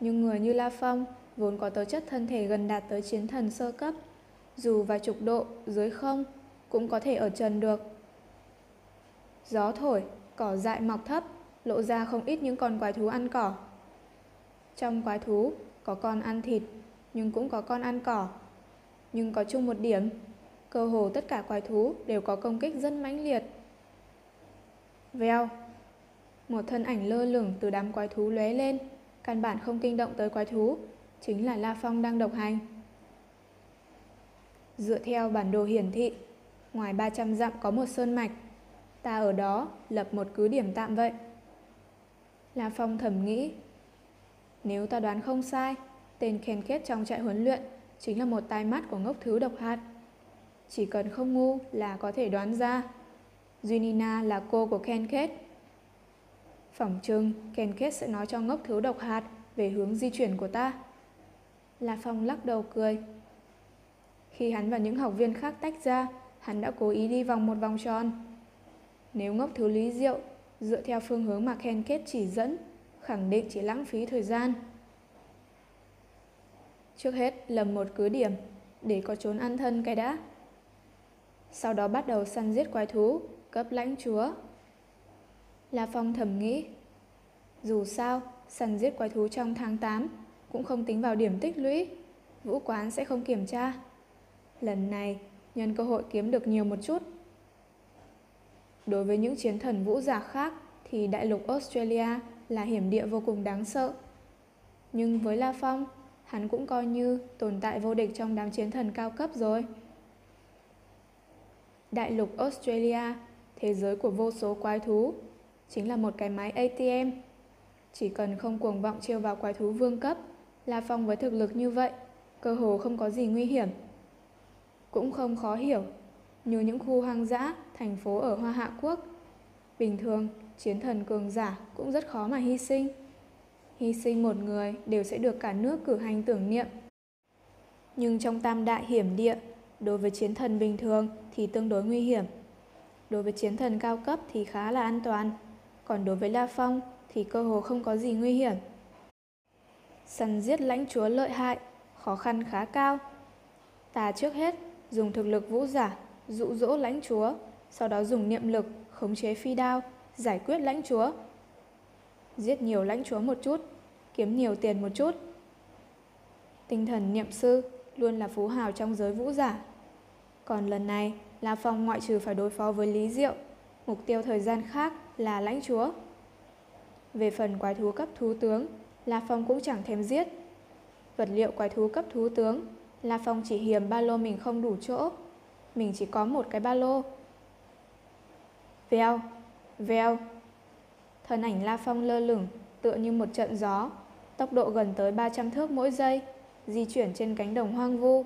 [SPEAKER 1] Nhưng người như La Phong vốn có tố chất thân thể gần đạt tới chiến thần sơ cấp, dù vài chục độ dưới không cũng có thể ở trần được. Gió thổi, cỏ dại mọc thấp, lộ ra không ít những con quái thú ăn cỏ. Trong quái thú có con ăn thịt, nhưng cũng có con ăn cỏ. Nhưng có chung một điểm, cơ hồ tất cả quái thú đều có công kích rất mãnh liệt. Vèo, một thân ảnh lơ lửng từ đám quái thú lóe lên, căn bản không kinh động tới quái thú, chính là La Phong đang độc hành. Dựa theo bản đồ hiển thị, ngoài 300 dặm có một sơn mạch, ta ở đó lập một cứ điểm tạm vậy. La Phong thầm nghĩ, nếu ta đoán không sai, tên khen kết trong trại huấn luyện chính là một tai mắt của ngốc thứ độc hạt. Chỉ cần không ngu là có thể đoán ra. Junina là cô của Ken Kết. Phỏng chừng Ken Kết sẽ nói cho ngốc thứ độc hạt về hướng di chuyển của ta. La Phong lắc đầu cười. Khi hắn và những học viên khác tách ra, hắn đã cố ý đi vòng một vòng tròn. Nếu ngốc thứ lý diệu, dựa theo phương hướng mà Ken Kết chỉ dẫn, khẳng định chỉ lãng phí thời gian. Trước hết lầm một cứ điểm, để có trốn ăn thân cái đã. Sau đó bắt đầu săn giết quái thú, cấp lãnh chúa. La Phong thầm nghĩ, dù sao, săn giết quái thú trong tháng 8 cũng không tính vào điểm tích lũy, vũ quán sẽ không kiểm tra. Lần này, nhân cơ hội kiếm được nhiều một chút. Đối với những chiến thần vũ giả khác thì đại lục Australia là hiểm địa vô cùng đáng sợ. Nhưng với La Phong, hắn cũng coi như tồn tại vô địch trong đám chiến thần cao cấp rồi. Đại lục Australia, thế giới của vô số quái thú, chính là một cái máy ATM. Chỉ cần không cuồng vọng chiêu vào quái thú vương cấp, là Phong với thực lực như vậy, cơ hồ không có gì nguy hiểm. Cũng không khó hiểu, như những khu hoang dã, thành phố ở Hoa Hạ Quốc. Bình thường, chiến thần cường giả cũng rất khó mà hy sinh. Hy sinh một người đều sẽ được cả nước cử hành tưởng niệm. Nhưng trong tam đại hiểm địa, đối với chiến thần bình thường thì tương đối nguy hiểm. Đối với chiến thần cao cấp thì khá là an toàn, còn đối với La Phong thì cơ hồ không có gì nguy hiểm. Săn giết lãnh chúa lợi hại, khó khăn khá cao. Ta trước hết dùng thực lực vũ giả dụ dỗ lãnh chúa, sau đó dùng niệm lực khống chế phi đao, giải quyết lãnh chúa. Giết nhiều lãnh chúa một chút, kiếm nhiều tiền một chút. Tinh thần niệm sư luôn là phú hào trong giới vũ giả. Còn lần này, La Phong ngoại trừ phải đối phó với Lý Diệu, mục tiêu thời gian khác là lãnh chúa. Về phần quái thú cấp thú tướng, La Phong cũng chẳng thèm giết. Vật liệu quái thú cấp thú tướng, La Phong chỉ hiềm ba lô mình không đủ chỗ. Mình chỉ có một cái ba lô. Vèo, vèo. Thân ảnh La Phong lơ lửng, tựa như một trận gió, tốc độ gần tới 300 thước mỗi giây, di chuyển trên cánh đồng hoang vu.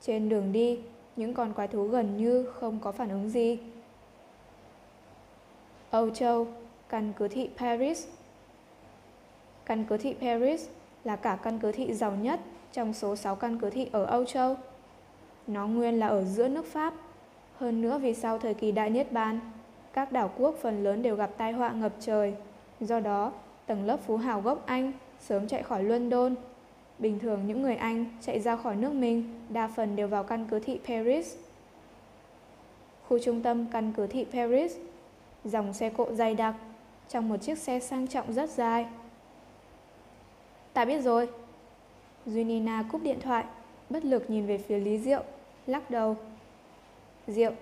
[SPEAKER 1] Trên đường đi, những con quái thú gần như không có phản ứng gì. Âu Châu, căn cứ thị Paris. Căn cứ thị Paris là cả căn cứ thị giàu nhất trong số 6 căn cứ thị ở Âu Châu. Nó nguyên là ở giữa nước Pháp. Hơn nữa vì sau thời kỳ Đại Niết Bàn, các đảo quốc phần lớn đều gặp tai họa ngập trời. Do đó, tầng lớp phú hào gốc Anh sớm chạy khỏi London. Bình thường những người Anh chạy ra khỏi nước mình đa phần đều vào căn cứ thị Paris. Khu trung tâm căn cứ thị Paris, dòng xe cộ dày đặc trong một chiếc xe sang trọng rất dài. Ta biết rồi. Junina cúp điện thoại, bất lực nhìn về phía Lý Diệu, lắc đầu. Diệu,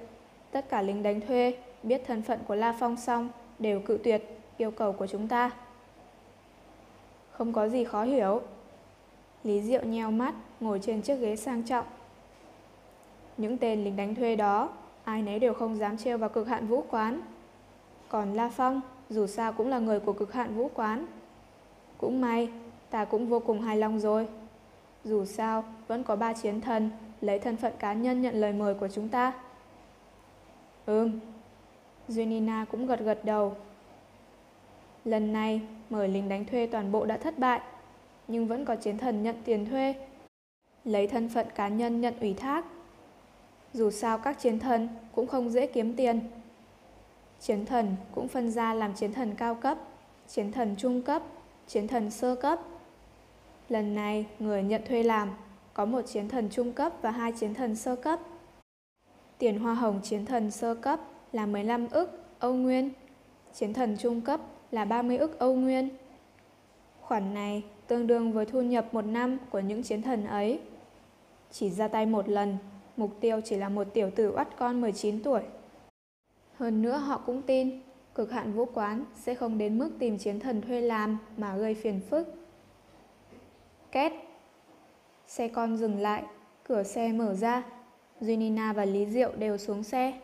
[SPEAKER 1] tất cả lính đánh thuê biết thân phận của La Phong xong đều cự tuyệt yêu cầu của chúng ta. Không có gì khó hiểu. Lý Diệu nheo mắt, ngồi trên chiếc ghế sang trọng. Những tên lính đánh thuê đó, ai nấy đều không dám trêu vào cực hạn vũ quán. Còn La Phong, dù sao cũng là người của cực hạn vũ quán. Cũng may, ta cũng vô cùng hài lòng rồi. Dù sao, vẫn có ba chiến thần lấy thân phận cá nhân nhận lời mời của chúng ta. Ừm. Junina cũng gật gật đầu. Lần này, mời lính đánh thuê toàn bộ đã thất bại, nhưng vẫn có chiến thần nhận tiền thuê. Lấy thân phận cá nhân nhận ủy thác. Dù sao các chiến thần cũng không dễ kiếm tiền. Chiến thần cũng phân ra làm chiến thần cao cấp, chiến thần trung cấp, chiến thần sơ cấp. Lần này, người nhận thuê làm có một chiến thần trung cấp và hai chiến thần sơ cấp. Tiền hoa hồng chiến thần sơ cấp là 15 ức Âu Nguyên, chiến thần trung cấp là 30 ức Âu Nguyên. Khoản này tương đương với thu nhập một năm của những chiến thần ấy. Chỉ ra tay một lần, mục tiêu chỉ là một tiểu tử oắt con 19 tuổi. Hơn nữa họ cũng tin cực hạn vũ quán sẽ không đến mức tìm chiến thần thuê làm mà gây phiền phức. Két Xe con dừng lại, cửa xe mở ra. Junina và Lý Diệu đều xuống xe.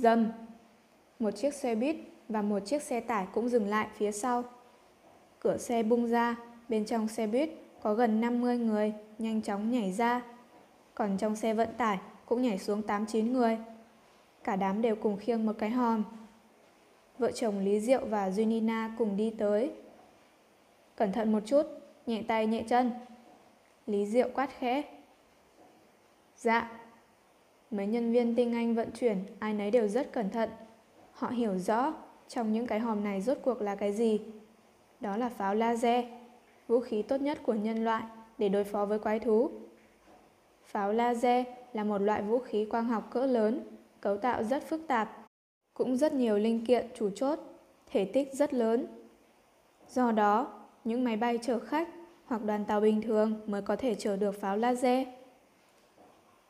[SPEAKER 1] Dầm! Một chiếc xe buýt và một chiếc xe tải cũng dừng lại phía sau. Cửa xe bung ra, bên trong xe buýt có gần 50 người nhanh chóng nhảy ra. Còn trong xe vận tải cũng nhảy xuống 8-9 người. Cả đám đều cùng khiêng một cái hòm. Vợ chồng Lý Diệu và Junina cùng đi tới. Cẩn thận một chút, nhẹ tay nhẹ chân. Lý Diệu quát khẽ. Dạ. Mấy nhân viên tinh anh vận chuyển ai nấy đều rất cẩn thận. Họ hiểu rõ trong những cái hòm này rốt cuộc là cái gì. Đó là pháo laser, vũ khí tốt nhất của nhân loại để đối phó với quái thú. Pháo laser là một loại vũ khí quang học cỡ lớn, cấu tạo rất phức tạp, cũng rất nhiều linh kiện chủ chốt, thể tích rất lớn. Do đó, những máy bay chở khách hoặc đoàn tàu bình thường mới có thể chở được pháo laser.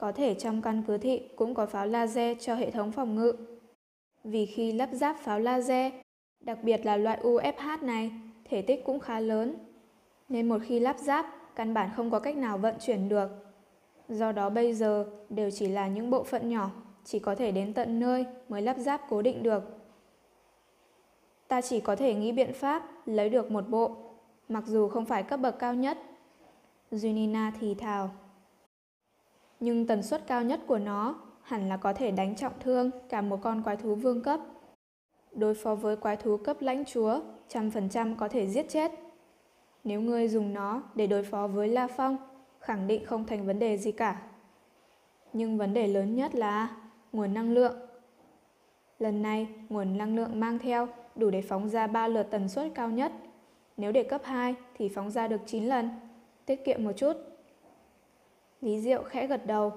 [SPEAKER 1] Có thể trong căn cứ thị cũng có pháo laser cho hệ thống phòng ngự. Vì khi lắp ráp pháo laser, đặc biệt là loại UFH này, thể tích cũng khá lớn. Nên một khi lắp ráp, căn bản không có cách nào vận chuyển được. Do đó bây giờ đều chỉ là những bộ phận nhỏ, chỉ có thể đến tận nơi mới lắp ráp cố định được. Ta chỉ có thể nghĩ biện pháp lấy được một bộ mặc dù không phải cấp bậc cao nhất. Junina thì thào. Nhưng tần suất cao nhất của nó hẳn là có thể đánh trọng thương cả một con quái thú vương cấp. Đối phó với quái thú cấp lãnh chúa, trăm phần trăm có thể giết chết. Nếu ngươi dùng nó để đối phó với La Phong, khẳng định không thành vấn đề gì cả. Nhưng vấn đề lớn nhất là nguồn năng lượng. Lần này, nguồn năng lượng mang theo đủ để phóng ra ba lượt tần suất cao nhất – nếu để cấp 2 thì phóng ra được 9 lần, tiết kiệm một chút. Lý Diệu khẽ gật đầu.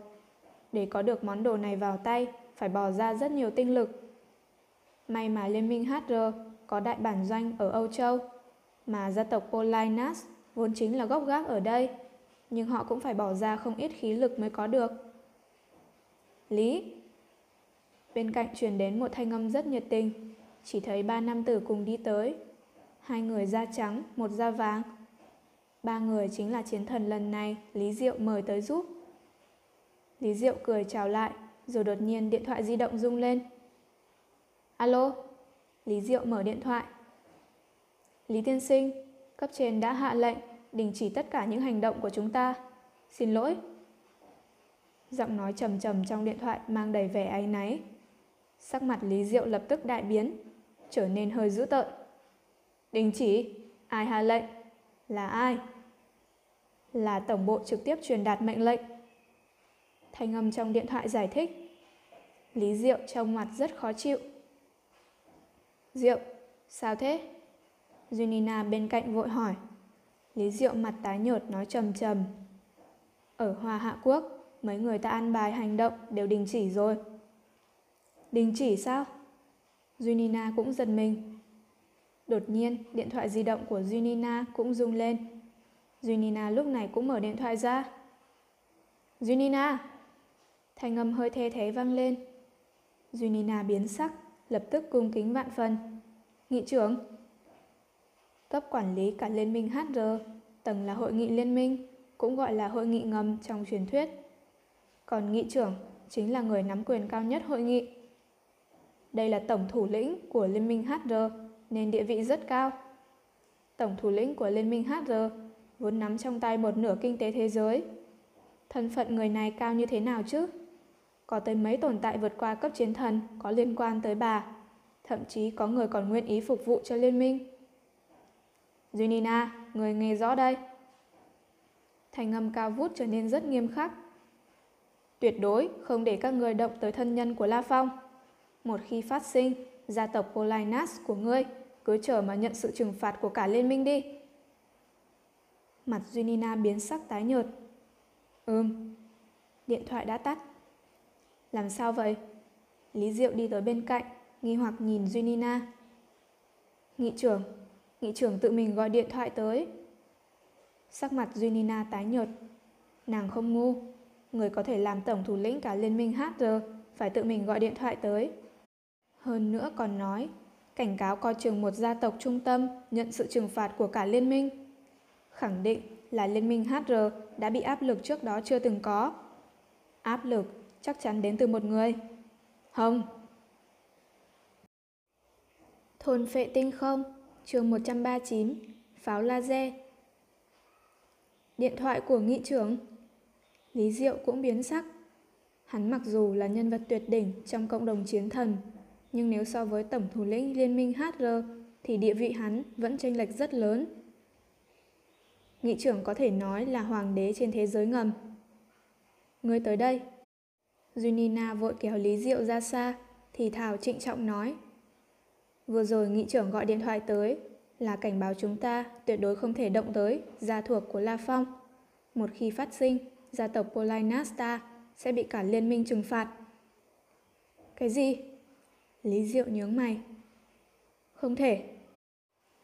[SPEAKER 1] Để có được món đồ này vào tay, phải bỏ ra rất nhiều tinh lực. May mà Liên minh HR có đại bản doanh ở Âu Châu, mà gia tộc Polinas vốn chính là gốc gác ở đây, nhưng họ cũng phải bỏ ra không ít khí lực mới có được. Lý Bên cạnh truyền đến một thanh âm rất nhiệt tình, chỉ thấy ba nam tử cùng đi tới, hai người da trắng, một da vàng. Ba người chính là chiến thần lần này Lý Diệu mời tới giúp. Lý Diệu cười chào lại, rồi đột nhiên điện thoại di động rung lên. Alo, Lý Diệu mở điện thoại. Lý Tiên Sinh, cấp trên đã hạ lệnh đình chỉ tất cả những hành động của chúng ta. Xin lỗi. Giọng nói trầm trầm trong điện thoại mang đầy vẻ áy náy. Sắc mặt Lý Diệu lập tức đại biến, trở nên hơi dữ tợn. Đình chỉ, ai hạ lệnh? Là ai? Là tổng bộ trực tiếp truyền đạt mệnh lệnh. Thanh âm trong điện thoại giải thích. Lý Diệu trông mặt rất khó chịu. Diệu, sao thế? Junina bên cạnh vội hỏi. Lý Diệu mặt tái nhợt nói trầm trầm. Ở Hoa Hạ Quốc, mấy người ta ăn bài hành động đều đình chỉ rồi. Đình chỉ sao? Junina cũng giật mình. Đột nhiên, điện thoại di động của Junina cũng rung lên. Junina lúc này cũng mở điện thoại ra. Junina! Thanh âm hơi thê thế vang lên. Junina biến sắc, lập tức cung kính vạn phần. Nghị trưởng! Cấp quản lý cả liên minh HR, tầng là hội nghị liên minh, cũng gọi là hội nghị ngầm trong truyền thuyết. Còn nghị trưởng chính là người nắm quyền cao nhất hội nghị. Đây là tổng thủ lĩnh của liên minh HR nên địa vị rất cao. Tổng thủ lĩnh của liên minh HR vốn nắm trong tay một nửa kinh tế thế giới. Thân phận người này cao như thế nào chứ? Có tới mấy tồn tại vượt qua cấp chiến thần có liên quan tới bà. Thậm chí có người còn nguyện ý phục vụ cho liên minh. Junina, người nghe rõ đây. Thành âm cao vút trở nên rất nghiêm khắc. Tuyệt đối không để các người động tới thân nhân của La Phong. Một khi phát sinh, gia tộc Polinas của ngươi cứ chờ mà nhận sự trừng phạt của cả liên minh đi. Mặt Junina biến sắc tái nhợt. Ừm. Điện thoại đã tắt. Làm sao vậy? Lý Diệu đi tới bên cạnh, nghi hoặc nhìn Junina. Nghị trưởng, nghị trưởng tự mình gọi điện thoại tới. Sắc mặt Junina tái nhợt. Nàng không ngu. Người có thể làm tổng thủ lĩnh cả liên minh HR phải tự mình gọi điện thoại tới. Hơn nữa còn nói, cảnh cáo coi trường một gia tộc trung tâm nhận sự trừng phạt của cả liên minh. Khẳng định là liên minh HR đã bị áp lực trước đó chưa từng có. Áp lực chắc chắn đến từ một người. không Thôn phệ tinh không, chương 139, pháo laser. Điện thoại của nghị trưởng. Lý Diệu cũng biến sắc. Hắn mặc dù là nhân vật tuyệt đỉnh trong cộng đồng chiến thần, nhưng nếu so với tổng thủ lĩnh liên minh HR thì địa vị hắn vẫn chênh lệch rất lớn. Nghị trưởng có thể nói là hoàng đế trên thế giới ngầm. Ngươi tới đây. Junina vội kéo Lý Diệu ra xa, thì Thảo trịnh trọng nói. Vừa rồi nghị trưởng gọi điện thoại tới, là cảnh báo chúng ta tuyệt đối không thể động tới gia thuộc của La Phong. Một khi phát sinh, gia tộc Polinasta sẽ bị cả liên minh trừng phạt. Cái gì? Lý Diệu nhướng mày. Không thể.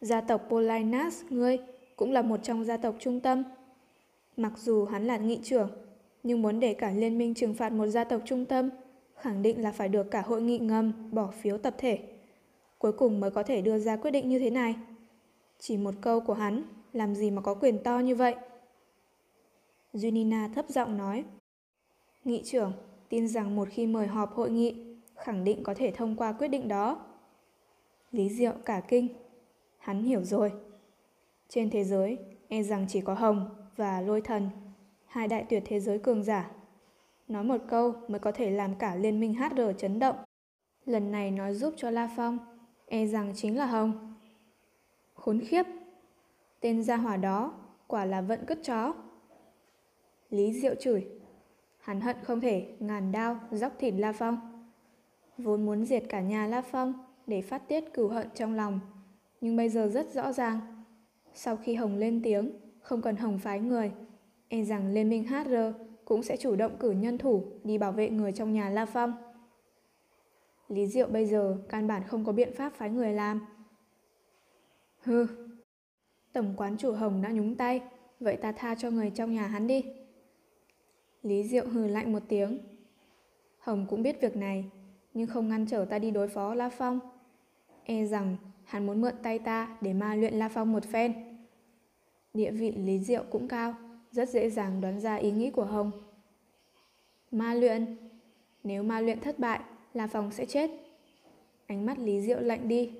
[SPEAKER 1] Gia tộc Polinas ngươi cũng là một trong gia tộc trung tâm. Mặc dù hắn là nghị trưởng, nhưng muốn để cả liên minh trừng phạt một gia tộc trung tâm, khẳng định là phải được cả hội nghị ngầm bỏ phiếu tập thể. Cuối cùng mới có thể đưa ra quyết định như thế này. Chỉ một câu của hắn, làm gì mà có quyền to như vậy? Junina thấp giọng nói. Nghị trưởng tin rằng một khi mời họp hội nghị, khẳng định có thể thông qua quyết định đó. Lý Diệu cả kinh. Hắn hiểu rồi. Trên thế giới, e rằng chỉ có Hồng và Lôi Thần, hai đại tuyệt thế giới cường giả. Nói một câu mới có thể làm cả liên minh HR chấn động. Lần này nói giúp cho La Phong, e rằng chính là Hồng. Khốn khiếp! Tên gia hỏa đó quả là vận cất chó. Lý Diệu chửi. Hắn hận không thể ngàn đao dóc thịt La Phong vốn muốn diệt cả nhà La Phong để phát tiết cừu hận trong lòng. Nhưng bây giờ rất rõ ràng. Sau khi Hồng lên tiếng, không cần Hồng phái người, e rằng Liên minh HR cũng sẽ chủ động cử nhân thủ đi bảo vệ người trong nhà La Phong. Lý Diệu bây giờ căn bản không có biện pháp phái người làm. Hừ, tổng quán chủ Hồng đã nhúng tay, vậy ta tha cho người trong nhà hắn đi. Lý Diệu hừ lạnh một tiếng. Hồng cũng biết việc này, nhưng không ngăn trở ta đi đối phó La Phong. E rằng hắn muốn mượn tay ta để ma luyện La Phong một phen. Địa vị Lý Diệu cũng cao, rất dễ dàng đoán ra ý nghĩ của Hồng. Ma luyện? Nếu ma luyện thất bại, là phòng sẽ chết. Ánh mắt Lý Diệu lạnh đi.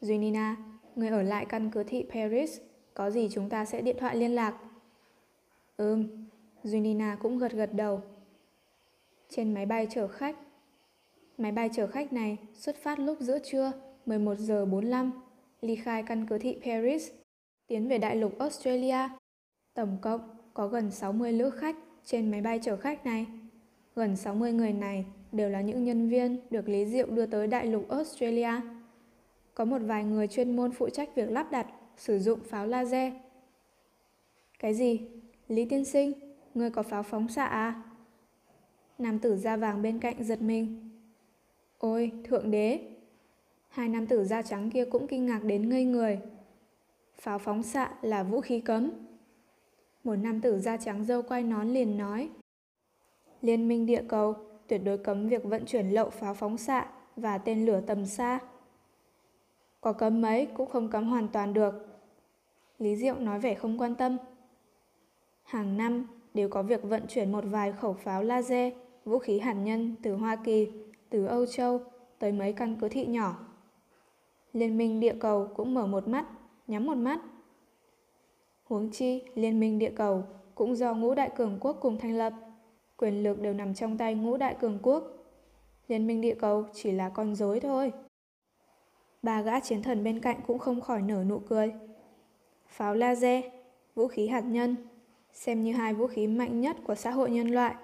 [SPEAKER 1] Junina, người ở lại căn cứ thị Paris, có gì chúng ta sẽ điện thoại liên lạc. Ừm, Junina cũng gật gật đầu. Trên máy bay chở khách, Máy bay chở khách này xuất phát lúc giữa trưa 11 giờ 45, ly khai căn cứ thị Paris, tiến về đại lục Australia. Tổng cộng có gần 60 lữ khách trên máy bay chở khách này. Gần 60 người này đều là những nhân viên được Lý Diệu đưa tới đại lục Australia. Có một vài người chuyên môn phụ trách việc lắp đặt, sử dụng pháo laser. Cái gì? Lý tiên sinh, người có pháo phóng xạ à? Nam tử da vàng bên cạnh giật mình. Ôi, thượng đế! Hai nam tử da trắng kia cũng kinh ngạc đến ngây người. Pháo phóng xạ là vũ khí cấm. Một nam tử da trắng dâu quay nón liền nói. Liên minh địa cầu tuyệt đối cấm việc vận chuyển lậu pháo phóng xạ và tên lửa tầm xa. Có cấm mấy cũng không cấm hoàn toàn được. Lý Diệu nói vẻ không quan tâm. Hàng năm đều có việc vận chuyển một vài khẩu pháo laser, vũ khí hạt nhân từ Hoa Kỳ, từ Âu Châu tới mấy căn cứ thị nhỏ. Liên minh địa cầu cũng mở một mắt, nhắm một mắt. Huống chi, Liên minh địa cầu cũng do ngũ đại cường quốc cùng thành lập. Quyền lực đều nằm trong tay ngũ đại cường quốc. Liên minh địa cầu chỉ là con rối thôi. Ba gã chiến thần bên cạnh cũng không khỏi nở nụ cười. Pháo laser, vũ khí hạt nhân, xem như hai vũ khí mạnh nhất của xã hội nhân loại.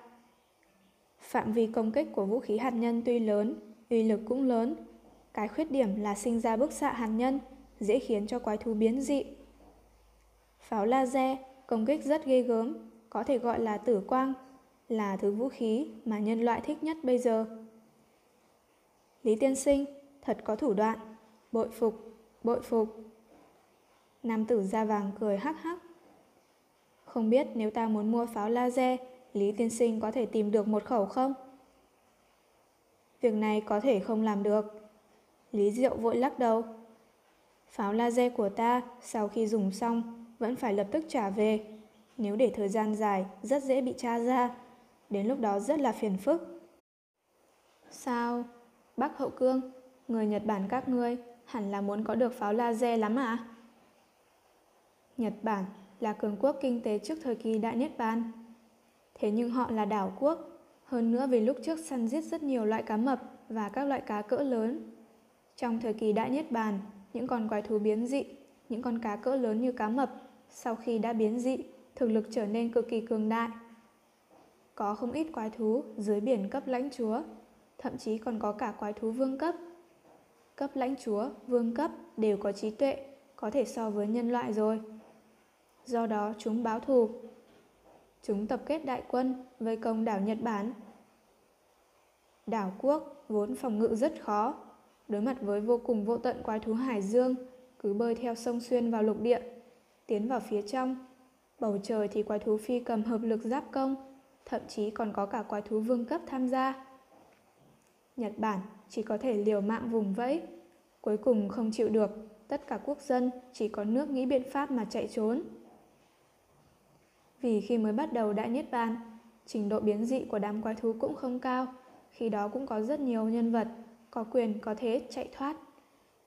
[SPEAKER 1] Phạm vi công kích của vũ khí hạt nhân tuy lớn, uy lực cũng lớn. Cái khuyết điểm là sinh ra bức xạ hạt nhân, dễ khiến cho quái thú biến dị. Pháo laser công kích rất ghê gớm, có thể gọi là tử quang, là thứ vũ khí mà nhân loại thích nhất bây giờ. Lý tiên sinh, thật có thủ đoạn, bội phục, bội phục. Nam tử da vàng cười hắc hắc. Không biết nếu ta muốn mua pháo laser, Lý tiên sinh có thể tìm được một khẩu không? Việc này có thể không làm được. Lý Diệu vội lắc đầu. Pháo laser của ta sau khi dùng xong vẫn phải lập tức trả về. Nếu để thời gian dài rất dễ bị tra ra. Đến lúc đó rất là phiền phức. Sao? Bác Hậu Cương, người Nhật Bản các ngươi hẳn là muốn có được pháo laser lắm à? Nhật Bản là cường quốc kinh tế trước thời kỳ Đại Niết Bàn. Thế nhưng họ là đảo quốc, hơn nữa vì lúc trước săn giết rất nhiều loại cá mập và các loại cá cỡ lớn. Trong thời kỳ Đại Niết Bàn, những con quái thú biến dị, những con cá cỡ lớn như cá mập, sau khi đã biến dị, thực lực trở nên cực kỳ cường đại. Có không ít quái thú dưới biển cấp lãnh chúa, thậm chí còn có cả quái thú vương cấp. Cấp lãnh chúa, vương cấp đều có trí tuệ, có thể so với nhân loại rồi. Do đó chúng báo thù. Chúng tập kết đại quân vây công đảo Nhật Bản. Đảo quốc vốn phòng ngự rất khó, đối mặt với vô cùng vô tận quái thú hải dương, cứ bơi theo sông xuyên vào lục địa, tiến vào phía trong. Bầu trời thì quái thú phi cầm hợp lực giáp công, thậm chí còn có cả quái thú vương cấp tham gia. Nhật Bản chỉ có thể liều mạng vùng vẫy, cuối cùng không chịu được, tất cả quốc dân chỉ có nước nghĩ biện pháp mà chạy trốn. Vì khi mới bắt đầu đại niết bàn, trình độ biến dị của đám quái thú cũng không cao, khi đó cũng có rất nhiều nhân vật có quyền có thế chạy thoát.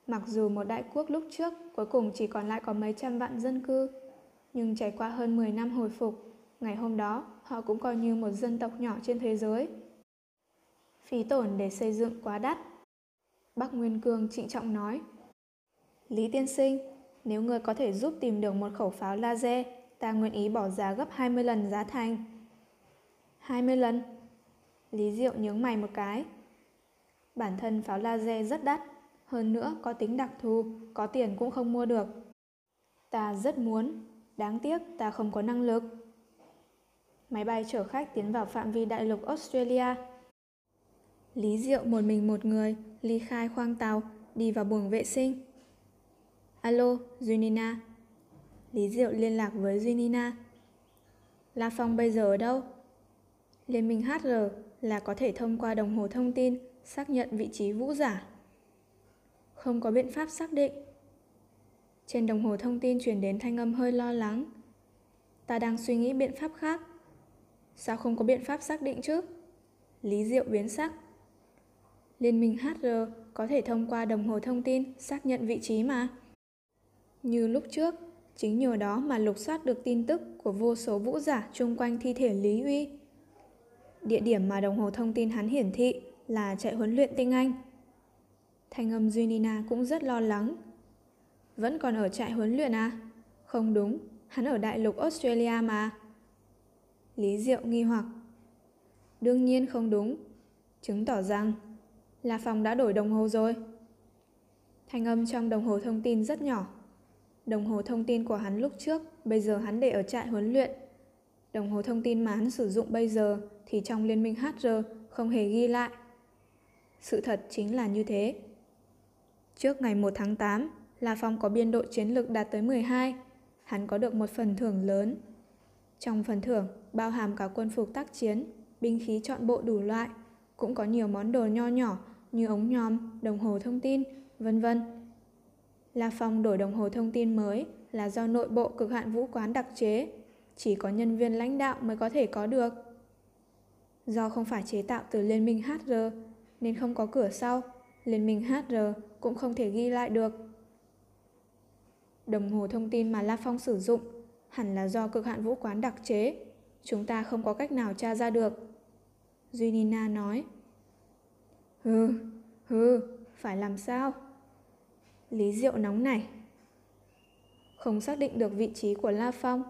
[SPEAKER 1] Mặc dù một đại quốc lúc trước cuối cùng chỉ còn lại có mấy trăm vạn dân cư, nhưng trải qua hơn 10 năm hồi phục, ngày hôm đó họ cũng coi như một dân tộc nhỏ trên thế giới. Phí tổn để xây dựng quá đắt. Bắc Nguyên Cương trịnh trọng nói. Lý tiên sinh, nếu người có thể giúp tìm được một khẩu pháo laser, ta nguyện ý bỏ giá gấp 20 lần giá thành. 20 lần? Lý Diệu nhướng mày một cái. Bản thân pháo laser rất đắt, hơn nữa có tính đặc thù, có tiền cũng không mua được. Ta rất muốn, đáng tiếc ta không có năng lực. Máy bay chở khách tiến vào phạm vi đại lục Australia. Lý Diệu một mình một người, ly khai khoang tàu, đi vào buồng vệ sinh. Alo, Junina. Lý Diệu liên lạc với Junina. La Phong bây giờ ở đâu? Liên minh HR là có thể thông qua đồng hồ thông tin xác nhận vị trí vũ giả. Không có biện pháp xác định. Trên đồng hồ thông tin truyền đến thanh âm hơi lo lắng. Ta đang suy nghĩ biện pháp khác. Sao không có biện pháp xác định chứ? Lý Diệu biến sắc. Liên minh HR có thể thông qua đồng hồ thông tin xác nhận vị trí mà. Như lúc trước, chính nhờ đó mà lục soát được tin tức của vô số vũ giả chung quanh thi thể Lý Uy. Địa điểm mà đồng hồ thông tin hắn hiển thị là chạy huấn luyện tiếng Anh. Thanh âm Junina cũng rất lo lắng. Vẫn còn ở trại huấn luyện à? Không đúng, hắn ở đại lục Australia mà. Lý Diệu nghi hoặc. Đương nhiên không đúng, chứng tỏ rằng là phòng đã đổi đồng hồ rồi. Thanh âm trong đồng hồ thông tin rất nhỏ. Đồng hồ thông tin của hắn lúc trước, bây giờ hắn để ở trại huấn luyện. Đồng hồ thông tin mà hắn sử dụng bây giờ thì trong liên minh HR không hề ghi lại. Sự thật chính là như thế. Trước ngày 1 tháng 8, La Phong có biên độ chiến lược đạt tới 12. Hắn có được một phần thưởng lớn. Trong phần thưởng, bao hàm cả quân phục tác chiến, binh khí chọn bộ đủ loại, cũng có nhiều món đồ nho nhỏ như ống nhòm, đồng hồ thông tin, vân vân. La Phong đổi đồng hồ thông tin mới là do nội bộ cực hạn vũ quán đặc chế, chỉ có nhân viên lãnh đạo mới có thể có được. Do không phải chế tạo từ Liên minh HR nên không có cửa sau, Liên minh HR cũng không thể ghi lại được. Đồng hồ thông tin mà La Phong sử dụng hẳn là do cực hạn vũ quán đặc chế, chúng ta không có cách nào tra ra được. Duy Nina nói. Hừ, hừ, phải làm sao? Lý Diệu nóng này. Không xác định được vị trí của La Phong,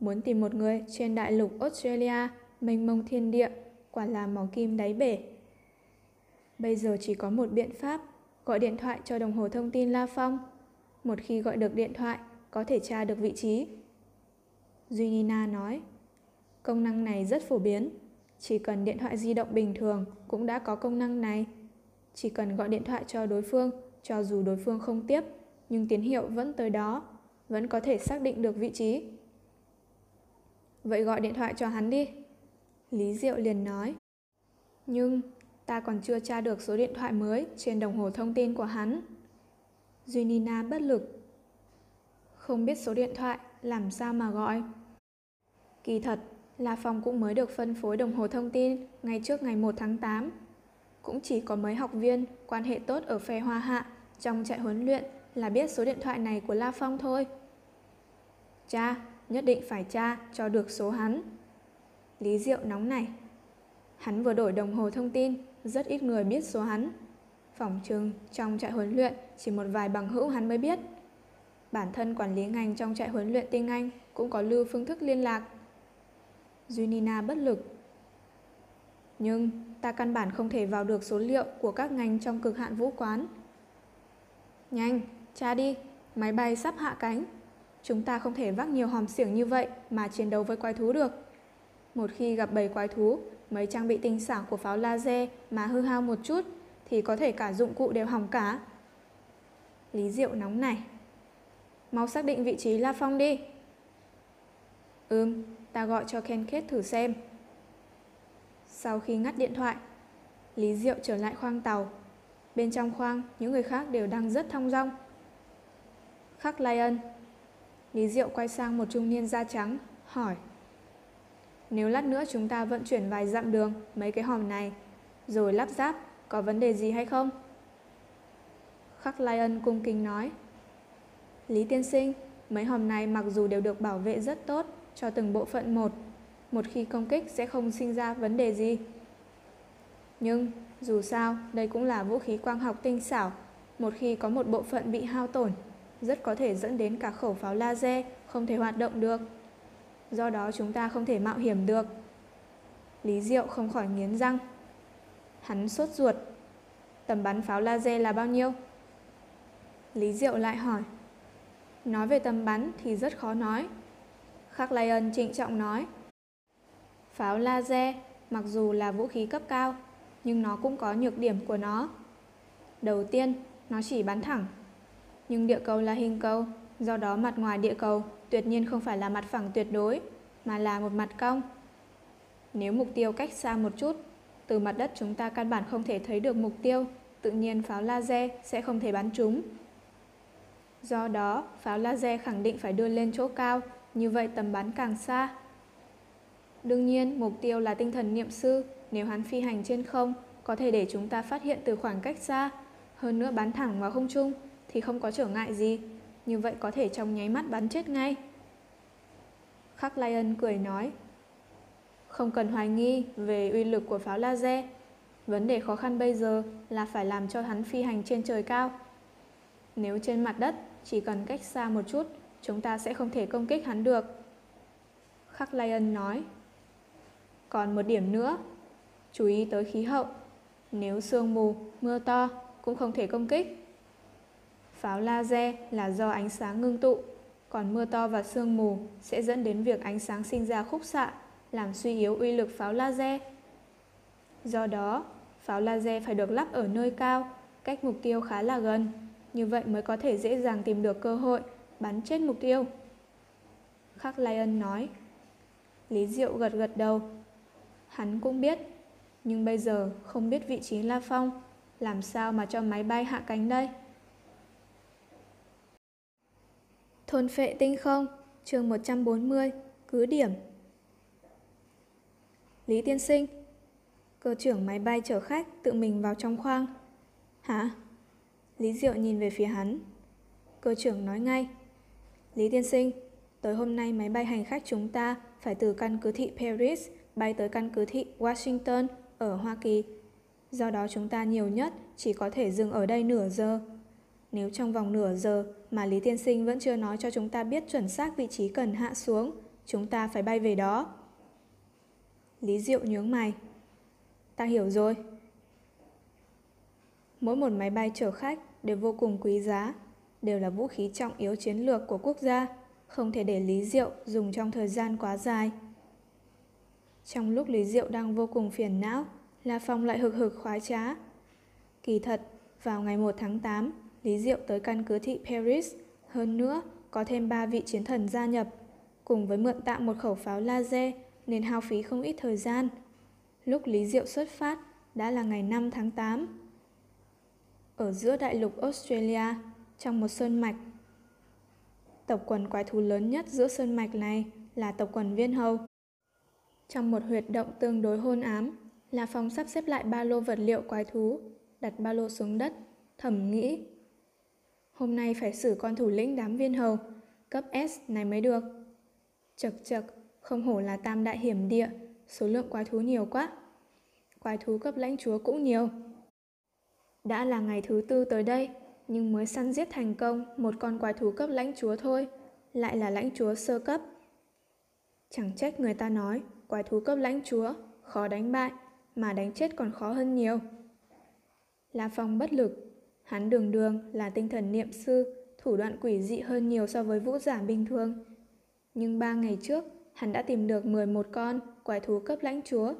[SPEAKER 1] muốn tìm một người trên đại lục Australia, mênh mông thiên địa, quả là mỏ kim đáy bể. Bây giờ chỉ có một biện pháp, gọi điện thoại cho đồng hồ thông tin La Phong. Một khi gọi được điện thoại, có thể tra được vị trí. Duy Nina nói, công năng này rất phổ biến, chỉ cần điện thoại di động bình thường cũng đã có công năng này. Chỉ cần gọi điện thoại cho đối phương, cho dù đối phương không tiếp, nhưng tín hiệu vẫn tới đó, vẫn có thể xác định được vị trí. Vậy gọi điện thoại cho hắn đi. Lý Diệu liền nói. Nhưng ta còn chưa tra được số điện thoại mới trên đồng hồ thông tin của hắn. Junina bất lực. Không biết số điện thoại, làm sao mà gọi? Kỳ thật, La Phong cũng mới được phân phối đồng hồ thông tin ngay trước ngày 1 tháng 8. Cũng chỉ có mấy học viên quan hệ tốt ở phe Hoa Hạ trong trại huấn luyện là biết số điện thoại này của La Phong thôi. Cha, nhất định phải tra cho được số hắn. Lý Diệu nóng này. Hắn vừa đổi đồng hồ thông tin, rất ít người biết số hắn. Phòng trừng trong trại huấn luyện chỉ một vài bằng hữu hắn mới biết. Bản thân quản lý ngành trong trại huấn luyện tiếng Anh cũng có lưu phương thức liên lạc. Junina bất lực. Nhưng ta căn bản không thể vào được số liệu của các ngành trong cực hạn vũ quán. Nhanh, cha đi, máy bay sắp hạ cánh. Chúng ta không thể vác nhiều hòm xiểng như vậy mà chiến đấu với quái thú được. Một khi gặp bầy quái thú, mấy trang bị tinh xảo của pháo laser mà hư hao một chút thì có thể cả dụng cụ đều hỏng cả. Lý Diệu nóng này. Mau xác định vị trí La Phong đi. Ừm, ta gọi cho Ken Kết thử xem. Sau khi ngắt điện thoại, Lý Diệu trở lại khoang tàu. Bên trong khoang, những người khác đều đang rất thong dong. Khắc Lion. Lý Diệu quay sang một trung niên da trắng, hỏi. Nếu lát nữa chúng ta vận chuyển vài dặm đường mấy cái hòm này, rồi lắp ráp, có vấn đề gì hay không? Khắc Lion cung kính nói. Lý tiên sinh, mấy hòm này mặc dù đều được bảo vệ rất tốt cho từng bộ phận một, một khi công kích sẽ không sinh ra vấn đề gì. Nhưng, dù sao, đây cũng là vũ khí quang học tinh xảo, một khi có một bộ phận bị hao tổn, rất có thể dẫn đến cả khẩu pháo laser không thể hoạt động được. Do đó chúng ta không thể mạo hiểm được. Lý Diệu không khỏi nghiến răng. Hắn sốt ruột. Tầm bắn pháo laser là bao nhiêu? Lý Diệu lại hỏi. Nói về tầm bắn thì rất khó nói. Khắc Lai Ân trịnh trọng nói. Pháo laser mặc dù là vũ khí cấp cao, nhưng nó cũng có nhược điểm của nó. Đầu tiên, nó chỉ bắn thẳng. Nhưng địa cầu là hình cầu, do đó mặt ngoài địa cầu tuyệt nhiên không phải là mặt phẳng tuyệt đối, mà là một mặt cong. Nếu mục tiêu cách xa một chút, từ mặt đất chúng ta căn bản không thể thấy được mục tiêu, tự nhiên pháo laser sẽ không thể bắn trúng. Do đó, pháo laser khẳng định phải đưa lên chỗ cao, như vậy tầm bắn càng xa. Đương nhiên, mục tiêu là tinh thần niệm sư, nếu hắn phi hành trên không, có thể để chúng ta phát hiện từ khoảng cách xa, hơn nữa bắn thẳng vào không trung thì không có trở ngại gì, như vậy có thể trong nháy mắt bắn chết ngay. Khắc Lion cười nói, không cần hoài nghi về uy lực của pháo laser. Vấn đề khó khăn bây giờ là phải làm cho hắn phi hành trên trời cao. Nếu trên mặt đất chỉ cần cách xa một chút chúng ta sẽ không thể công kích hắn được. Khắc Lion nói. Còn một điểm nữa, chú ý tới khí hậu. Nếu sương mù, mưa to, cũng không thể công kích. Pháo laser là do ánh sáng ngưng tụ, còn mưa to và sương mù sẽ dẫn đến việc ánh sáng sinh ra khúc xạ, làm suy yếu uy lực pháo laser. Do đó, pháo laser phải được lắp ở nơi cao, cách mục tiêu khá là gần, như vậy mới có thể dễ dàng tìm được cơ hội bắn chết mục tiêu. Khắc Lion nói. Lý Diệu gật gật đầu. Hắn cũng biết, nhưng bây giờ không biết vị trí La Phong, làm sao mà cho máy bay hạ cánh đây? Thôn phệ tinh không, chương 140, cứ điểm. Lý Tiên Sinh, cơ trưởng máy bay chở khách tự mình vào trong khoang. Hả? Lý Diệu nhìn về phía hắn. Cơ trưởng nói ngay. Lý Tiên Sinh, tới hôm nay máy bay hành khách chúng ta phải từ căn cứ thị Paris bay tới căn cứ thị Washington ở Hoa Kỳ. Do đó chúng ta nhiều nhất chỉ có thể dừng ở đây nửa giờ. Nếu trong vòng nửa giờ mà Lý Tiên Sinh vẫn chưa nói cho chúng ta biết chuẩn xác vị trí cần hạ xuống, chúng ta phải bay về đó. Lý Diệu nhướng mày. Ta hiểu rồi. Mỗi một máy bay chở khách đều vô cùng quý giá, đều là vũ khí trọng yếu chiến lược của quốc gia, không thể để Lý Diệu dùng trong thời gian quá dài. Trong lúc Lý Diệu đang vô cùng phiền não, La Phong lại hực hực khoái trá. Kỳ thật, vào ngày 1 tháng 8, Lý Diệu tới căn cứ thị Paris, hơn nữa có thêm 3 vị chiến thần gia nhập, cùng với mượn tạm một khẩu pháo laser nên hao phí không ít thời gian. Lúc Lý Diệu xuất phát đã là ngày 5 tháng 8. Ở giữa đại lục Australia, trong một sơn mạch, tộc quần quái thú lớn nhất giữa sơn mạch này là tộc quần viên hầu. Trong một huyệt động tương đối hôn ám, La Phong sắp xếp lại ba lô vật liệu quái thú, đặt ba lô xuống đất, thẩm nghĩ. Hôm nay phải xử con thủ lĩnh đám viên hầu, cấp S này mới được. Chật chật, không hổ là tam đại hiểm địa, số lượng quái thú nhiều quá. Quái thú cấp lãnh chúa cũng nhiều. Đã là ngày thứ tư tới đây, nhưng mới săn giết thành công một con quái thú cấp lãnh chúa thôi, lại là lãnh chúa sơ cấp. Chẳng trách người ta nói, quái thú cấp lãnh chúa, khó đánh bại, mà đánh chết còn khó hơn nhiều. La Phong bất lực, hắn đường đường là tinh thần niệm sư, thủ đoạn quỷ dị hơn nhiều so với vũ giả bình thường. Nhưng ba ngày trước, hắn đã tìm được 11 con quái thú cấp lãnh chúa.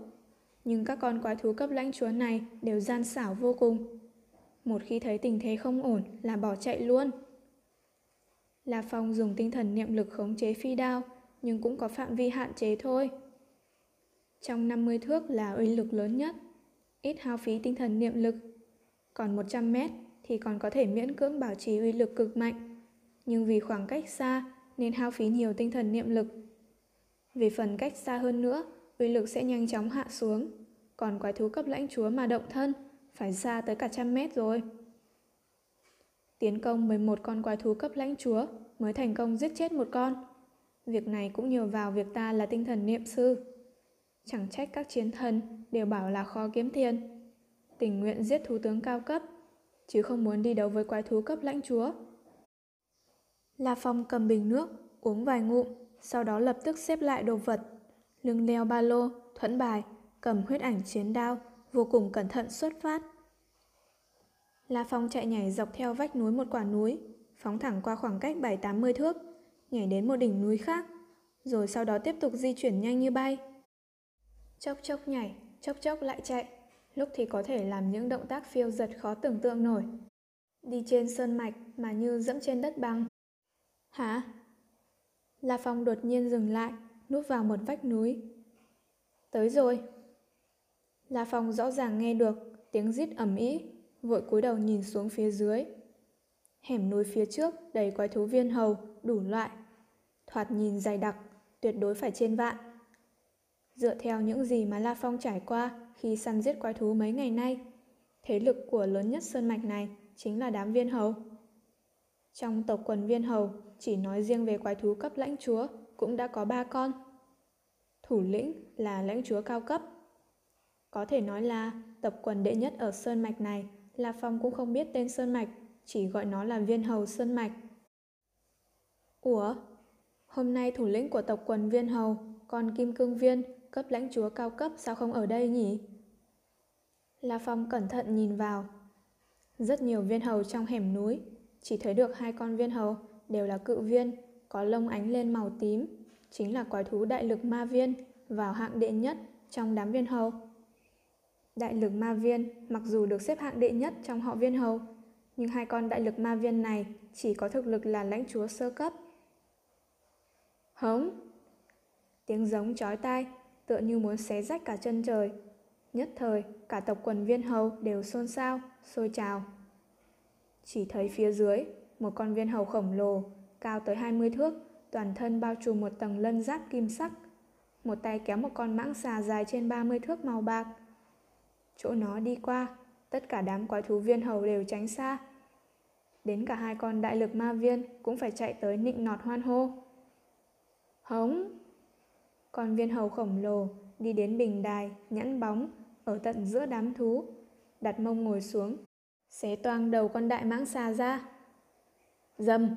[SPEAKER 1] Nhưng các con quái thú cấp lãnh chúa này đều gian xảo vô cùng. Một khi thấy tình thế không ổn là bỏ chạy luôn. La Phong dùng tinh thần niệm lực khống chế phi đao, nhưng cũng có phạm vi hạn chế thôi. Trong 50 thước là uy lực lớn nhất, ít hao phí tinh thần niệm lực. Còn 100 mét thì còn có thể miễn cưỡng bảo trì uy lực cực mạnh. Nhưng vì khoảng cách xa nên hao phí nhiều tinh thần niệm lực. Vì phần cách xa hơn nữa, uy lực sẽ nhanh chóng hạ xuống. Còn quái thú cấp lãnh chúa mà động thân, phải xa tới cả trăm mét rồi. Tiến công 11 con quái thú cấp lãnh chúa mới thành công giết chết một con. Việc này cũng nhờ vào việc ta là tinh thần niệm sư. Chẳng trách các chiến thần đều bảo là khó kiếm tiền. Tình nguyện giết thú tướng cao cấp, chứ không muốn đi đấu với quái thú cấp lãnh chúa. La Phong cầm bình nước, uống vài ngụm, sau đó lập tức xếp lại đồ vật. Lưng leo ba lô, thuẫn bài, cầm huyết ảnh chiến đao, vô cùng cẩn thận xuất phát. La Phong chạy nhảy dọc theo vách núi một quả núi, phóng thẳng qua khoảng cách 7-80 thước, nhảy đến một đỉnh núi khác, rồi sau đó tiếp tục di chuyển nhanh như bay. Chốc chốc nhảy, chốc chốc lại chạy, lúc thì có thể làm những động tác phiêu giật khó tưởng tượng nổi. Đi trên sơn mạch mà như dẫm trên đất băng, Hả? La Phong đột nhiên dừng lại, núp vào một vách núi. Tới rồi. La Phong rõ ràng nghe được tiếng rít ầm ĩ, vội cúi đầu nhìn xuống phía dưới. Hẻm núi phía trước đầy quái thú viên hầu đủ loại, thoạt nhìn dày đặc, tuyệt đối phải trên vạn. Dựa theo những gì mà La Phong trải qua khi săn giết quái thú mấy ngày nay, thế lực của lớn nhất sơn mạch này chính là đám viên hầu. Trong tộc quần viên hầu, chỉ nói riêng về quái thú cấp lãnh chúa cũng đã có ba con. Thủ lĩnh là lãnh chúa cao cấp. Có thể nói là tập quần đệ nhất ở sơn mạch này, là Phong cũng không biết tên sơn mạch, chỉ gọi nó là viên hầu sơn mạch. Ủa? Hôm nay thủ lĩnh của tộc quần viên hầu, còn Kim Cương Viên, cấp lãnh chúa cao cấp sao không ở đây nhỉ? La Phong cẩn thận nhìn vào. Rất nhiều viên hầu trong hẻm núi, chỉ thấy được hai con viên hầu đều là cự viên, có lông ánh lên màu tím, chính là quái thú đại lực ma viên, vào hạng đệ nhất trong đám viên hầu. Đại lực ma viên mặc dù được xếp hạng đệ nhất trong họ viên hầu, nhưng hai con đại lực ma viên này chỉ có thực lực là lãnh chúa sơ cấp. Hống! Tiếng giống chói tai, tựa như muốn xé rách cả chân trời. Nhất thời, cả tộc quần viên hầu đều xôn xao, sôi trào. Chỉ thấy phía dưới, một con viên hầu khổng lồ, cao tới 20 thước, toàn thân bao trùm một tầng lân giáp kim sắc. Một tay kéo một con mãng xà dài trên 30 thước màu bạc. Chỗ nó đi qua, tất cả đám quái thú viên hầu đều tránh xa. Đến cả hai con đại lực ma viên cũng phải chạy tới nịnh nọt hoan hô. Hống! Con viên hầu khổng lồ đi đến bình đài, nhẵn bóng, ở tận giữa đám thú, đặt mông ngồi xuống, xé toang đầu con đại mãng xà ra. Dầm!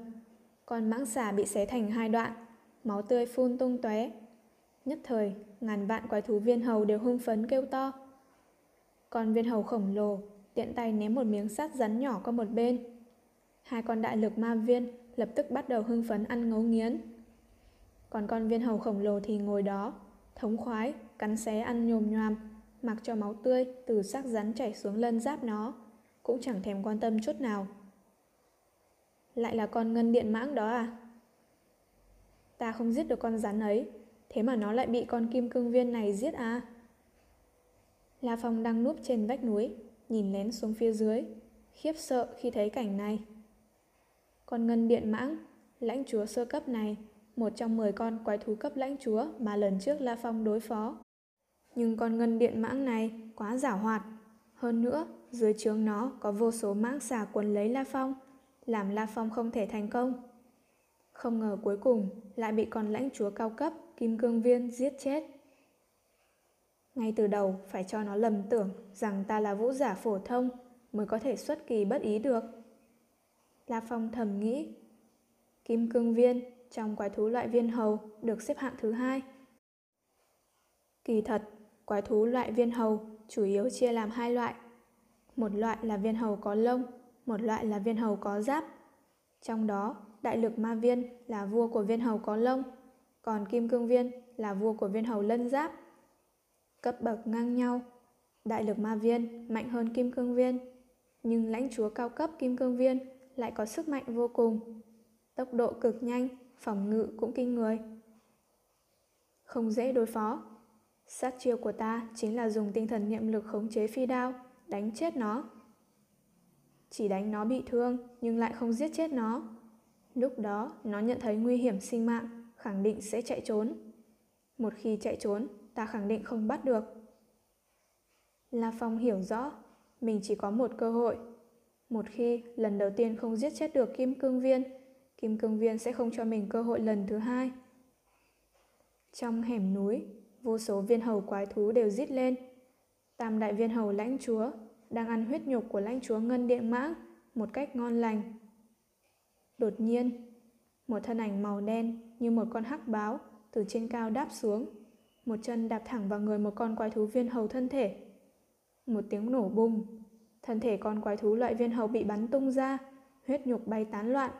[SPEAKER 1] Con mãng xà bị xé thành hai đoạn, máu tươi phun tung tóe. Nhất thời, ngàn vạn quái thú viên hầu đều hưng phấn kêu to. Con viên hầu khổng lồ tiện tay ném một miếng sắt rắn nhỏ qua một bên. Hai con đại lực ma viên lập tức bắt đầu hưng phấn ăn ngấu nghiến. Còn con viên hầu khổng lồ thì ngồi đó, thống khoái, cắn xé ăn nhồm nhoàm, mặc cho máu tươi từ xác rắn chảy xuống lân giáp nó, cũng chẳng thèm quan tâm chút nào. Lại là con ngân điện mãng đó à? Ta không giết được con rắn ấy, thế mà nó lại bị con kim cương viên này giết à? La Phong đang núp trên vách núi, nhìn lén xuống phía dưới, khiếp sợ khi thấy cảnh này. Con ngân điện mãng, lãnh chúa sơ cấp này, một trong 10 con quái thú cấp lãnh chúa mà lần trước La Phong đối phó. Nhưng con ngân điện mãng này quá giả hoạt. Hơn nữa, dưới trướng nó có vô số mãng xà quấn lấy La Phong, làm La Phong không thể thành công. Không ngờ cuối cùng lại bị con lãnh chúa cao cấp Kim Cương Viên giết chết. Ngay từ đầu phải cho nó lầm tưởng rằng ta là vũ giả phổ thông mới có thể xuất kỳ bất ý được. La Phong thầm nghĩ. Kim Cương Viên trong quái thú loại viên hầu được xếp hạng thứ hai. Kỳ thật, quái thú loại viên hầu chủ yếu chia làm hai loại. Một loại là viên hầu có lông, một loại là viên hầu có giáp. Trong đó, đại lực ma viên là vua của viên hầu có lông, còn kim cương viên là vua của viên hầu lân giáp. Cấp bậc ngang nhau, đại lực ma viên mạnh hơn kim cương viên, nhưng lãnh chúa cao cấp kim cương viên lại có sức mạnh vô cùng. Tốc độ cực nhanh, phòng ngự cũng kinh người. Không dễ đối phó. Sát chiêu của ta chính là dùng tinh thần niệm lực khống chế phi đao, đánh chết nó. Chỉ đánh nó bị thương nhưng lại không giết chết nó. Lúc đó nó nhận thấy nguy hiểm sinh mạng, khẳng định sẽ chạy trốn. Một khi chạy trốn, ta khẳng định không bắt được. La Phong hiểu rõ, mình chỉ có một cơ hội. Một khi lần đầu tiên không giết chết được Kim Cương Viên, Kim Cương Viên sẽ không cho mình cơ hội lần thứ hai. Trong hẻm núi, vô số viên hầu quái thú đều rít lên. Tam đại viên hầu lãnh chúa đang ăn huyết nhục của lãnh chúa Ngân Điện Mã một cách ngon lành. Đột nhiên, một thân ảnh màu đen như một con hắc báo từ trên cao đáp xuống, một chân đạp thẳng vào người một con quái thú viên hầu thân thể. Một tiếng nổ bùng, thân thể con quái thú loại viên hầu bị bắn tung ra, huyết nhục bay tán loạn.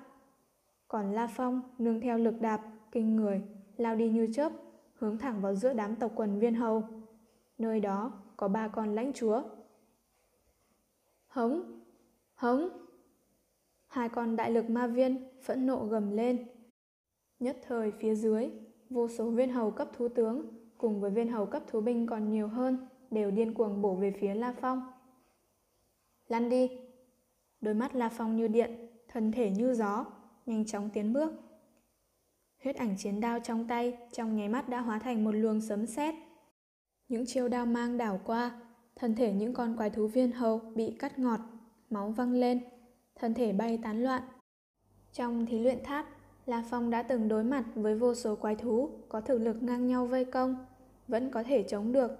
[SPEAKER 1] Còn La Phong nương theo lực đạp, kinh người, lao đi như chớp, hướng thẳng vào giữa đám tộc quần viên hầu. Nơi đó có ba con lãnh chúa. Hống! Hống! Hai con đại lực ma viên phẫn nộ gầm lên. Nhất thời phía dưới, vô số viên hầu cấp thú tướng cùng với viên hầu cấp thú binh còn nhiều hơn đều điên cuồng bổ về phía La Phong. Lăn đi! Đôi mắt La Phong như điện, thân thể như gió, nhanh chóng tiến bước. Huyết ảnh chiến đao trong tay trong nháy mắt đã hóa thành một luồng sấm sét. Những chiêu đao mang đảo qua, thân thể những con quái thú viên hầu bị cắt ngọt, máu văng lên, thân thể bay tán loạn. Trong thí luyện tháp, La Phong đã từng đối mặt với vô số quái thú có thực lực ngang nhau vây công, vẫn có thể chống được.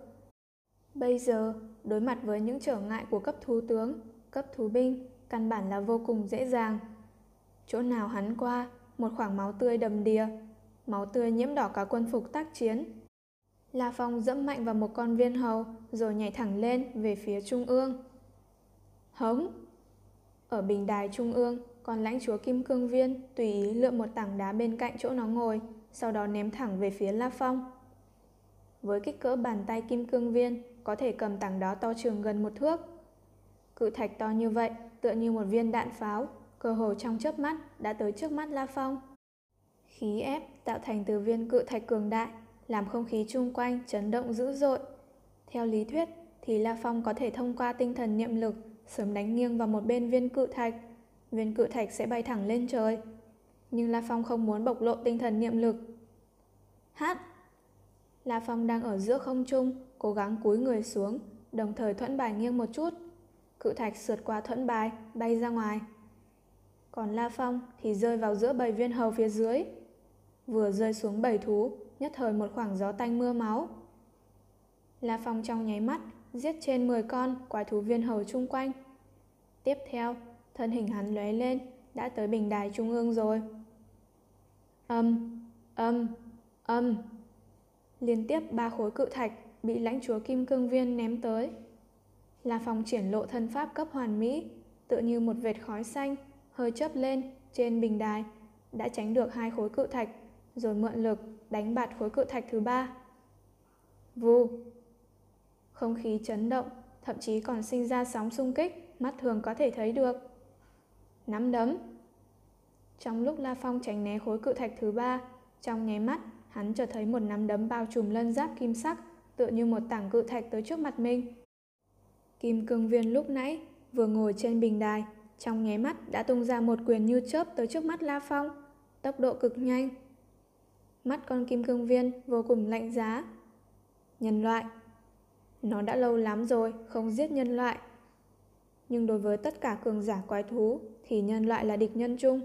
[SPEAKER 1] Bây giờ, đối mặt với những trở ngại của cấp thú tướng, cấp thú binh, căn bản là vô cùng dễ dàng. Chỗ nào hắn qua, một khoảng máu tươi đầm đìa, máu tươi nhiễm đỏ cả quân phục tác chiến. La Phong dẫm mạnh vào một con viên hầu rồi nhảy thẳng lên về phía trung ương. Hống! Ở bình đài trung ương, còn lãnh chúa Kim Cương Viên tùy ý lượm một tảng đá bên cạnh chỗ nó ngồi, sau đó ném thẳng về phía La Phong. Với kích cỡ bàn tay Kim Cương Viên, có thể cầm tảng đá to trường gần một thước. Cự thạch to như vậy, tựa như một viên đạn pháo, cơ hồ trong chớp mắt đã tới trước mắt La Phong. Khí ép tạo thành từ viên cự thạch cường đại, làm không khí chung quanh chấn động dữ dội. Theo lý thuyết thì La Phong có thể thông qua tinh thần niệm lực sớm đánh nghiêng vào một bên viên cự thạch, viên cự thạch sẽ bay thẳng lên trời. Nhưng La Phong không muốn bộc lộ tinh thần niệm lực. Hát! La Phong đang ở giữa không trung, cố gắng cúi người xuống, đồng thời thuẫn bài nghiêng một chút. Cự thạch sượt qua thuẫn bài, bay ra ngoài. Còn La Phong thì rơi vào giữa bầy viên hầu phía dưới. Vừa rơi xuống bầy thú, nhất thời một khoảng gió tanh mưa máu. La Phong trong nháy mắt giết trên 10 con quái thú viên hầu chung quanh. Tiếp theo, thân hình hắn lóe lên, đã tới bình đài trung ương rồi. Âm, âm, âm. Liên tiếp ba khối cự thạch bị lãnh chúa Kim Cương Viên ném tới. La Phong triển lộ thân pháp cấp hoàn mỹ, tựa như một vệt khói xanh, hơi chớp lên trên bình đài, đã tránh được hai khối cự thạch, rồi mượn lực đánh bạt khối cự thạch thứ ba. Vù! Không khí chấn động, thậm chí còn sinh ra sóng xung kích, mắt thường có thể thấy được. Nắm đấm. Trong lúc La Phong tránh né khối cự thạch thứ ba, trong nháy mắt, hắn chợt thấy một nắm đấm bao trùm lân giáp kim sắc, tựa như một tảng cự thạch tới trước mặt mình. Kim cương viên lúc nãy vừa ngồi trên bình đài, trong nháy mắt đã tung ra một quyền như chớp tới trước mắt La Phong, tốc độ cực nhanh. Mắt con kim cương viên vô cùng lạnh giá. Nhân loại, nó đã lâu lắm rồi không giết nhân loại. Nhưng đối với tất cả cường giả quái thú thì nhân loại là địch nhân chung.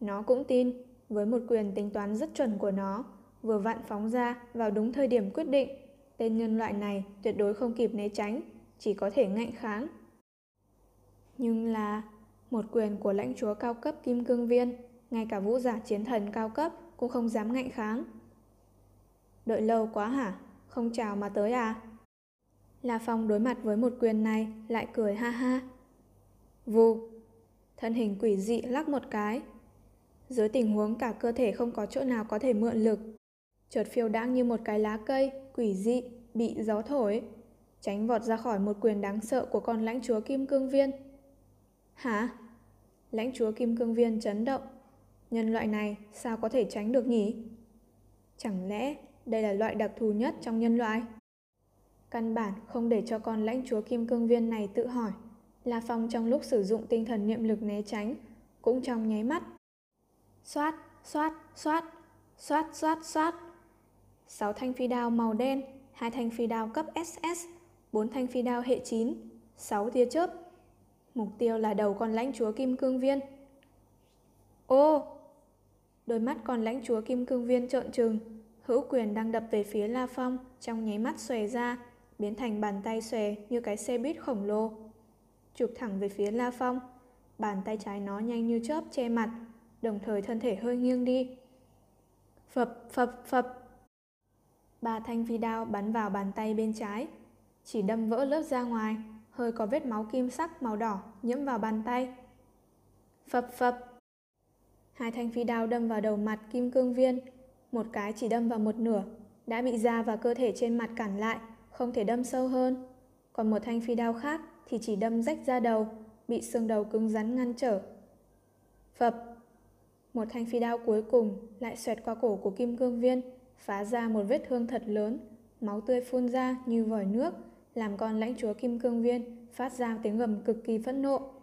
[SPEAKER 1] Nó cũng tin, với một quyền tính toán rất chuẩn của nó, vừa vặn phóng ra vào đúng thời điểm quyết định, tên nhân loại này tuyệt đối không kịp né tránh, chỉ có thể ngạnh kháng. Nhưng là một quyền của lãnh chúa cao cấp Kim Cương Viên, ngay cả vũ giả chiến thần cao cấp cũng không dám ngạnh kháng. Đợi lâu quá hả? không chào mà tới à? La Phong đối mặt với một quyền này lại cười ha ha. Vù, thân hình quỷ dị lắc một cái. Dưới tình huống cả cơ thể không có chỗ nào có thể mượn lực, chợt phiêu đãng như một cái lá cây, quỷ dị, bị gió thổi, tránh vọt ra khỏi một quyền đáng sợ của con lãnh chúa Kim Cương Viên. Hả? Lãnh chúa Kim Cương Viên chấn động. Nhân loại này sao có thể tránh được nhỉ? Chẳng lẽ đây là loại đặc thù nhất trong nhân loại. Căn bản không để cho con lãnh chúa kim cương viên này tự hỏi. La Phong trong lúc sử dụng tinh thần niệm lực né tránh, cũng trong nháy mắt. Xoát, xoát, xoát, xoát, xoát, xoát. Sáu thanh phi đao màu đen, hai thanh phi đao cấp SS, bốn thanh phi đao hệ 9, sáu tia chớp. Mục tiêu là đầu con lãnh chúa kim cương viên. Ô! Đôi mắt con lãnh chúa kim cương viên trợn trừng, Hữu quyền đang đập về phía La Phong, trong nháy mắt xòe ra, biến thành bàn tay xòe như cái xe buýt khổng lồ. Chụp thẳng về phía La Phong, bàn tay trái nó nhanh như chớp che mặt, đồng thời thân thể hơi nghiêng đi. Phập, phập, phập. Ba thanh phi đao bắn vào bàn tay bên trái, chỉ đâm vỡ lớp ra ngoài, hơi có vết máu kim sắc màu đỏ nhiễm vào bàn tay. Phập phập. Hai thanh phi đao đâm vào đầu mặt kim cương viên, một cái chỉ đâm vào một nửa, đã bị da và cơ thể trên mặt cản lại, không thể đâm sâu hơn. Còn một thanh phi đao khác thì chỉ đâm rách ra đầu, bị xương đầu cứng rắn ngăn trở. Phập! Một thanh phi đao cuối cùng lại xoẹt qua cổ của kim cương viên, phá ra một vết thương thật lớn, máu tươi phun ra như vòi nước, làm con lãnh chúa kim cương viên, phát ra tiếng gầm cực kỳ phẫn nộ.